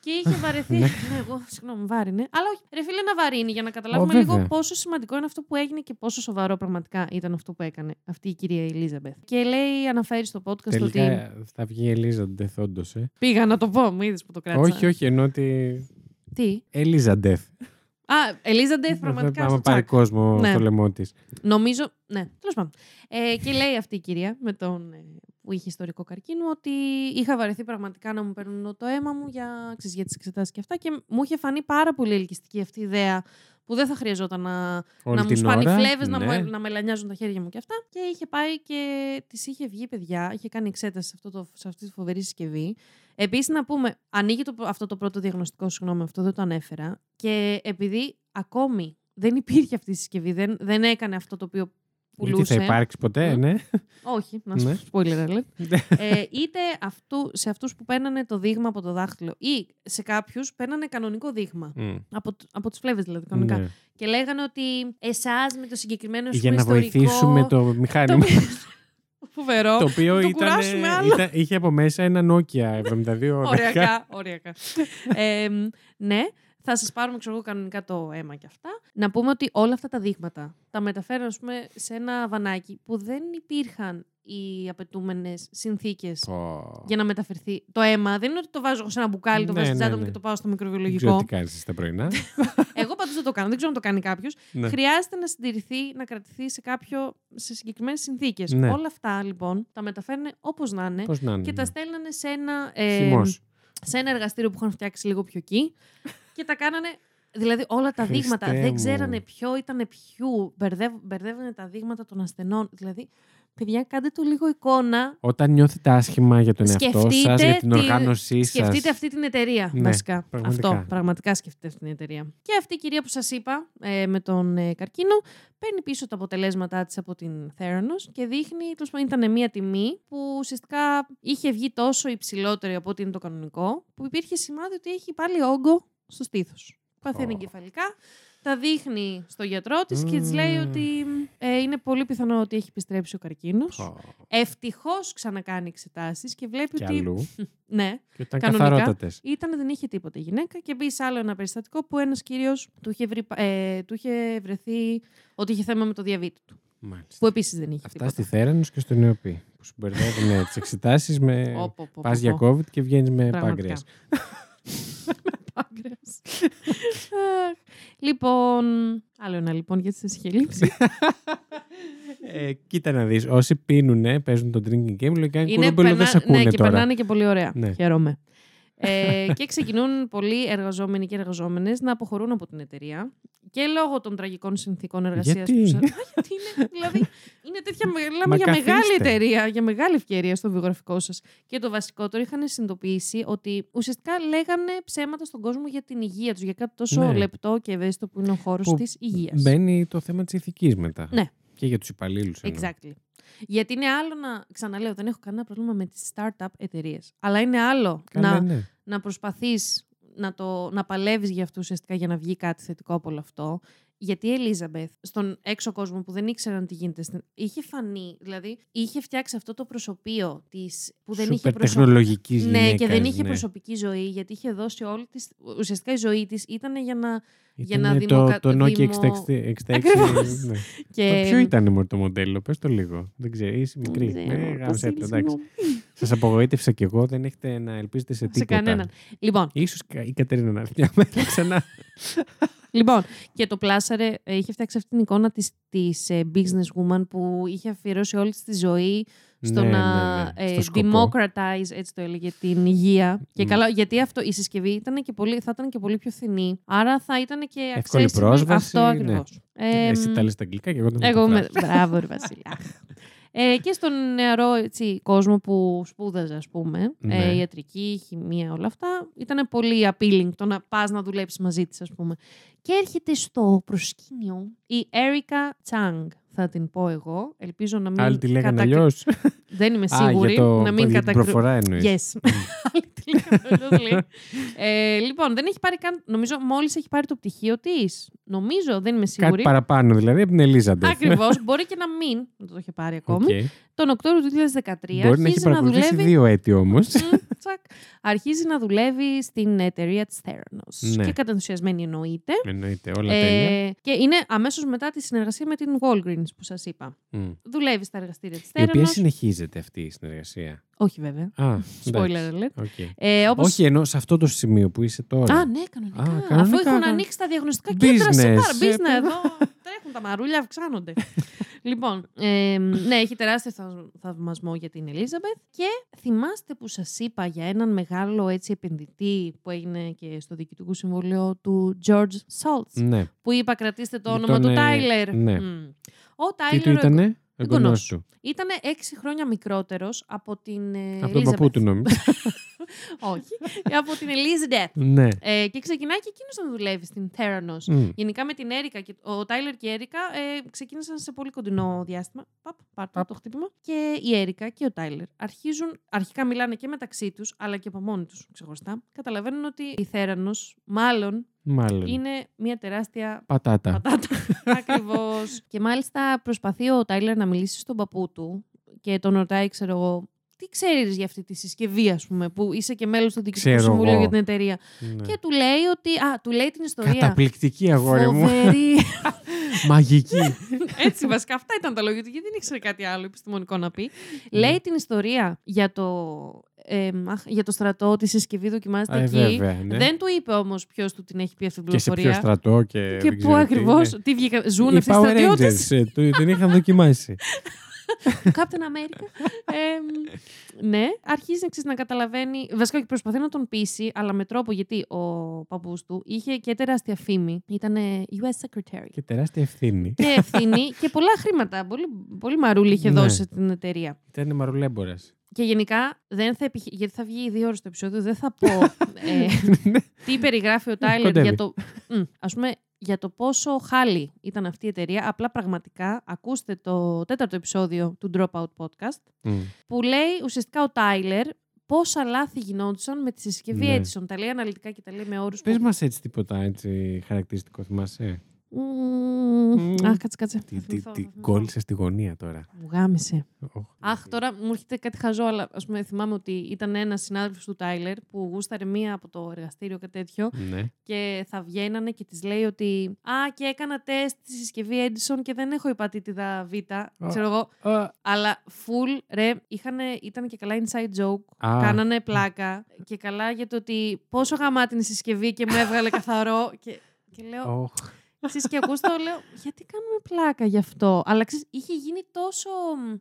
Και είχε βαρεθεί. ναι, εγώ, συγγνώμη, βάρινε. Αλλά όχι, ρε φίλε, να βαρύνει για να καταλάβουμε Ω, λίγο βέβαια. πόσο σημαντικό είναι αυτό που έγινε και πόσο σοβαρό πραγματικά ήταν αυτό που έκανε αυτή η κυρία Ελίζαμπεθ. Και λέει, αναφέρει στο podcast ότι. Τελικά θα βγει η Ελίζα Ντεθ, όντως, ε. Πήγα να το πω, μου είδες που το κράτησα. Όχι, όχι, ενώ ότι. Τι; Ελίζα Ντεθ. Α, Ελίζαμπεθ, πραγματικά. Άμα στο πάρει τσακ. κόσμο Ναι. στο λαιμό της. Νομίζω. Ναι, τέλος πάντων. Ε, και λέει αυτή η κυρία με τον, ε, που είχε ιστορικό καρκίνο ότι είχα βαρεθεί πραγματικά να μου παίρνουν το αίμα μου για, ξέρεις, για τις εξετάσεις και αυτά. Και μου είχε φανεί πάρα πολύ ελκυστική αυτή η ιδέα που δεν θα χρειαζόταν να, Όλη να μου την σπάνει ώρα, φλέβες, να, ναι. μου, να με λανιάζουν τα χέρια μου και αυτά. Και είχε πάει και της είχε βγει, παιδιά. Είχε κάνει εξέταση σε, αυτό το, σε αυτή τη φοβερή συσκευή. Επίσης, να πούμε, ανοίγει το, αυτό το πρώτο διαγνωστικό, συγγνώμη, αυτό δεν το ανέφερα. Και επειδή ακόμη δεν υπήρχε αυτή η συσκευή, δεν, δεν έκανε αυτό το οποίο Γιατί πουλούσε. θα υπάρξει ποτέ, Μμ. ναι. Όχι, να σου Ναι. spoiler alert. ε, είτε αυτού, σε αυτούς που παίρνανε το δείγμα από το δάχτυλο ή σε κάποιους παίρνανε κανονικό δείγμα. Μμ. Από, τ- από τους φλέβες δηλαδή κανονικά. Ναι. Και λέγανε ότι εσάς με το συγκεκριμένο σου Για να ιστορικό... βοηθήσουμε το μηχάνημα. Φοβερό. Το οποίο το ήταν, κουράσουμε άλλο. ήταν, είχε από μέσα ένα Nokia 72. Ωριακά, ωριακά. Ε, μ, ναι, θα σας πάρουμε ξέρω, εγώ, κανονικά το αίμα και αυτά. Να πούμε ότι όλα αυτά τα δείγματα τα μεταφέρουν ας πούμε, σε ένα βανάκι που δεν υπήρχαν οι απαιτούμενες συνθήκες Πω. για να μεταφερθεί. Το αίμα δεν είναι ότι το βάζω εγώ σε ένα μπουκάλι, το Ναι, βάζω στην ναι, τσάντα μου ναι. και το πάω στο Δεν ξέρω μικροβιολογικό. τι κάνεις στα πρωινά. Εγώ πάντως δεν το κάνω, δεν ξέρω αν το κάνει κάποιος. Ναι. Χρειάζεται να συντηρηθεί, να κρατηθεί σε, κάποιο, σε συγκεκριμένες συνθήκες. Ναι. Όλα αυτά λοιπόν τα μεταφέρουν όπως να είναι Πώς να είναι. και τα στέλνανε σε ένα, ε, Χυμός. σε ένα εργαστήριο που είχαν φτιάξει λίγο πιο εκεί και τα κάνανε. Δηλαδή όλα τα Χριστέ δείγματα μου. δεν ξέρανε ποιο ήταν ποιου. Μπερδεύ, μπερδεύανε τα δείγματα των ασθενών. Δηλαδή, παιδιά, κάντε το λίγο εικόνα. Όταν νιώθετε άσχημα για τον εαυτό σας, Σκεφτείτε για την τη- οργάνωσή σας. Σκεφτείτε αυτή την εταιρεία, Ναι, βασικά. πραγματικά. Αυτό, πραγματικά σκεφτείτε αυτή την εταιρεία. Και αυτή η κυρία που σας είπα, ε, με τον ε, καρκίνο, παίρνει πίσω τα αποτελέσματά της από την Theranos και δείχνει, τέλος πάντων ήταν μία τιμή που ουσιαστικά είχε βγει τόσο υψηλότερη από ό,τι είναι το κανονικό, που υπήρχε σημάδι ότι έχει πάλι όγκο στο στήθος. Παθαίνει Ω. εγκεφαλικά, τα δείχνει στο γιατρό της και της λέει Μμμ. ότι ε, είναι πολύ πιθανό ότι έχει επιστρέψει ο καρκίνος. Πω. Ευτυχώς ξανακάνει εξετάσεις και βλέπει Κι ότι... αλλού. Ναι, Και ήταν Κανονικά. καθαρότατες. ήταν, δεν είχε τίποτα η γυναίκα και μπει σε άλλο ένα περιστατικό που ένας κύριος του είχε, βρει, ε, του είχε βρεθεί ότι είχε θέμα με το διαβήτη του. Μάλιστα. Που επίσης δεν είχε Αυτά τίποτα. στη Θέρανος και στο Νεοπή. Που σου μπερδεύουν τις εξετάσεις με... Ω, πω, πω, Πας πω, για πω. COVID και βγαίνεις με Πραγματικά. πάγκρες. Πάγκρες. Αχ. Λοιπόν. Άλλο ένα λοιπόν γιατί σα είχε λείψει. Ε, κοίτα να δεις, όσοι πίνουνε, παίζουν το drinking game, λογικά είναι κουρούμπελο περνά- δεν σε ακούνε ναι, και τώρα. περνάνε και πολύ ωραία. Ναι. Χαίρομαι. Ε, και ξεκινούν πολλοί εργαζόμενοι και εργαζόμενες να αποχωρούν από την εταιρεία και λόγω των τραγικών συνθήκων εργασίας Γιατί; που. σα- Α, γιατί είναι, δηλαδή, είναι τέτοια. Μιλάμε Μα για μεγάλη καθίστε. εταιρεία, για μεγάλη ευκαιρία στο βιογραφικό σας. Και το βασικότερο είχαν συνειδητοποιήσει ότι ουσιαστικά λέγανε ψέματα στον κόσμο για την υγεία τους, για κάτι τόσο Ναι. λεπτό και ευαίσθητο που είναι ο χώρος Που της υγείας. Μπαίνει το θέμα της ηθικής μετά. Ναι. Και για τους υπαλλήλους. εννοώ. Exactly. Γιατί είναι άλλο να. Ξαναλέω, δεν έχω κανένα πρόβλημα με τις startup εταιρείες. Αλλά είναι άλλο Καλά, να, ναι. να προσπαθείς να, το, να παλεύεις για αυτό ουσιαστικά για να βγει κάτι θετικό από όλο αυτό. Γιατί η Ελίζαμπεθ, στον έξω κόσμο που δεν ήξεραν τι γίνεται, στην... είχε φανεί, δηλαδή είχε φτιάξει αυτό το προσωπείο της που δεν είχε Σούπερ προσωπ- τεχνολογικής Ναι, και δεν γυναίκας, είχε ναι. προσωπική ζωή, γιατί είχε δώσει όλη τη. Ουσιαστικά η ζωή της ήταν για να. Για να Ήτανε δημοκα- το, το Nokia δημο- 66. 66 Ακριβώς. ναι. Και... Το ποιο ήταν μωρέ, το μοντέλο, πες το λίγο. Δεν ξέρω, είσαι μικρή. Δεν Ναι, ξέρω, γάμισε το, Βασίλη, εντάξει. συγγνώμη. Σας απογοήτευσα κι εγώ, δεν έχετε να ελπίζετε σε Σε τίποτα. κανέναν. Λοιπόν, Ίσως κα- η Κατερίνα να έρθει μια μέρα ξανά. Λοιπόν, και το πλάσαρε, ε, είχε φτιάξει αυτή την εικόνα της, της ε, businesswoman που είχε αφιερώσει όλη της τη ζωή στο Ναι, να ναι, ναι. ε, Στο σκοπό. democratize, έτσι το έλεγε, την υγεία. Και Μμ. καλά, γιατί αυτό, η συσκευή ήταν και πολύ, θα ήταν και πολύ πιο φθηνή. Άρα θα ήταν και Εύκολη accessible. πρόσβαση, Αυτό ναι. ακριβώς. Ε, Εσύ τα λες στα αγγλικά και εγώ τα εγώ με... μεταφράζω. Μπράβο, ρε Βασίλη. Αχ. Ε, και στον νεαρό έτσι, κόσμο που σπούδαζε, ας πούμε, Ναι. ε, ιατρική, χημεία, όλα αυτά, ήταν πολύ appealing το να πας να δουλέψεις μαζί της, ας πούμε. Και έρχεται στο προσκήνιο η Έρικα Τσάνγκ, θα την πω εγώ. Ελπίζω να μην... Άλλοι τη λέγανε κατακρι- αλλιώς. Δεν είμαι Α, σίγουρη για, το, να μην για την κατακρι... προφορά εννοείς. Yes. Άλλοι τη λέγανε αλλιώς, λέει. ε, λοιπόν, δεν έχει πάρει καν... Νομίζω μόλις έχει πάρει το πτυχίο της. Νομίζω, δεν είμαι σίγουρη. Κάτι παραπάνω δηλαδή από την Ελίζαμπεθ. Ακριβώς. Μπορεί και να μην να το είχε πάρει ακόμη. Οκ. Τον Οκτώβριο του 2013 Μπορεί να έχει αρχίζει να, παρακολουθήσει δουλεύει. δύο έτη όμως. Μμ, τσακ. αρχίζει να δουλεύει στην εταιρεία της Theranos. Ναι. Και κατενθουσιασμένη εννοείται. Εννοείται, όλα τέλεια. Ε, και είναι αμέσως μετά τη συνεργασία με την Walgreens που σας είπα. Μμ. Δουλεύει στα εργαστήρια της Η οποία Theranos. Συνεχίζεται αυτή η συνεργασία; Όχι βέβαια. Α, Spoiler εντάξει. alert. OK. Ε, όπως... Όχι, ενώ σε αυτό το σημείο που είσαι τώρα. Α, ναι, κανονικά. Α, Αφού κανονικά, έχουν κα- ανοίξει τα διαγνωστικά κέντρα Business, σήμερα. ε, Business, παι- εδώ τρέχουν τα μαρούλια, αυξάνονται. λοιπόν, ε, ναι, έχει τεράστιο θαυμ- θαυμασμό για την Ελίζαμπεθ και θυμάστε που σας είπα για έναν μεγάλο έτσι επενδυτή που έγινε και στο Διοικητικό Συμβούλιο του George Saltz, Ναι. που είπα κρατήστε το Για όνομα τον, του ε, Τάιλερ. ναι. Μμ. Ο Τι Τάιλερ του ήτανε, εγγονός εγγονός. του. ήταν έξι χρόνια μικρότερος από την ε, Από τον παππού Elizabeth. του νόμιζα. Όχι, από την Elizabeth. ναι. Ε, και ξεκινάει και εκείνος να δουλεύει στην Theranos. Μμ. Γενικά με την Έρικα και ο Τάιλερ και η Έρικα ε, ξεκίνησαν σε πολύ κοντινό διάστημα. Παπ, πάρτε Παπ. το χτύπημα. Και η Έρικα και ο Τάιλερ αρχίζουν, αρχικά μιλάνε και μεταξύ τους, αλλά και από μόνοι τους ξεχωριστά. Καταλαβαίνουν ότι η Theranos μάλλον Μάλλον. είναι μια τεράστια Πατάτα. πατάτα. Ακριβώς. και μάλιστα προσπαθεί ο Τάιλερ να μιλήσει στον παππού του και τον ρωτάει, ξέρω εγώ, τι ξέρεις για αυτή τη συσκευή, ας πούμε, που είσαι και μέλος του Διοικητικού Ξέρω Συμβουλίου εγώ. για την εταιρεία. Ναι. Και του λέει ότι. Α, του λέει την ιστορία. Καταπληκτική αγόρι μου. Φοβερή. Μαγική. Έτσι, βασικά αυτά ήταν τα λόγια του, γιατί δεν ήξερε κάτι άλλο επιστημονικό να πει. λέει την ιστορία για το, ε, αχ, για το στρατό, τη συσκευή δοκιμάζεται Ε, εκεί. βέβαια, ναι. Δεν του είπε όμως ποιος του την έχει πει αυτή την Και σε ποιο πληροφορία. στρατό και. Και δεν πού ξέρω τι, ακριβώς, ναι. τι βγήκα, ζουν Οι αυτοί οι Power στρατιώτες. Rangers ε, του- την είχαν δοκιμάσει. Captain America. Ε, ναι, αρχίζει ξέρεις, να καταλαβαίνει. Βασικά και προσπαθεί να τον πείσει, αλλά με τρόπο γιατί ο παππούς του είχε και τεράστια φήμη. Ήταν US Secretary. και τεράστια ευθύνη. και ευθύνη και πολλά χρήματα. Πολύ, πολύ μαρούλι είχε Ναι. δώσει στην εταιρεία. Ήταν μαρουλέμπορα. Και γενικά, δεν θα επιχει... γιατί θα βγει δύο ώρες το επεισόδιο, δεν θα πω ε, τι περιγράφει ο Τάιλερ Κοντεύει. για το, Μ, ας πούμε, για το πόσο χάλι ήταν αυτή η εταιρεία. Απλά πραγματικά ακούστε το τέταρτο επεισόδιο του Dropout Podcast Μμ. που λέει ουσιαστικά ο Τάιλερ πόσα λάθη γινόντουσαν με τη συσκευή Ναι. Edison. Τα λέει αναλυτικά και τα λέει με όρους Πες που... μας έτσι τίποτα έτσι χαρακτηριστικό, θυμάσαι; Μμμ. Μμμ. Αχ, κάτσε, κάτσε. Τι, Θα τι, θυμηθώ, τι θα θυμηθώ. κόλλησε στη γωνία τώρα. Μου γάμισε. Οχ, Αχ, τώρα μου έρχεται κάτι χαζό, αλλά ας πούμε θυμάμαι ότι ήταν ένας συνάδελφος του Τάιλερ που γούσταρε μία από το εργαστήριο και τέτοιο Ναι. και θα βγαίνανε και της λέει ότι Α, και έκανα τεστ στη συσκευή Edison και δεν έχω υπατήτηδα Β. Ξέρω εγώ. Α, Αλλά full, ρε, είχανε, ήταν και καλά inside joke. Α. Κάνανε πλάκα και καλά για το ότι πόσο γαμάτη είναι η συσκευή και μου έβγαλε καθαρό. Και Και λέω, Οχ. Ξέρεις, και ακούς το, λέω, γιατί κάνουμε πλάκα γι' αυτό; Αλλά ξέρεις, είχε γίνει τόσο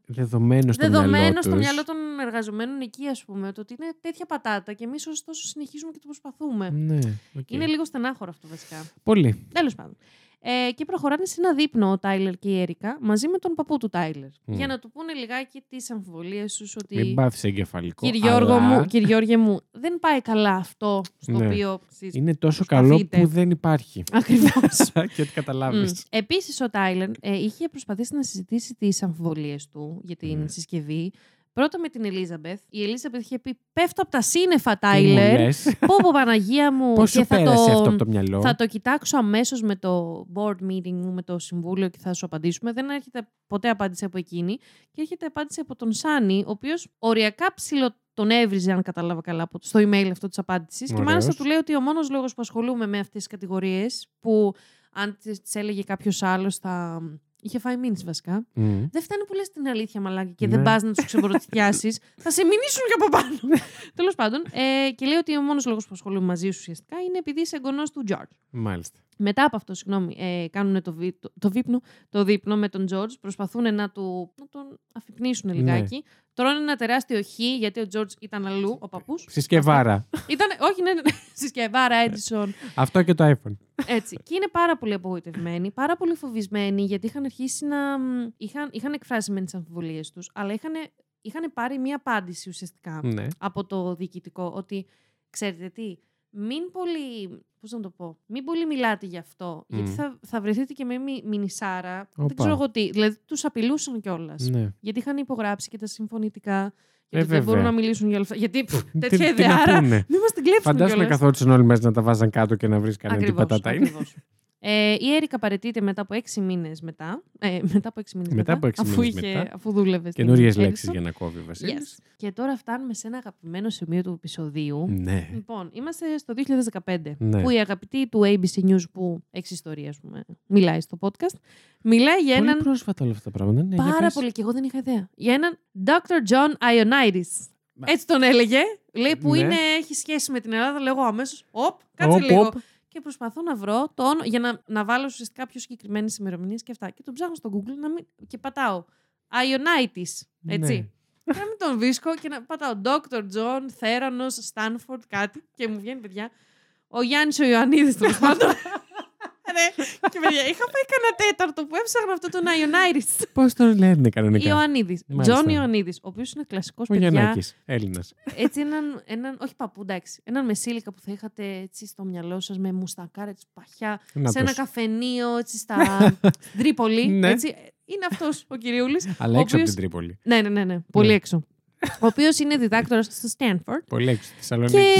Δεδομένο στο δεδομένο μυαλό στο τους. μυαλό των εργαζομένων εκεί, ας πούμε, το ότι είναι τέτοια πατάτα και εμείς ωστόσο συνεχίζουμε και το προσπαθούμε. Ναι, οκ. Είναι λίγο στενάχωρο αυτό βασικά. Πολύ. Τέλος πάντων. Ε, και προχωράνε σε ένα δείπνο ο Τάιλερ και η Έρικα μαζί με τον παππού του Τάιλερ. Μμ. Για να του πούνε λιγάκι τις αμφιβολίες τους ότι. Μην πάθεις εγκεφαλικό. Κύριε Γιώργο, αλλά μου, κύριε Γιώργε μου, δεν πάει καλά αυτό στο Ναι. οποίο. εσείς Είναι τόσο προσπαθείτε. καλό που δεν υπάρχει. Ακριβώς. και ότι καταλάβεις. Επίσης, ο Τάιλερ ε, είχε προσπαθήσει να συζητήσει τις αμφιβολίες του για την Ναι. συσκευή. Πρώτα με την Ελίζαμπεθ. Η Ελίζαμπεθ είχε πει: Πέφτω από τα σύννεφα, Τι μου Τάιλερ. λες; Πω, πω, Παναγία μου. Πώς σου και θα πέρασε το... αυτό από το μυαλό; Θα το κοιτάξω αμέσως με το board meeting μου, με το συμβούλιο και θα σου απαντήσουμε. Δεν έρχεται ποτέ απάντηση από εκείνη. Και έρχεται απάντηση από τον Σάνι, ο οποίος οριακά ψηλο τον έβριζε, αν κατάλαβα καλά, από- στο email αυτό της απάντησης. Και Ωραίος. μάλιστα του λέει ότι ο μόνος λόγος που ασχολούμαι με αυτές τις κατηγορίες, που αν τι έλεγε κάποιος άλλος θα. Είχε φάει μήνυση βασικά. Μμ. Δεν φτάνει που λες την αλήθεια, μαλάκα, και Ναι. δεν πας να τους ξεμπορτιάσει. θα σε μηνύσουν και από πάνω. Τέλος πάντων. Ε, και λέει ότι ο μόνος λόγος που ασχολούμαι μαζί σου ουσιαστικά είναι επειδή είσαι εγγονός του George. Μάλιστα. Μετά από αυτό, συγγνώμη, ε, κάνουν το, βι, το, το, βύπνο, το δείπνο με τον George. Προσπαθούν να, του, να τον αφυπνίσουν Ναι. λιγάκι. Τρώνε ένα τεράστιο χ, γιατί ο George ήταν αλλού, ο παππούς. Συσκευάρα. ήταν, όχι, ναι, ναι, ναι, συσκευάρα, Edison. Αυτό και το iPhone. Έτσι. Και είναι πάρα πολύ απογοητευμένοι, πάρα πολύ φοβισμένοι, γιατί είχαν αρχίσει να. μ, είχαν, είχαν εκφράσει με τις αμφιβολίες τους, αλλά είχαν, είχαν πάρει μία απάντηση ουσιαστικά ναι. από το διοικητικό ότι ξέρετε τι, μην πολύ. Πώς να το πω, μην πολύ μιλάτε γι' αυτό. Γιατί Μμ. θα, θα βρεθείτε και με μι, μινισάρα. Οπα. Δεν ξέρω εγώ τι. Δηλαδή τους απειλούσαν κιόλας. ναι. Γιατί είχαν υπογράψει και τα συμφωνητικά. Ε, Γιατί δεν μπορούν βέβαια. να μιλήσουν για όλα αυτά. Γιατί πφ, Τι- τέτοια τι να ιδεάρα. πούνε. Μην μας την κλέψουν Φαντάζομαι κιόλας. καθόντουσαν όλοι μέσα να τα βάζαν κάτω και να βρει κανένα τι Ακριβώς, πατάτα είναι. ακριβώς. Ε, η Έρικα παρετείται μετά από έξι μήνες μετά. Ε, μετά από έξι μήνες Μετά από έξι αφού, μήνες είχε, μετά. αφού δούλευε. στην Καινούριες Edison. λέξεις για να κόβει ο Βασίλης. Yes. Και τώρα φτάνουμε σε ένα αγαπημένο σημείο του επεισοδίου. Ναι. Λοιπόν, είμαστε στο 2015, Ναι. που η αγαπητή του ABC News, που έχει ιστορία, ας πούμε, μιλάει στο podcast, μιλάει για Πολύ έναν. πρόσφατα όλα αυτά τα πράγματα. Ναι, για Πάρα πες. πολύ, και εγώ δεν είχα ιδέα. Για έναν Dr. John Ioannidis. Μα- Έτσι τον έλεγε. Λέει που Ναι. είναι, έχει σχέση με την Ελλάδα. Λέω αμέσως. Οπ, κάτσε Οπ, λίγο. οπ. Και προσπαθώ να βρω το όνομα για να, να βάλω ουσιαστικά πιο συγκεκριμένες ημερομηνίες και αυτά. Και τον ψάχνω στο Google να μην, και πατάω. Ionitis. Έτσι. Ναι. Και να μην τον βρίσκω και να πατάω Dr. John, Θέρανο, Stanford, κάτι. Και μου βγαίνει, παιδιά, ο Γιάννης ο Ιωαννίδης τέλος πάντων. Ρε, και παιδιά, είχα πάει κανένα τέταρτο που έψαχνα αυτό τον Ionitis. Πώς τον λένε κανονικά; Ιωαννίδης. Μάλιστα. Τζον Ιωαννίδης, ο οποίος είναι κλασικός Ο παιδιά. Γιαννάκης. Έλληνας. Έτσι, έναν, έναν, όχι παππού, εντάξει. Έναν μεσήλικα που θα είχατε έτσι στο μυαλό σας με μουστακάρ, έτσι παχιά, σε ένα καφενείο, έτσι στα στην Τρίπολη. Ναι. έτσι. Είναι αυτός ο κυριούλης. Αλλά έξω από την Τρίπολη. Ναι, ναι, ναι, ναι. Πολύ Ναι. έξω. ο οποίος είναι διδάκτορας στο Stanford. Πολύ έξω στη Θεσσαλονίκη.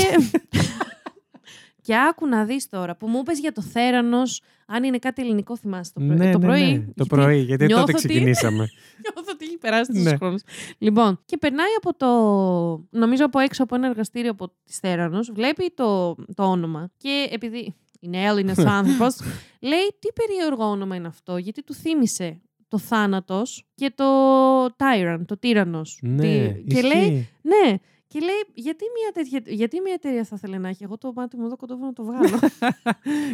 Και... και άκου να δεις τώρα που μου είπες για το Theranos, αν είναι κάτι ελληνικό, θυμάσαι το, πρωί- Ναι, το ναι, πρωί; ναι. Το πρωί, γιατί νιώθω τότε ότι- ξεκινήσαμε. Νιώθω ότι έχει περάσει τόσο Ναι. χρόνο. Λοιπόν, και περνάει από το. Νομίζω από έξω από ένα εργαστήριο από της Θέρανος, βλέπει το, το όνομα. Και επειδή είναι Έλληνα άνθρωπος, λέει τι περίεργο όνομα είναι αυτό, γιατί του θύμισε το θάνατος και το Tyrant, το τύρανο. Ναι, και λέει, ισχύει. ναι, και λέει, γιατί μια, τέτοια, γιατί μια εταιρεία θα ήθελε να έχει; Εγώ το μάτι μου εδώ κοντόβω να το βγάλω.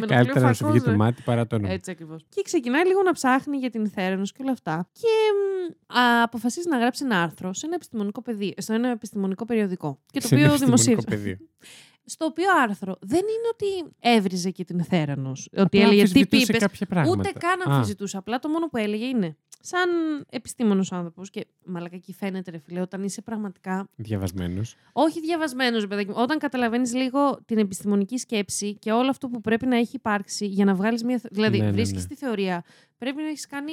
Με το Καλύτερα να σου βγει το φακό, μάτι παρά το όνομα. έτσι ακριβώς. Και ξεκινάει λίγο να ψάχνει για την Θέρανο και όλα αυτά. Και μ, α, αποφασίζει να γράψει ένα άρθρο σε ένα επιστημονικό, πεδίο, σε ένα επιστημονικό περιοδικό. Και το Σε ένα οποίο επιστημονικό δημοσίευσε. πεδίο. Στο οποίο άρθρο δεν είναι ότι έβριζε και την Θέρανο. Ότι Απλά έλεγε τι αμφισβητούσε πίπε. κάποια πράγματα. Ούτε καν Α, αμφισβητούσε. Απλά το μόνο που έλεγε είναι σαν επιστήμονος άνθρωπος. Και μαλακακή φαίνεται, ρε φίλε, όταν είσαι πραγματικά Διαβασμένος. όχι διαβασμένος, παιδάκι μου. Όταν καταλαβαίνεις λίγο την επιστημονική σκέψη και όλο αυτό που πρέπει να έχει υπάρξει για να βγάλεις μια. θε- Δηλαδή, Ναι, ναι, βρίσκεις ναι. τη θεωρία, πρέπει να έχεις κάνει.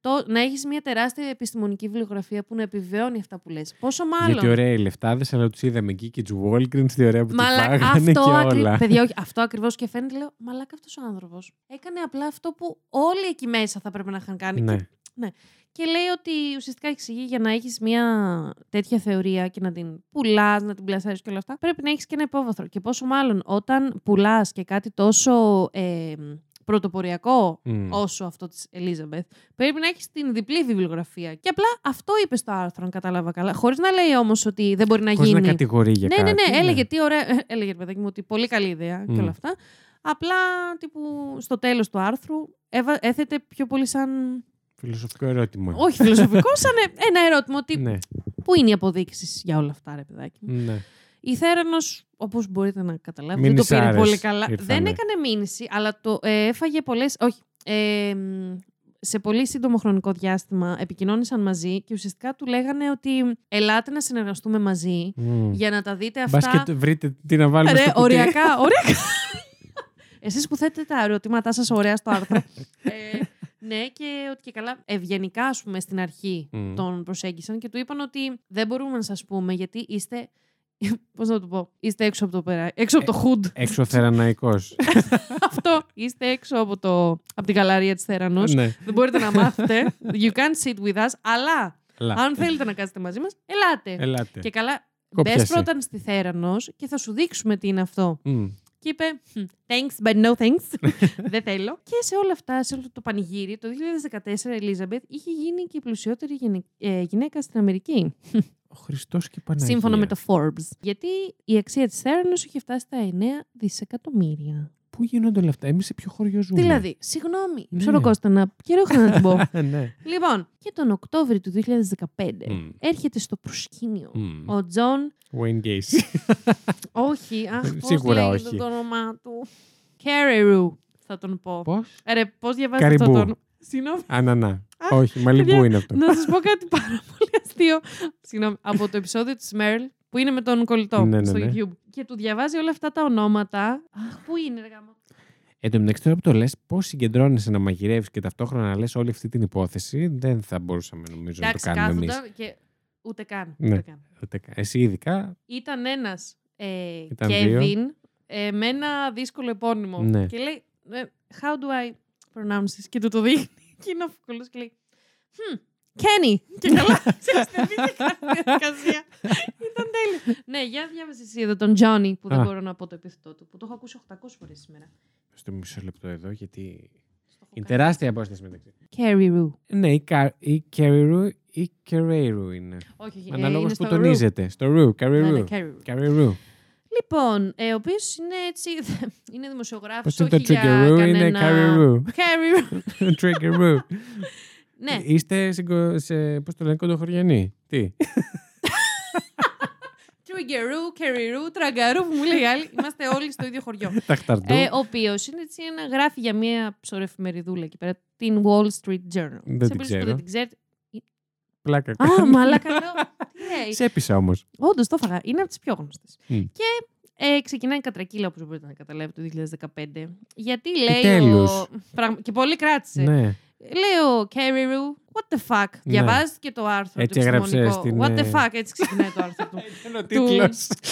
Το, να έχεις μια τεράστια επιστημονική βιβλιογραφία που να επιβεβαιώνει αυτά που λες. Πόσο μάλλον; Γιατί ωραία οι λεφτάδες, αλλά τους είδαμε εκεί και τους Walgreens, τη ωραία που τη Μαλα- φάγανε αυτό, και ακρι... όλα. Παιδιά, όχι, αυτό ακριβώς και φαίνεται, λέω, μαλάκα αυτός ο άνθρωπος. Έκανε απλά αυτό που όλοι εκεί μέσα θα πρέπει να είχαν κάνει. Ναι. Και, και λέει ότι ουσιαστικά εξηγεί για να έχεις μια τέτοια θεωρία και να την πουλάς, να την πλασάρεις και όλα αυτά, πρέπει να έχεις και ένα υπόβαθρο. Και πόσο μάλλον όταν πουλάς και κάτι τόσο ε, πρωτοποριακό Μμ. όσο αυτό της Ελίζαμπεθ, πρέπει να έχεις την διπλή βιβλιογραφία. Και απλά αυτό είπες στο άρθρο, αν κατάλαβα καλά. Χωρίς να λέει όμως ότι δεν μπορεί να Χωρίς γίνει. να κατηγορεί για Ναι, κάτι. ναι, ναι. Έλεγε τι ωραία. Έλεγε, ρε παιδάκι μου, ότι πολύ καλή ιδέα και Μμ. όλα αυτά. Απλά τύπου στο τέλος του άρθρου έβα- έθετε πιο πολύ σαν. Φιλοσοφικό ερώτημα. Όχι φιλοσοφικό, σαν ε- ένα ερώτημα. Ότι Ναι, πού είναι οι αποδείξει για όλα αυτά, ρε παιδάκι. μου. ναι. Η Θέρανο, όπως μπορείτε να καταλάβετε, δεν το Μήνυσάρες πήρε πολύ καλά. ήρθανε. Δεν έκανε μήνυση, αλλά το ε, έφαγε πολλές. Όχι. Ε, μ, σε πολύ σύντομο χρονικό διάστημα επικοινώνησαν μαζί και ουσιαστικά του λέγανε ότι ελάτε να συνεργαστούμε μαζί Μμ. για να τα δείτε αυτά. Μπας και βρείτε τι να βάλουμε Ρε, στο κουτί. οριακά, οριακά. Εσείς που θέτετε τα ερωτήματά σας ωραία στο άρθρο. ε, ναι, και ότι και καλά ευγενικά, ας πούμε, στην αρχή Μμ. τον προσέγγισαν και του είπαν ότι δεν μπορούμε να σας πούμε γιατί είστε... Πώς να το πω, είστε έξω από το, περα... έξω από το hood. Έξω θεραναϊκός. Αυτό, είστε έξω από, το... από την καλαρία της Θέρανος. ναι. δεν μπορείτε να μάθετε. You can't sit with us, αλλά Ελά. αν θέλετε να κάτσετε μαζί μας, ελάτε. Ελάτε. Και καλά, Κόπιασε. μπες πρώτα στη Θέρανος και θα σου δείξουμε τι είναι αυτό. Μμ. Και είπε, «Hm, thanks, but no thanks. Δεν θέλω. Και σε όλα αυτά, σε όλο το πανηγύρι, το 2014 η Ελίζαμπεθ είχε γίνει και η πλουσιότερη γενε- ε, γυναίκα στην Αμερική. Ο Χριστός και η Παναγία. Σύμφωνα με το Forbes. Γιατί η αξία της Theranos είχε φτάσει στα 9 δισεκατομμύρια. Πού γίνονται όλα αυτά, εμείς σε ποιο χωριό ζούμε; Δηλαδή, συγγνώμη, Ναι. ψωροκόστα να καιρό είχα να την πω. ναι. λοιπόν, και τον Οκτώβριο του 2015 Μμ. έρχεται στο προσκήνιο Μμ. ο Τζον Wayne Gacy. Όχι, αχ, πώς Σίγουρα λέγεται όχι. το όνομά του. Κέρερου, θα τον πω. Πώς; Ρε, πώς διαβάζετε αυτό Καριμπού. το όνομα; Συγγνώμη, Ανανά. Όχι, μαλλιμπού παιδιά, είναι αυτό. να σας πω κάτι πάρα πολύ αστείο. Συγγνώμη, από το επεισόδιο της Μέρλ, που είναι με τον κολλητό Ναι, ναι, στο ναι. YouTube. Και του διαβάζει όλα αυτά τα ονόματα. Αχ, πού είναι, ρε γάμο. Εν τω μεταξύ, τώρα που το λες, πώς συγκεντρώνεσαι να μαγειρεύεις και ταυτόχρονα να λες όλη αυτή την υπόθεση, δεν θα μπορούσαμε νομίζω Εντάξει, να το κάνουμε εμείς. κάθονταν και ούτε καν. Ναι. Ούτε καν. Εσύ ειδικά. Ήταν ένας ε, Ήταν Kevin ε, με ένα δύσκολο επώνυμο. Ναι. Και λέει, ε, how do I pronounce this? Και του το δείχνει. Και είναι αυκολός και λέει, hmm, Kenny. Και καλά, ξέρεις, δεν είχε κάνει διαδικασία. Ήταν τέλειο. ναι, για διάβασε εσύ εδώ τον Johnny, που δεν Α. μπορώ να πω το επίθετό του, που το έχω ακούσει 800 φορές σήμερα. Στο μισό λεπτό εδώ, γιατί. Στο έχω Είναι κάνει. τεράστια απόσταση μεταξύ. Carrie Roo. Ναι, η, Κα... η Κεριρού ή Κερέιρου είναι. Όχι, όχι. ε, Αναλόγω είναι που στο Roo. τονίζεται. Στο Ρου, Ναι, Κεριρού. ναι, Carrie Roo. Κεριρού. Λοιπόν, ε, ο οποίος είναι έτσι. είναι δημοσιογράφος. Πώς είναι το Triggeroo, είναι Κεριρού. Carrie Triggeroo. Ναι, Είστε συγκο... σε. Πώς το λένε, κοντοχωριανοί; Τι; Τρουγκερού, Κεριρού, Τραγκαρού που μου λέει η άλλη. Είμαστε όλοι στο ίδιο χωριό. Ταχταρτού. ε, ο οποίος είναι έτσι ένα γράφει για μια ψωρεφημεριδούλα εκεί πέρα, την Wall Street Journal. Δεν Σε την περίπτωση που ξέρω. Δεν την ξέρετε. Πλάκα. Α, κάνω. μαλάκα λέω. Τι λέει. Σε έπεισα όμως. Όντως το έφαγα. Είναι από τις πιο γνωστές. Μμ. Και ε, ξεκινάει η κατρακύλα, όπως μπορείτε να καταλάβετε, το 2015. Γιατί λέει. Επιτέλους. Ο... Πραγμα- Και πολύ κράτησε. Ναι. Λέει ο Κέριρου, what the fuck; Ναι. Διαβάζεις και το άρθρο Έτσι του έγραψε επιστημονικό. στην, What the ε, fuck, έτσι ξεκινάει το άρθρο του. Ήταν ο του,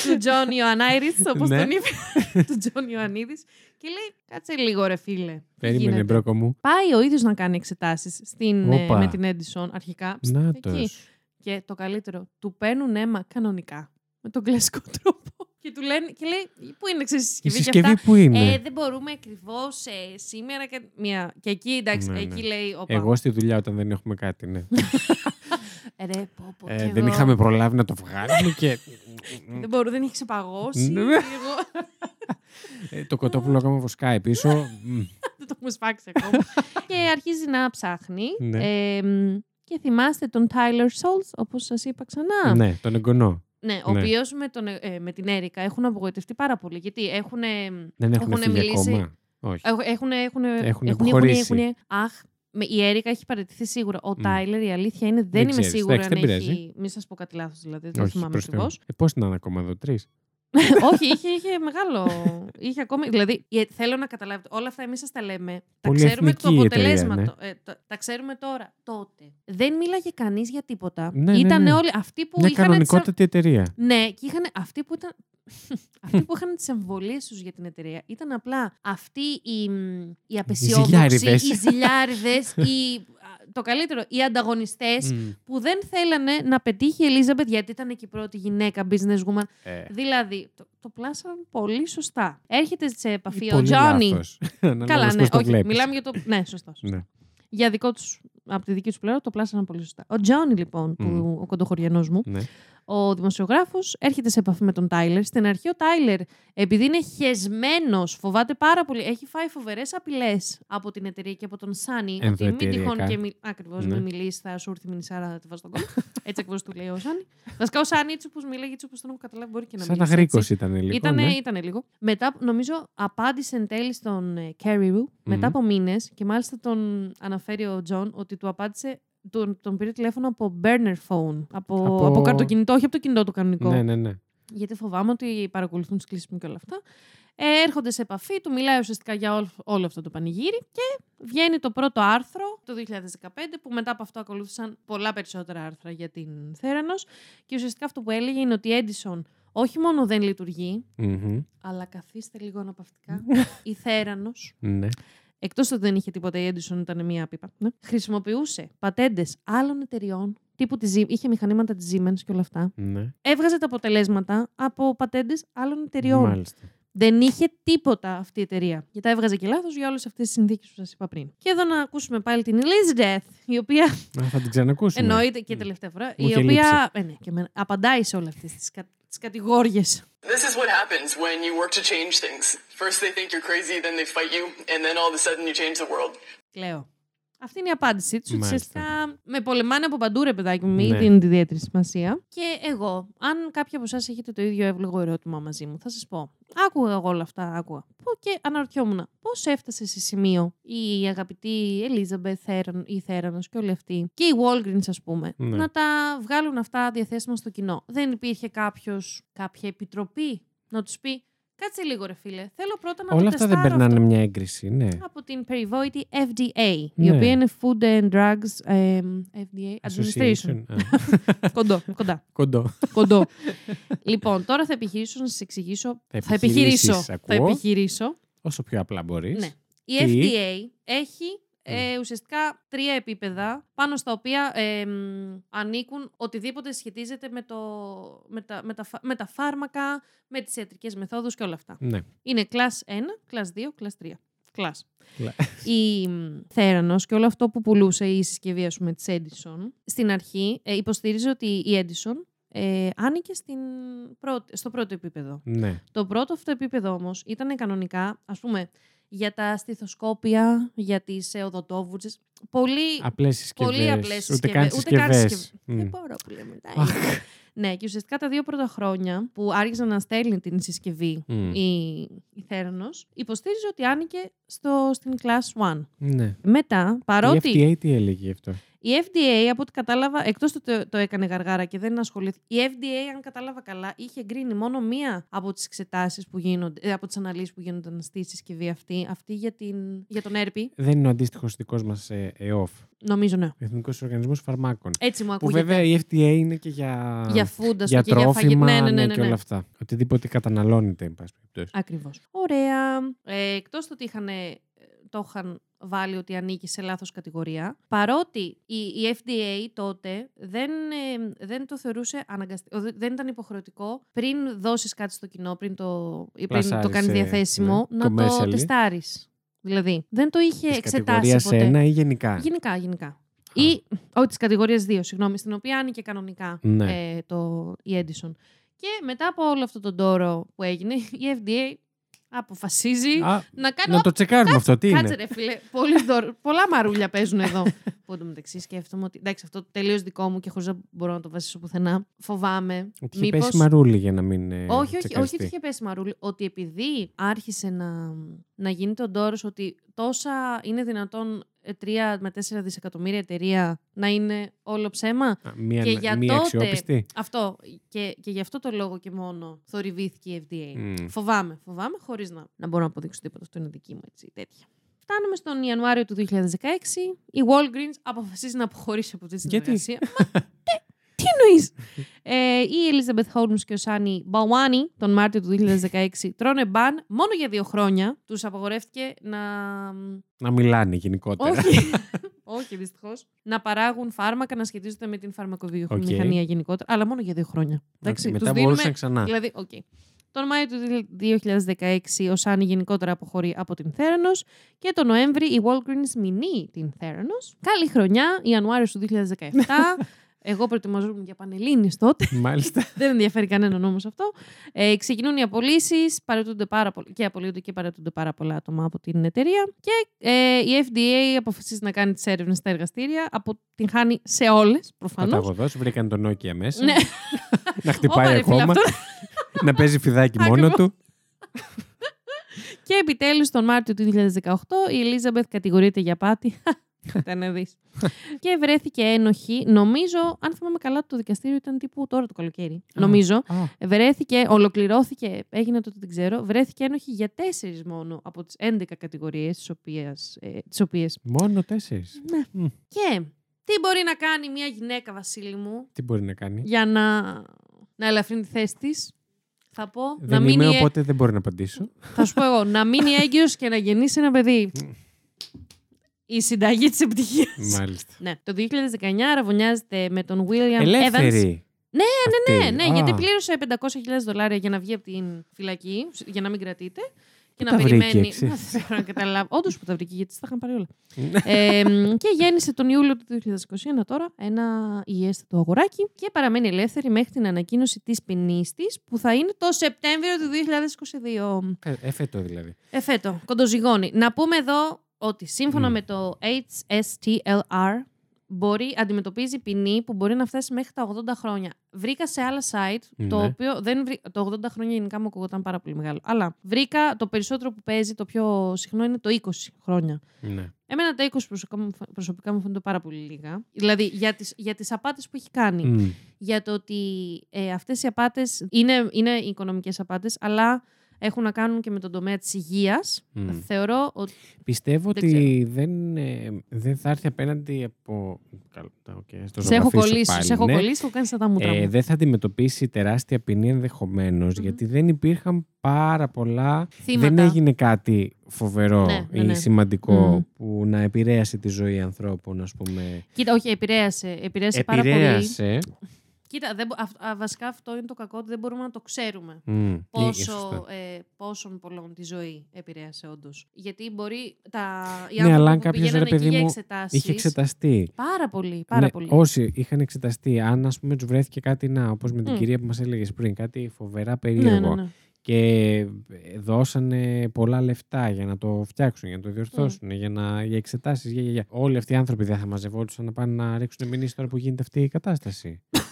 του Τζον Ιωαννάιρη, όπως Ναι. τον είπε. του Τζον Ιωαννίδη. Και λέει, κάτσε λίγο, ρε φίλε. τι Περίμενε, γίνεται». μπρόκο μου. Πάει ο ίδιος να κάνει εξετάσεις Όπα. με την Edison αρχικά. Ψ, Να εκεί. Και το καλύτερο, του παίρνουν αίμα κανονικά. Με τον κλασικό τρόπο. Και του λένε, και λέει, πού είναι ξέρεις, η Η συσκευή, και συσκευή αυτά; που είναι; Ε, δεν μπορούμε ακριβώς σήμερα και μία. Και εκεί, εντάξει, Ναι, ναι. εκεί λέει. Οπα. Εγώ στη δουλειά όταν δεν έχουμε κάτι, ναι. Ε, Ρε, πω, πω, Ε, κι δεν εγώ. είχαμε προλάβει να το βγάλουμε και. Δεν μπορώ, δεν έχει ξεπαγώσει. Ναι. εγώ Ε, το κοτόπουλο ακόμα βοσκάει πίσω. Μμ. δεν το έχουμε σφάξει ακόμα. και αρχίζει να ψάχνει. Ναι. Ε, μ, και θυμάστε τον Tyler Schultz, όπως σας είπα ξανά; Ναι, τον εγγονό. Ναι, ο Ναι. οποίος με, τον, ε, με την Έρικα έχουν απογοητευτεί πάρα πολύ. Γιατί έχουν. Δεν έχουν Έχουνε φύγει μιλήσει- ακόμα. Όχι. Έχουν. Έχουν. Έχουν. Έχουν έχουν, αποχωρήσει. έχουν- αχ, με, η Έρικα έχει παραιτηθεί σίγουρα. Ο Μμ. Τάιλερ, η αλήθεια είναι, δεν, Δεν είμαι ξέρεις. σίγουρη Εντάξει, αν δεν έχει. πειράζει. Μην σας πω κάτι λάθος δηλαδή. Δεν Όχι, θυμάμαι προς Θεού. ακριβώς. Ε, πώς είναι ακόμα εδώ, τρεις; Όχι, είχε, είχε μεγάλο. είχε ακόμη. Δηλαδή, ε, θέλω να καταλάβετε, όλα αυτά εμείς σας τα λέμε. Τα ξέρουμε εκ του Πολυεθνική εταιρεία, αποτελέσματο. Ε, τα, τα ξέρουμε τώρα. Τότε. Δεν μίλαγε κανείς για τίποτα. Ναι, ναι, Ήταν ναι. όλοι αυτοί που Μια είχαν. τις αμ- κανονικότατη εταιρεία. Ναι, και είχαν αυτοί που ήταν. αυτοί που είχαν τις αμφιβολίε τους για την εταιρεία ήταν απλά αυτοί οι, μ, οι απεσιόδοξοι, ζηλιάριδες. οι ζηλιάριδες, οι, α, το καλύτερο, οι ανταγωνιστές Μμ. που δεν θέλανε να πετύχει η Ελίζαμπετ γιατί ήταν και η πρώτη γυναίκα businesswoman. Ε, Δηλαδή, το, το πλάσαν πολύ σωστά. Έρχεται σε επαφή ο πολύ Τζόνι. λάθος. Ανάλογα Καλά, πώς ναι, το όχι. βλέπεις. Μιλάμε για το. Ναι, σωστός. σωστός. Ναι. Για δικό τους, από τη δική τους πλευρά το πλάσαναν πολύ σωστά. Ο Τζόνι, λοιπόν, που, Μμ. ο κοντοχωριανός μου, Ναι. Ο δημοσιογράφος έρχεται σε επαφή με τον Τάιλερ. Στην αρχή ο Τάιλερ, επειδή είναι χεσμένος, φοβάται πάρα πολύ. Έχει φάει φοβερές απειλές από την εταιρεία και από τον Σάνι. Ότι μην Ενδοεταιρειακά. τυχόν και μι... Ακριβώς, Ναι. μην μιλήσει, θα σου έρθει η μηνυσάρα, θα τη βάζει στον κόμμα. έτσι ακριβώς του λέει ο Σάνι. Βασικά ο Σάνι, έτσι όπως μίλαγε, έτσι όπως τον έχω καταλάβει, μπορεί και να Σαν μιλήσει. αγρίκος έτσι. ήταν λίγο. Ήτανε, ναι. ήτανε λίγο. Μετά, νομίζω, απάντησε εν τέλει στον ε, Caribou μετά Μμμ. από μήνες και μάλιστα τον αναφέρει ο Τζον ότι του απάντησε. Τον, τον πήρε τηλέφωνο από burner phone. Από, Από- από... καρτοκινητό, όχι από το κινητό του κανονικό. Ναι, ναι, ναι. Γιατί φοβάμαι ότι παρακολουθούν τις κλήσεις μου και όλα αυτά. Ε, έρχονται σε επαφή, του μιλάει ουσιαστικά για όλο, όλο αυτό το πανηγύρι και βγαίνει το πρώτο άρθρο το 2015 που μετά από αυτό ακολούθησαν πολλά περισσότερα άρθρα για την Θέρανος και ουσιαστικά αυτό που έλεγε είναι ότι η Edison όχι μόνο δεν λειτουργεί, Μμμ. αλλά καθίστε λίγο αναπαυτικά, η Θέρανος Ναι. Εκτός ότι δεν είχε τίποτα, η Edison ήταν μία πίπα. Ναι. Χρησιμοποιούσε πατέντες άλλων εταιριών, τύπου τη Siemens, είχε μηχανήματα της Siemens και όλα αυτά. ναι. Έβγαζε τα αποτελέσματα από πατέντες άλλων εταιριών. Μάλιστα. Δεν είχε τίποτα αυτή η εταιρεία. Και τα έβγαζε και λάθος για όλες αυτές τις συνθήκες που σας είπα πριν. Και εδώ να ακούσουμε πάλι την Elizabeth, η οποία. Α, θα την ξανακούσουμε. εννοείται και τελευταία φορά. Μου η είχε οποία. Ε, ναι, και εμένα, απαντάει σε όλες αυτές τις κα... τις κατηγόριες. This is what happens when you work to change things. First they think you're crazy, then they fight you, and then all of a sudden you change the world. Κλαίω. Αυτή είναι η απάντησή τους. Μάλιστα. Ουσιαστικά με πολεμάνε από παντού, ρε παιδάκι μου, μην Ναι. δίνουν ιδιαίτερη σημασία. Και εγώ, αν κάποιοι από εσάς έχετε το ίδιο εύλογο ερώτημα μαζί μου, θα σας πω. Άκουγα εγώ όλα αυτά, άκουγα. Πω και αναρωτιόμουν, πώς έφτασε σε σημείο η αγαπητή Ελίζαμπεθ Θέραν, η Θέρανος και όλοι αυτοί, και οι Walgreens, ας πούμε, Ναι. να τα βγάλουν αυτά διαθέσιμα στο κοινό. Δεν υπήρχε κάποιος, κάποια επιτροπή να τους πει. Κάτσε λίγο, ρε φίλε. Θέλω πρώτα να Όλα το αυτά δεν τεστάρω περνάνε αυτό μια έγκριση, ναι. από την περιβόητη FDA, η Ναι. οποία είναι Food and Drugs εμ, FDA Administration. Association. Α, κοντό, κοντά, Κοντό. κοντό. λοιπόν, τώρα θα επιχειρήσω να σας εξηγήσω. Θα θα επιχειρήσω. επιχειρήσεις, Θα ακούω. επιχειρήσω. Όσο πιο απλά μπορείς. Ναι. Η Τι; FDA έχει ε, ουσιαστικά τρία επίπεδα πάνω στα οποία ε, μ, ανήκουν οτιδήποτε σχετίζεται με, το, με, τα, με, τα, φα- με τα φάρμακα, με τις ιατρικές μεθόδους και όλα αυτά. Ναι. Είναι class 1, class 2, class 3. Class. Κλα- η μ, Θέρανος και όλο αυτό που πουλούσε η συσκευή ας πούμε, της Edison, στην αρχή ε, υποστηρίζει ότι η Edison ε, άνοικε στην πρώτη, στο πρώτο επίπεδο. Ναι. Το πρώτο αυτό επίπεδο όμως ήταν κανονικά, ας πούμε, για τα στιθοσκόπια, για τις ε, οδοτόβουρτζες. Πολύ, Απλές συσκευέ. πολύ απλές Ούτε συσκευές. καν Ούτε καν συσκευές. συσκευ- Δεν μπορώ που λέμε. ναι, και ουσιαστικά τα δύο πρώτα χρόνια που άρχισε να στέλνει την συσκευή η, η Θέρανος, υποστήριζε ότι άνοικε στο, στην Class 1. Ναι. Μετά, Η παρότι FDA τι έλεγε γι' αυτό; Η FDA, από ό,τι κατάλαβα, εκτός ότι το, το έκανε γαργάρα και δεν ασχολήθηκε. Η FDA, αν κατάλαβα καλά, είχε εγκρίνει μόνο μία από τις εξετάσεις που γίνονται, ε, από τις αναλύσεις που γίνονταν στη συσκευή αυτή, αυτή για, την, για τον έρπη. Δεν είναι ο αντίστοιχος δικός μας ΕΟΦ, Νομίζω ναι. Εθνικός Οργανισμός Φαρμάκων. Έτσι μου Που ακούγεται. βέβαια η FDA είναι και για, για food, ας για πούμε, και για φαγητό. τρόφιμα Ναι, ναι, ναι, και ναι, όλα αυτά. Οτιδήποτε καταναλώνεται, εν πάση περιπτώσει. Ακριβώς. Ωραία. Ε, Εκτός του ότι είχαν, ε, το είχαν βάλει ότι ανήκει σε λάθος κατηγορία, παρότι η, η FDA τότε δεν, ε, δεν το θεωρούσε αναγκαστικό, δεν ήταν υποχρεωτικό πριν δώσεις κάτι στο κοινό, πριν το, ή πριν το Πλασάρεις, κάνεις ε, διαθέσιμο, ναι, να το commercially. τεστάρεις. Δηλαδή, δεν το είχε Της εξετάσει κατηγορίας ποτέ. 1 ή γενικά; Γενικά, γενικά. Ή, όχι, της κατηγορίας 2, συγγνώμη, στην οποία άνοικε κανονικά Ναι. ε, το, η Edison. Και μετά από όλο αυτό τον τόρο που έγινε, η FDA αποφασίζει Α, να κάνει. να το τσεκάρουμε αυτό, τι Κάτσε είναι. ρε φίλε, πολύ δώρο- πολλά μαρούλια παίζουν εδώ. που εντωμεταξύ σκέφτομαι ότι. Εντάξει, αυτό τελείως δικό μου και χωρίς να μπορώ να το βασίσω πουθενά. Φοβάμαι. Ότι είχε μήπως- πέσει μαρούλι για να μην. ε, όχι, όχι, όχι τσεκαριστεί. ότι είχε πέσει μαρούλι. Ότι επειδή άρχισε να, να γίνεται ο ντόρο ότι τόσα είναι δυνατόν 3 με 4 δισεκατομμύρια εταιρεία να είναι όλο ψέμα. Α, Μία, και για μία τότε- αξιόπιστη. Αυτό. Και, και γι' αυτό το λόγο και μόνο θορυβήθηκε η FDA. Μμ. Φοβάμαι, φοβάμαι, χωρίς να, να μπορώ να αποδείξω τίποτα. Αυτό είναι δική μου έτσι, τέτοια. Φτάνουμε στον Ιανουάριο του 2016. Η Walgreens αποφασίζει να αποχωρήσει από αυτή τη Γιατί; συνεργασία. Μα, τι, τι εννοείς; ε, η Elizabeth Holmes και ο Σάνι Μπαλουάνι τον Μάρτιο του 2016 τρώνε ban μόνο για δύο χρόνια. Τους απαγορεύτηκε να. Να μιλάνε γενικότερα. Όχι. Όχι, δυστυχώς. Να παράγουν φάρμακα, να σχετίζονται με την φαρμακοβιομηχανία γενικότερα. Αλλά μόνο για δύο χρόνια. Εντάξει, Οκ, τους Μετά δίνουμε- μπορούσαν ξανά. Δηλαδή, οκ. Τον Μάιο του 2016 ο Σάνι γενικότερα αποχωρεί από την Theranos και τον Νοέμβρη η Walgreens μηνύει την Theranos. Καλή χρονιά, Ιανουάριος του 2017. Εγώ προετοιμαζόμουν για πανελλήνιες τότε. Μάλιστα. Δεν ενδιαφέρει κανέναν όμως αυτό. Ε, ξεκινούν οι απολύσεις πάρα πολύ, και απολύονται και παρατούνται πάρα πολλά άτομα από την εταιρεία. Και ε, η FDA αποφασίζει να κάνει τις έρευνες στα εργαστήρια. Αποτυγχάνει σε όλες, προφανώς. Παταγωδός, βρήκαν τον Nokia μέσα. Ναι. να χτυπάει Όπα, ρε φίλε, ακόμα. αυτό- να παίζει φιδάκι μόνο Ακριβώς. του. Και επιτέλους τον Μάρτιο του 2018 η Ελίζαμπεθ κατηγορείται για πάτη. Τα να δεις. και βρέθηκε ένοχη. Νομίζω, αν θυμάμαι καλά, το δικαστήριο ήταν τύπου τώρα το καλοκαίρι. Νομίζω. Α, Βρέθηκε, ολοκληρώθηκε, έγινε τότε δεν ξέρω, βρέθηκε ένοχη για τέσσερις μόνο από τις 11 κατηγορίες τις οποίες, ε, τις οποίες μόνο τέσσερις. Και τι μπορεί να κάνει μια γυναίκα, Βασίλη μου, Τι μπορεί να κάνει; για να, να ελαφρύνει τη θέση της; Θα πω, να Δεν μείνει, είμαι, ε- οπότε δεν μπορώ να απαντήσω. θα σου πω εγώ, να μείνει έγκυος και να γεννήσει ένα παιδί. Η συνταγή της επιτυχίας. Μάλιστα. Ναι, το 2019 αραβωνιάζεται με τον William Evans. Ελεύθερη. Ναι, ναι, Ναι, ναι, γιατί πλήρωσε 500.000 δολάρια για να βγει από την φυλακή, για να μην κρατείται. Και Πού να τα βρήκε, περιμένει. ξέρεις. Μα, Δεν μπορώ να καταλάβω. Όντως που τα βρήκε, γιατί τα είχαν πάρει όλα. ε, μ, και γέννησε τον Ιούλιο του 2021 τώρα ένα υγιέστατο αγοράκι και παραμένει ελεύθερη μέχρι την ανακοίνωση της ποινής της που θα είναι το Σεπτέμβριο του 2022. Ε, Εφέτο δηλαδή. Εφέτο, κοντοζυγώνει. Να πούμε εδώ ότι σύμφωνα Μμ. με το HSTLR μπορεί, αντιμετωπίζει ποινή που μπορεί να φτάσει μέχρι τα 80 χρόνια. Βρήκα σε άλλα site, το Ναι. οποίο δεν βρή... το 80 χρόνια γενικά μου ακούγονταν πάρα πολύ μεγάλο. Αλλά βρήκα το περισσότερο που παίζει, το πιο συχνό είναι το 20 χρόνια. Ναι. Εμένα τα 20 προσωπικά μου, φα- προσωπικά μου φαίνονται πάρα πολύ λίγα. Δηλαδή για τις, για τις απάτες που έχει κάνει. Μμ. Για το ότι ε, αυτές οι απάτες είναι, είναι οικονομικές απάτες, αλλά έχουν να κάνουν και με τον τομέα της υγείας. Μμ. Θεωρώ ότι Πιστεύω Δεν ότι δεν, ε, δεν θα έρθει απέναντι από. Καλά, οκ, στο σε έχω ζωγραφίσω κολλήσει, πάλι, σε έχω ναι. κολλήσει, έχω κάνεις σαν τα μούτρα Ε, μου. δεν θα αντιμετωπίσει τεράστια ποινή ενδεχομένως, γιατί δεν υπήρχαν πάρα πολλά. Θύματα. Δεν έγινε κάτι φοβερό Ναι, ναι, ή ναι. σημαντικό Μμμ. που να επηρέασε τη ζωή ανθρώπων, ας πούμε. Κοίτα, όχι, επηρέασε. Επηρέασε, πάρα πολύ. Επηρέασε. Κοίτα, δεν, μπο- αυ- α, βασικά αυτό είναι το κακό ότι δεν μπορούμε να το ξέρουμε. Μμ, ή- Πόσο, σωστά. ε, πόσων πολλών τη ζωή επηρέασε όντως. Γιατί μπορεί τα, οι Ναι, άνθρωποι αλλά αν που κάποιος, πηγαίνανε ρε παιδί εκεί για μου, εξετάσεις, Είχε εξεταστεί. Πάρα πολύ, πάρα Ναι, πολύ. Όσοι είχαν εξεταστεί, αν ας πούμε τους βρέθηκε κάτι να, όπως με την Μμ. κυρία που μας έλεγες πριν, κάτι φοβερά ναι, περίεργο ναι, ναι. και δώσανε πολλά λεφτά για να το φτιάξουν, για να το διορθώσουν, για, να, για εξετάσεις, για, για, για. Όλοι αυτοί οι άνθρωποι δεν θα μαζευόντουσαν να πάνε να ρίξουν μηνύσεις τώρα που γίνεται αυτή η κατάσταση.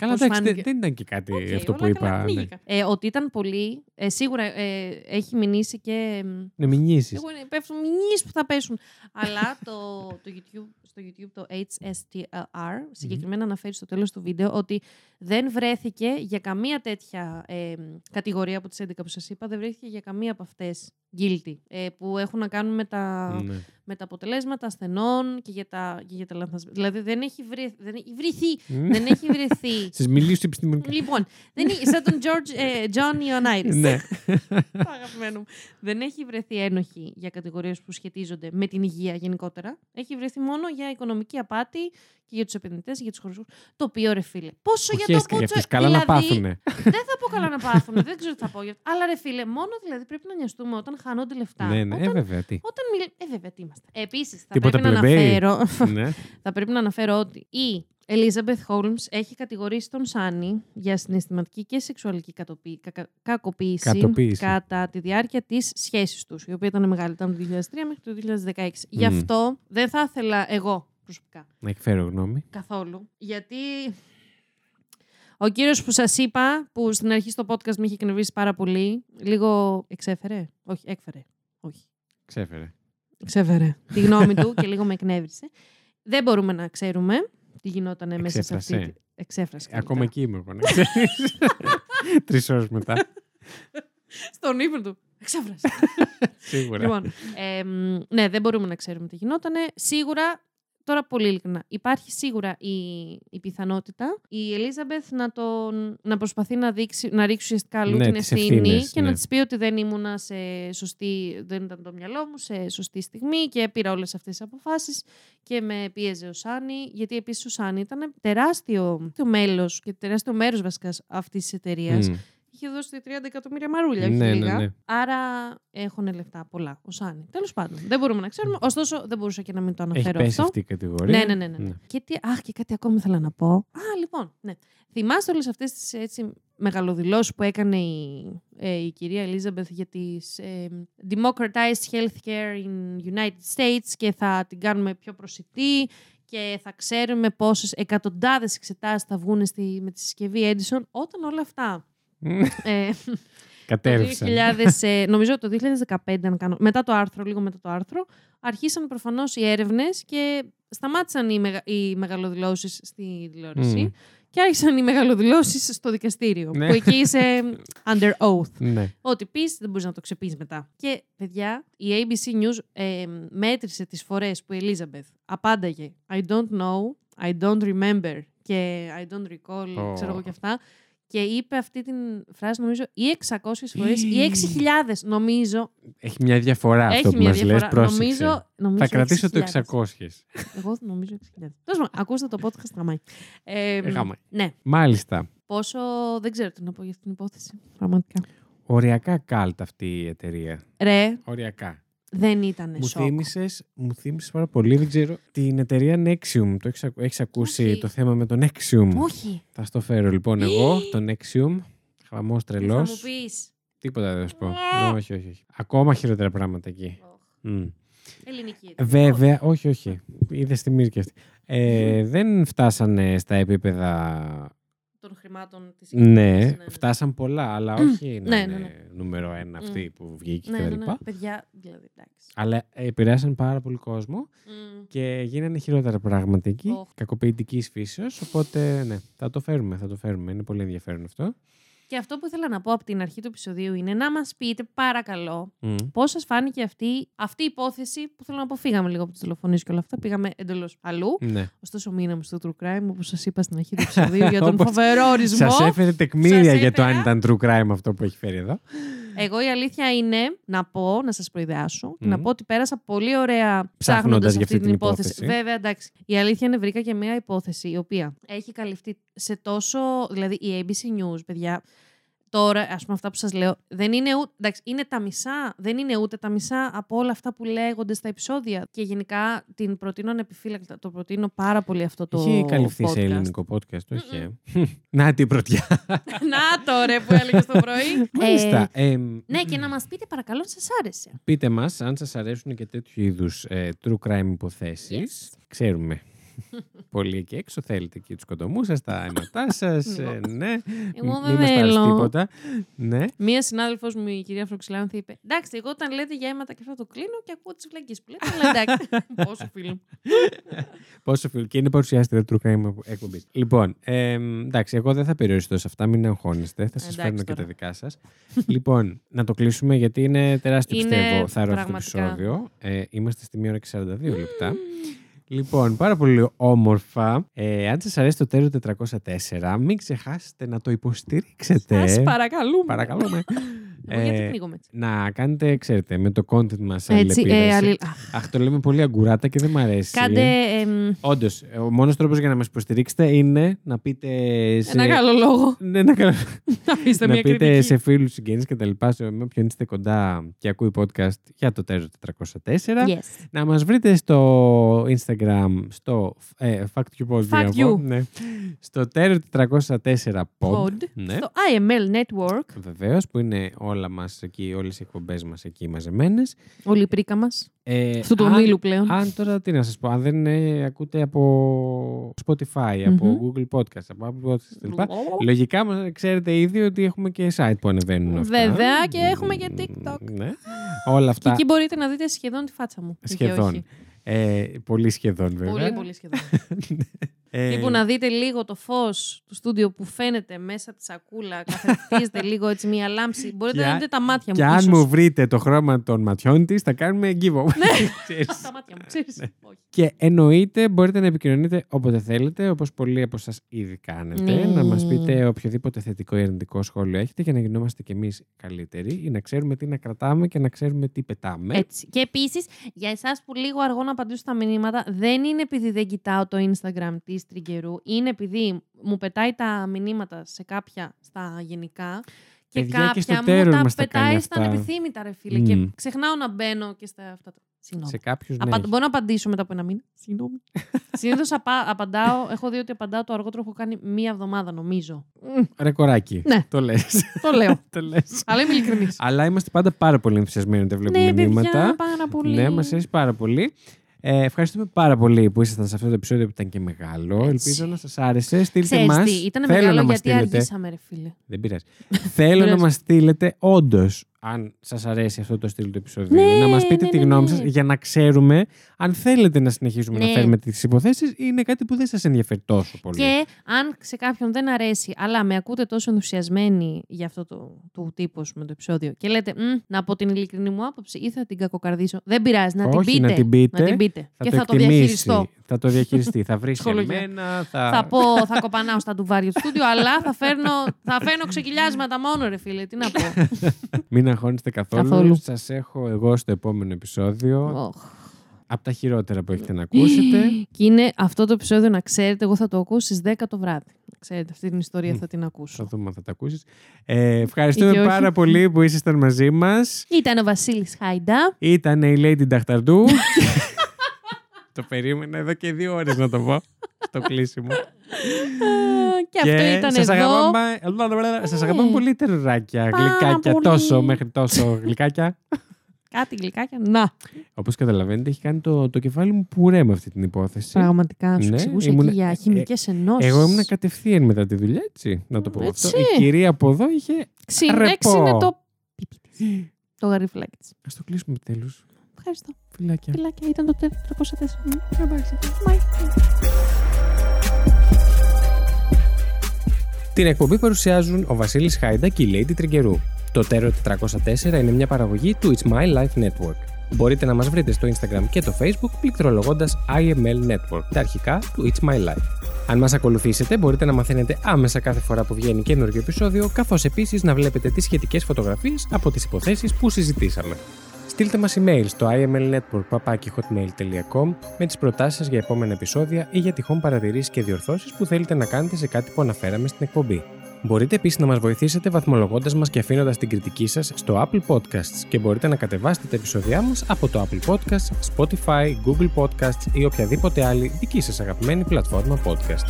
Καλά, Πώς εντάξει, δεν, φάνηκε. δεν ήταν και κάτι Οκ, αυτό όλα που καλά, είπα. Ναι, πνίγηκα. Ε, ότι ήταν πολύ. Ε, σίγουρα ε, έχει μηνύσει και. μ, ναι μηνύσεις. Εγώ είναι, πέφτουν μηνύσεις που θα πέσουν. Αλλά το, το YouTube, στο YouTube το HSTLR συγκεκριμένα αναφέρει στο τέλος του βίντεο ότι δεν βρέθηκε για καμία τέτοια ε, κατηγορία από τις 11 που σας είπα, δεν βρέθηκε για καμία από αυτές guilty, ε, που έχουν να κάνουν με τα, Ναι. Με τα αποτελέσματα ασθενών και για τα, και για τα λανθασμένα. Δηλαδή δεν έχει, βρε, δεν έχει βρεθεί. Μμ. δεν έχει βρεθεί. Στις μιλήσεις επιστημονικά. λοιπόν, δεν έχει, σαν τον George, ε, John Ioannidis. ναι. Το αγαπημένο μου. Δεν έχει βρεθεί ένοχη για κατηγορίες που σχετίζονται με την υγεία γενικότερα. Έχει βρεθεί μόνο για οικονομική απάτη και για τους επενδυτές, για τους χωρικού. Το οποίο ρε φίλε. Πόσο Που για το χέστηκα για πότσο. αυτούς. Καλά να δηλαδή, πάθουνε. Δεν θα πω καλά να πάθουν. δεν ξέρω τι θα πω. για αυτό. Αλλά ρε φίλε, μόνο δηλαδή πρέπει να νοιαστούμε όταν χάνονται λεφτά. ναι, ναι, ε, Όταν, βέβαια, τι. όταν μιλ... Ε, βέβαια, τι είμαστε. Επίσης, θα, Τίποτα πρέπει να πλεμπέι. αναφέρω, ναι. θα πρέπει να αναφέρω ότι η Elizabeth Holmes έχει κατηγορήσει τον Σάνι για συναισθηματική και σεξουαλική κατοπί... κακα- κακοποίηση Κατοποίηση. κατά τη διάρκεια της σχέσης τους, η οποία ήταν μεγάλη, ήταν το 2003 μέχρι το 2016. Γι' Μμμ. αυτό δεν θα ήθελα εγώ προσωπικά Να εκφέρω γνώμη. καθόλου, γιατί ο κύριος που σας είπα, που στην αρχή στο podcast με είχε εκνευρίσει πάρα πολύ, λίγο εξέφερε, όχι, έκφερε, όχι. Ξέφερε. Ξέφερε τη γνώμη του και λίγο με εκνεύρισε. Δεν μπορούμε να ξέρουμε τι γινόταν μέσα σε αυτή. Εξέφρασε. τη- Εξέφρασε. Ακόμα καλύτερα. εκεί είμαι εγώ, να ξέρεις. Τρεις ώρες μετά. Στον ύπνο του. Εξέφρασε. Σίγουρα. λοιπόν, εμ, ναι, δεν μπορούμε να ξέρουμε τι γινόταν. Σίγουρα, τώρα πολύ ειλικρινά, υπάρχει σίγουρα η, η πιθανότητα η Ελίζαμπεθ να, τον, να προσπαθεί να, δείξει, να ρίξει ουσιαστικά αλλού Ναι, την τις ευθύνη ευθύνες, και ναι. να της πει ότι δεν ήμουνα σε σωστή, δεν ήταν το μυαλό μου σε σωστή στιγμή και πήρα όλες αυτές τις αποφάσεις και με πίεζε ο Σάνι, γιατί επίσης ο Σάνι ήταν τεράστιο, τεράστιο μέλος και τεράστιο μέρος βασικά αυτής της εταιρείας Μμ. Είχε δώσει 30 εκατομμύρια μαρούλια, όχι Ναι, ναι, λίγα. ναι. Άρα έχουν λεφτά πολλά. Ο Σάνι. Τέλος πάντων. Δεν μπορούμε να ξέρουμε. Ωστόσο, δεν μπορούσα και να μην το Έχει αναφέρω πέσει αυτό. αυτή η κατηγορία. Ναι, ναι, ναι. ναι. ναι. Και τι, αχ, και κάτι ακόμη ήθελα να πω. Α, λοιπόν, ναι. Θυμάστε όλες αυτές τις έτσι, μεγαλοδηλώσεις που έκανε η, ε, η κυρία Elizabeth για τις ε, democratized healthcare in United States και θα την κάνουμε πιο προσιτή και θα ξέρουμε πόσες εκατοντάδες εξετάσεις θα βγουν στη, με τη συσκευή Edison όταν όλα αυτά ε, το Κατέρευσαν. 2000, ε, νομίζω το 2015, αν κάνω, μετά το άρθρο, λίγο μετά το άρθρο, αρχίσαν προφανώς οι έρευνες και σταμάτησαν οι, μεγα, οι μεγαλοδηλώσεις στη τηλεόραση Μμ. και άρχισαν οι μεγαλοδηλώσεις στο δικαστήριο, Ναι. που εκεί είσαι under oath. Ναι. Ό,τι πεις δεν μπορείς να το ξεπείς μετά. Και, παιδιά, η ABC News ε, μέτρησε τις φορές που η Elizabeth απάνταγε I don't know, I don't remember και I don't recall, Ω. ξέρω εγώ και αυτά. Και είπε αυτή την φράση, νομίζω, ή 600 φορές ή 6.000, νομίζω. Έχει μια διαφορά αυτό Έχει που μια μας λες. διαφορά. Πρόσεξε. Νομίζω, νομίζω Θα κρατήσω το 6.000. 600. Εγώ νομίζω 6.000. Τέλος πάντων, ακούστε το podcast γαμάει. Ε, Γαμάει. ναι. Μάλιστα. Πόσο, δεν ξέρω τι να πω για αυτή την υπόθεση, πραγματικά. Οριακά καλτ αυτή η εταιρεία. Ρε, Οριακά. Δεν ήταν Μου σοκ. θύμισες, μου θύμισες πάρα πολύ, δεν ξέρω, την εταιρεία Nexium. Το έχεις, ακου- έχεις ακούσει Όχι. το θέμα με τον Nexium; Όχι. Θα στο φέρω λοιπόν εγώ, τον Nexium. Χαμός Τι Θα τρελός. μου πεις; Τίποτα δεν θα σου πω. όχι, όχι, όχι. Ακόμα χειρότερα πράγματα εκεί. Μμ. Ελληνική. Βέβαια, όχι, όχι. Είδες τη μύρκη αυτή. Ε, δεν φτάσανε στα επίπεδα. Των χρημάτων της Ναι, οικογένειας, φτάσαν πολλά, αλλά όχι να Ναι, είναι ναι, ναι. νούμερο ένα αυτή που βγήκε Ναι, κτλ. ναι, ναι. Παιδιά, δηλαδή, εντάξει. Αλλά επηρέασαν πάρα πολύ κόσμο Μμ. και γίνανε χειρότερα πράγματα εκεί. Οχ. Κακοποιητικής φύσεως. Οπότε, ναι, θα το φέρουμε, θα το φέρουμε. Είναι πολύ ενδιαφέρον αυτό. Και αυτό που ήθελα να πω από την αρχή του επεισοδίου είναι να μας πείτε παρακαλώ Μμ. Πώς σας φάνηκε αυτή, αυτή η υπόθεση που θέλω να πω, φύγαμε λίγο από τις τηλεφωνίες και όλα αυτά. Πήγαμε εντελώς αλλού. Ναι. Ωστόσο, μείναμε στο true crime, όπως σας είπα στην αρχή του επεισοδίου, για τον Όπως φοβερό ορισμό. Σας έφερε τεκμήρια Σας για το αν έφερα. ήταν true crime αυτό που έχει φέρει εδώ. Εγώ η αλήθεια είναι να πω, να σας προειδεάσω, και να Μμμ. πω ότι πέρασα πολύ ωραία Ψάχνοντας ψάχνοντας για αυτή, αυτή την την υπόθεση. υπόθεση. Βέβαια, εντάξει. Η αλήθεια είναι βρήκα και μια υπόθεση η οποία έχει καλυφθεί σε τόσο. Δηλαδή, η ABC News, παιδιά, Τώρα, ας πούμε, αυτά που σας λέω, δεν είναι, ούτε, εντάξει, είναι τα μισά, δεν είναι ούτε τα μισά από όλα αυτά που λέγονται στα επεισόδια. Και γενικά την προτείνω ανεπιφύλακτα. Το προτείνω πάρα πολύ αυτό το. Έχει καλυφθεί σε podcast. ελληνικό podcast, όχι. ε. Να την πρωτιά. Να το ρε που έλεγες το πρωί. Μάλιστα. Ε, εμ, ναι, και να μας πείτε παρακαλώ αν σας άρεσε. Πείτε μας αν σας αρέσουν και τέτοιου είδους ε, true crime υποθέσεις. Ξέρουμε. Πολύ εκεί έξω θέλετε και τους κοντομούς σας, τα αίματά σας. ε, ναι. Εγώ Μ- δεν Μη μας πάρεις θέλω. τίποτα. Ναι. Μία συνάδελφος μου, η κυρία Φροξιλάνθη, είπε: Εντάξει, εγώ όταν λέτε για αίματα και αυτό το κλείνω και ακούω τις βλακίε που λέτε. Αλλά εντάξει. Πόσο φίλο. Πόσο φίλο. Και είναι παρουσιάστρια true crime εκπομπής. Λοιπόν, ε, εντάξει, εγώ δεν θα περιοριστώ σε αυτά, μην αγχώνεστε. Θα σας Εντάξει φέρνω και τώρα. τα δικά σας. λοιπόν, να το κλείσουμε γιατί είναι τεράστιο Είναι πιστεύω θάρρος αυτό το πραγματικά. επεισόδιο. Ε, είμαστε στη 1 ώρα και 42 λεπτά. Λοιπόν, πάρα πολύ όμορφα. Ε, αν σας αρέσει το τέρο 404, μην ξεχάσετε να το υποστηρίξετε. Σας παρακαλούμε. Παρακαλούμε. Εγώ γιατί Ε, πνίγομαι έτσι; να κάνετε, ξέρετε, με το content μας Έτσι, ε, αλληλεπίδραση. αλλη- Αχ, Αχ, το λέμε πολύ αγκουράτα και δεν μ' αρέσει. Κάντε εμ, Όντως, ο μόνος τρόπος για να μας υποστηρίξετε είναι να πείτε. Σε... ένα καλό λόγο. Ναι, ένα καλό. Να αφήσετε να μια πείτε κριτική. σε φίλους, συγγενείς και τα λοιπά, σε με όποιον είστε κοντά και ακούει podcast για το Τέρο 404. Yes. Να μας βρείτε στο Instagram, στο ε, Fact You Pod, Fact να πω, You. ναι, στο Terror 404 Pod. Pod. Ναι. Στο IML Network. Βεβαίως, που είναι όλα μας εκεί, όλες οι εκπομπές μας εκεί μαζεμένες. Όλη η πρίκα μας. Ε, Αυτού του αν- ομίλου πλέον. Αν τώρα τι να σας πω, αν δεν ε, ακούτε από Spotify, από Google Podcast, από Apple Podcast κλπ. Λογικά μας ξέρετε ήδη ότι έχουμε και site που ανεβαίνουν αυτά. Βέβαια, και έχουμε και TikTok. Ναι. Όλα Και αυτά εκεί μπορείτε να δείτε σχεδόν τη φάτσα μου. Και σχεδόν. όχι. Ε, πολύ σχεδόν βέβαια. Πολύ, πολύ σχεδόν. Ε, Τύπου να δείτε λίγο το φως του στούντιο που φαίνεται μέσα από της σακούλα, καθαρίζεται λίγο έτσι μία λάμψη. Μπορείτε Και να αν- δείτε τα μάτια μου. Και αν ίσως. μου βρείτε το χρώμα των ματιών της, θα κάνουμε giveaway. Ξέρεις. Τα μάτια μου, ξέρεις. Ναι. Όχι. και εννοείται μπορείτε να επικοινωνείτε όποτε θέλετε, όπως πολλοί από εσά ήδη κάνετε. Ναι. Να μας πείτε οποιοδήποτε θετικό ή αρνητικό σχόλιο έχετε για να γινόμαστε κι εμείς καλύτεροι ή να ξέρουμε τι να κρατάμε και να ξέρουμε τι πετάμε. Έτσι. Και επίσης, για εσάς που λίγο αργό να απαντήσω στα μηνύματα, δεν είναι επειδή δεν κοιτάω το Instagram της Τριγκερού, είναι επειδή μου πετάει τα μηνύματα σε κάποια στα γενικά Και Παιδιά, και κάποια στο μου Terror τα μας τα κάνει πετάει στα αυτά. ανεπιθύμητα, ρε φίλε. Μμ. Και ξεχνάω να μπαίνω και στα αυτά. τα- Συγγνώμη. Σε κάποιους ναι. Απα... έχει. Μπορώ να απαντήσω μετά από ένα μήνα; Συγγνώμη. Συνήθως απαντάω, έχω δει ότι απαντάω το αργότερο έχω κάνει μία εβδομάδα, νομίζω. Μμ, Ρε κοράκι. Ναι. Το λες. το λέω. το λες. Αλλά είμαι ειλικρινής. Αλλά είμαστε πάντα πάρα πολύ ενθουσιασμένοι όταν βλέπουμε Ναι, παιδιά, μηνύματα. πάρα πολύ. Ναι, μας αρέσει πάρα πολύ. Ε, ευχαριστούμε πάρα πολύ που ήσασταν σε αυτό το επεισόδιο που ήταν και μεγάλο. Έτσι. Ελπίζω να σας άρεσε. Στείλτε Ξέρεις μας. τι, ήταν Θέλω μεγάλο να μας γιατί στείλετε. αργήσαμε, ρε φίλε. Δεν πειράζει. Θέλω να πειράζει. μας στείλετε όντως, αν σας αρέσει αυτό το στυλ του επεισοδίου, Ναι, να μας πείτε ναι, τη ναι, γνώμη ναι. σας για να ξέρουμε αν θέλετε να συνεχίσουμε να Ναι. φέρουμε τις υποθέσεις ή είναι κάτι που δεν σας ενδιαφέρει τόσο πολύ. Και αν σε κάποιον δεν αρέσει, αλλά με ακούτε τόσο ενθουσιασμένοι για αυτό το, το τύπος με το επεισόδιο και λέτε «Μμ, να πω την ειλικρινή μου άποψη ή θα την κακοκαρδίσω. Δεν πειράζει, να την Όχι, πείτε. να την πείτε. Να την πείτε. Θα και το θα το εκτιμήσει. διαχειριστώ. Θα το διαχειριστεί. θα βρει Ψυχολογία. εμένα. Θα... Θα πω, θα κοπανάω στα ντουβάρια του στούντιο, αλλά θα φέρνω, θα φέρνω ξεκυλιάσματα μόνο, ρε φίλε. Τι να πω. Μην αγχώνεστε καθόλου. Καθόλου. Σας έχω εγώ στο επόμενο επεισόδιο. Οχ. Από τα χειρότερα που έχετε να ακούσετε. Και είναι αυτό το επεισόδιο να ξέρετε, εγώ θα το ακούσω στις 10 το βράδυ. Ξέρετε, αυτή την ιστορία θα την Θα ακούσω. δούμε αν θα τα ακούσεις. Ε, ευχαριστούμε Ή και όχι. πάρα πολύ που ήσασταν μαζί μας. Ήταν ο Βασίλης Χάιντα. Ήταν η Lady Νταχταρντού. το περίμενα εδώ και δύο ώρες να το πω. Στο κλείσιμο. και αυτό ήταν σας εδώ. Αγαπάμε, σας αγαπάμε πολύ τερουράκια, Πάρα γλυκάκια, πολύ. τόσο μέχρι τόσο γλυκάκια. Κάτι γλυκάκια. Να. Όπως καταλαβαίνετε, έχει κάνει το, το κεφάλι μου πουρέ με αυτή την υπόθεση. Πραγματικά σου Ναι, εξηγούσα ήμουν- εκεί για ε, χημικές ενώσεις. Εγώ ήμουν κατευθείαν μετά τη δουλειά, έτσι, να το πω Έτσι. αυτό. Η κυρία από εδώ είχε... Ξύνεξ ρεπό. είναι το πιπί της. Το γαριφλάκι της. Ας το κλείσουμε τέλος. Ευχαριστώ. Φιλάκια. Φιλάκια, ήταν το 404. Μμ, Εντάξει. bye. Την εκπομπή παρουσιάζουν ο Βασίλης Χάιντα και η Lady Τριγκερού. Το Terror 404 είναι μια παραγωγή του It's My Life Network. Μπορείτε να μας βρείτε στο Instagram και το Facebook πληκτρολογώντας IML Network, τα αρχικά του It's My Life. Αν μας ακολουθήσετε, μπορείτε να μαθαίνετε άμεσα κάθε φορά που βγαίνει καινούργιο επεισόδιο, καθώς επίσης να βλέπετε τις σχετικές φωτογραφίες από τις υποθέσεις που συζητήσαμε. Στείλτε μας email στο imlnetwork.hotmail.com με τις προτάσεις σας για επόμενα επεισόδια ή για τυχόν παρατηρήσεις και διορθώσεις που θέλετε να κάνετε σε κάτι που αναφέραμε στην εκπομπή. Μπορείτε επίσης να μας βοηθήσετε βαθμολογώντας μας και αφήνοντας την κριτική σας στο Apple Podcasts και μπορείτε να κατεβάσετε τα επεισόδια μας από το Apple Podcasts, Spotify, Google Podcasts ή οποιαδήποτε άλλη δική σας αγαπημένη πλατφόρμα podcast.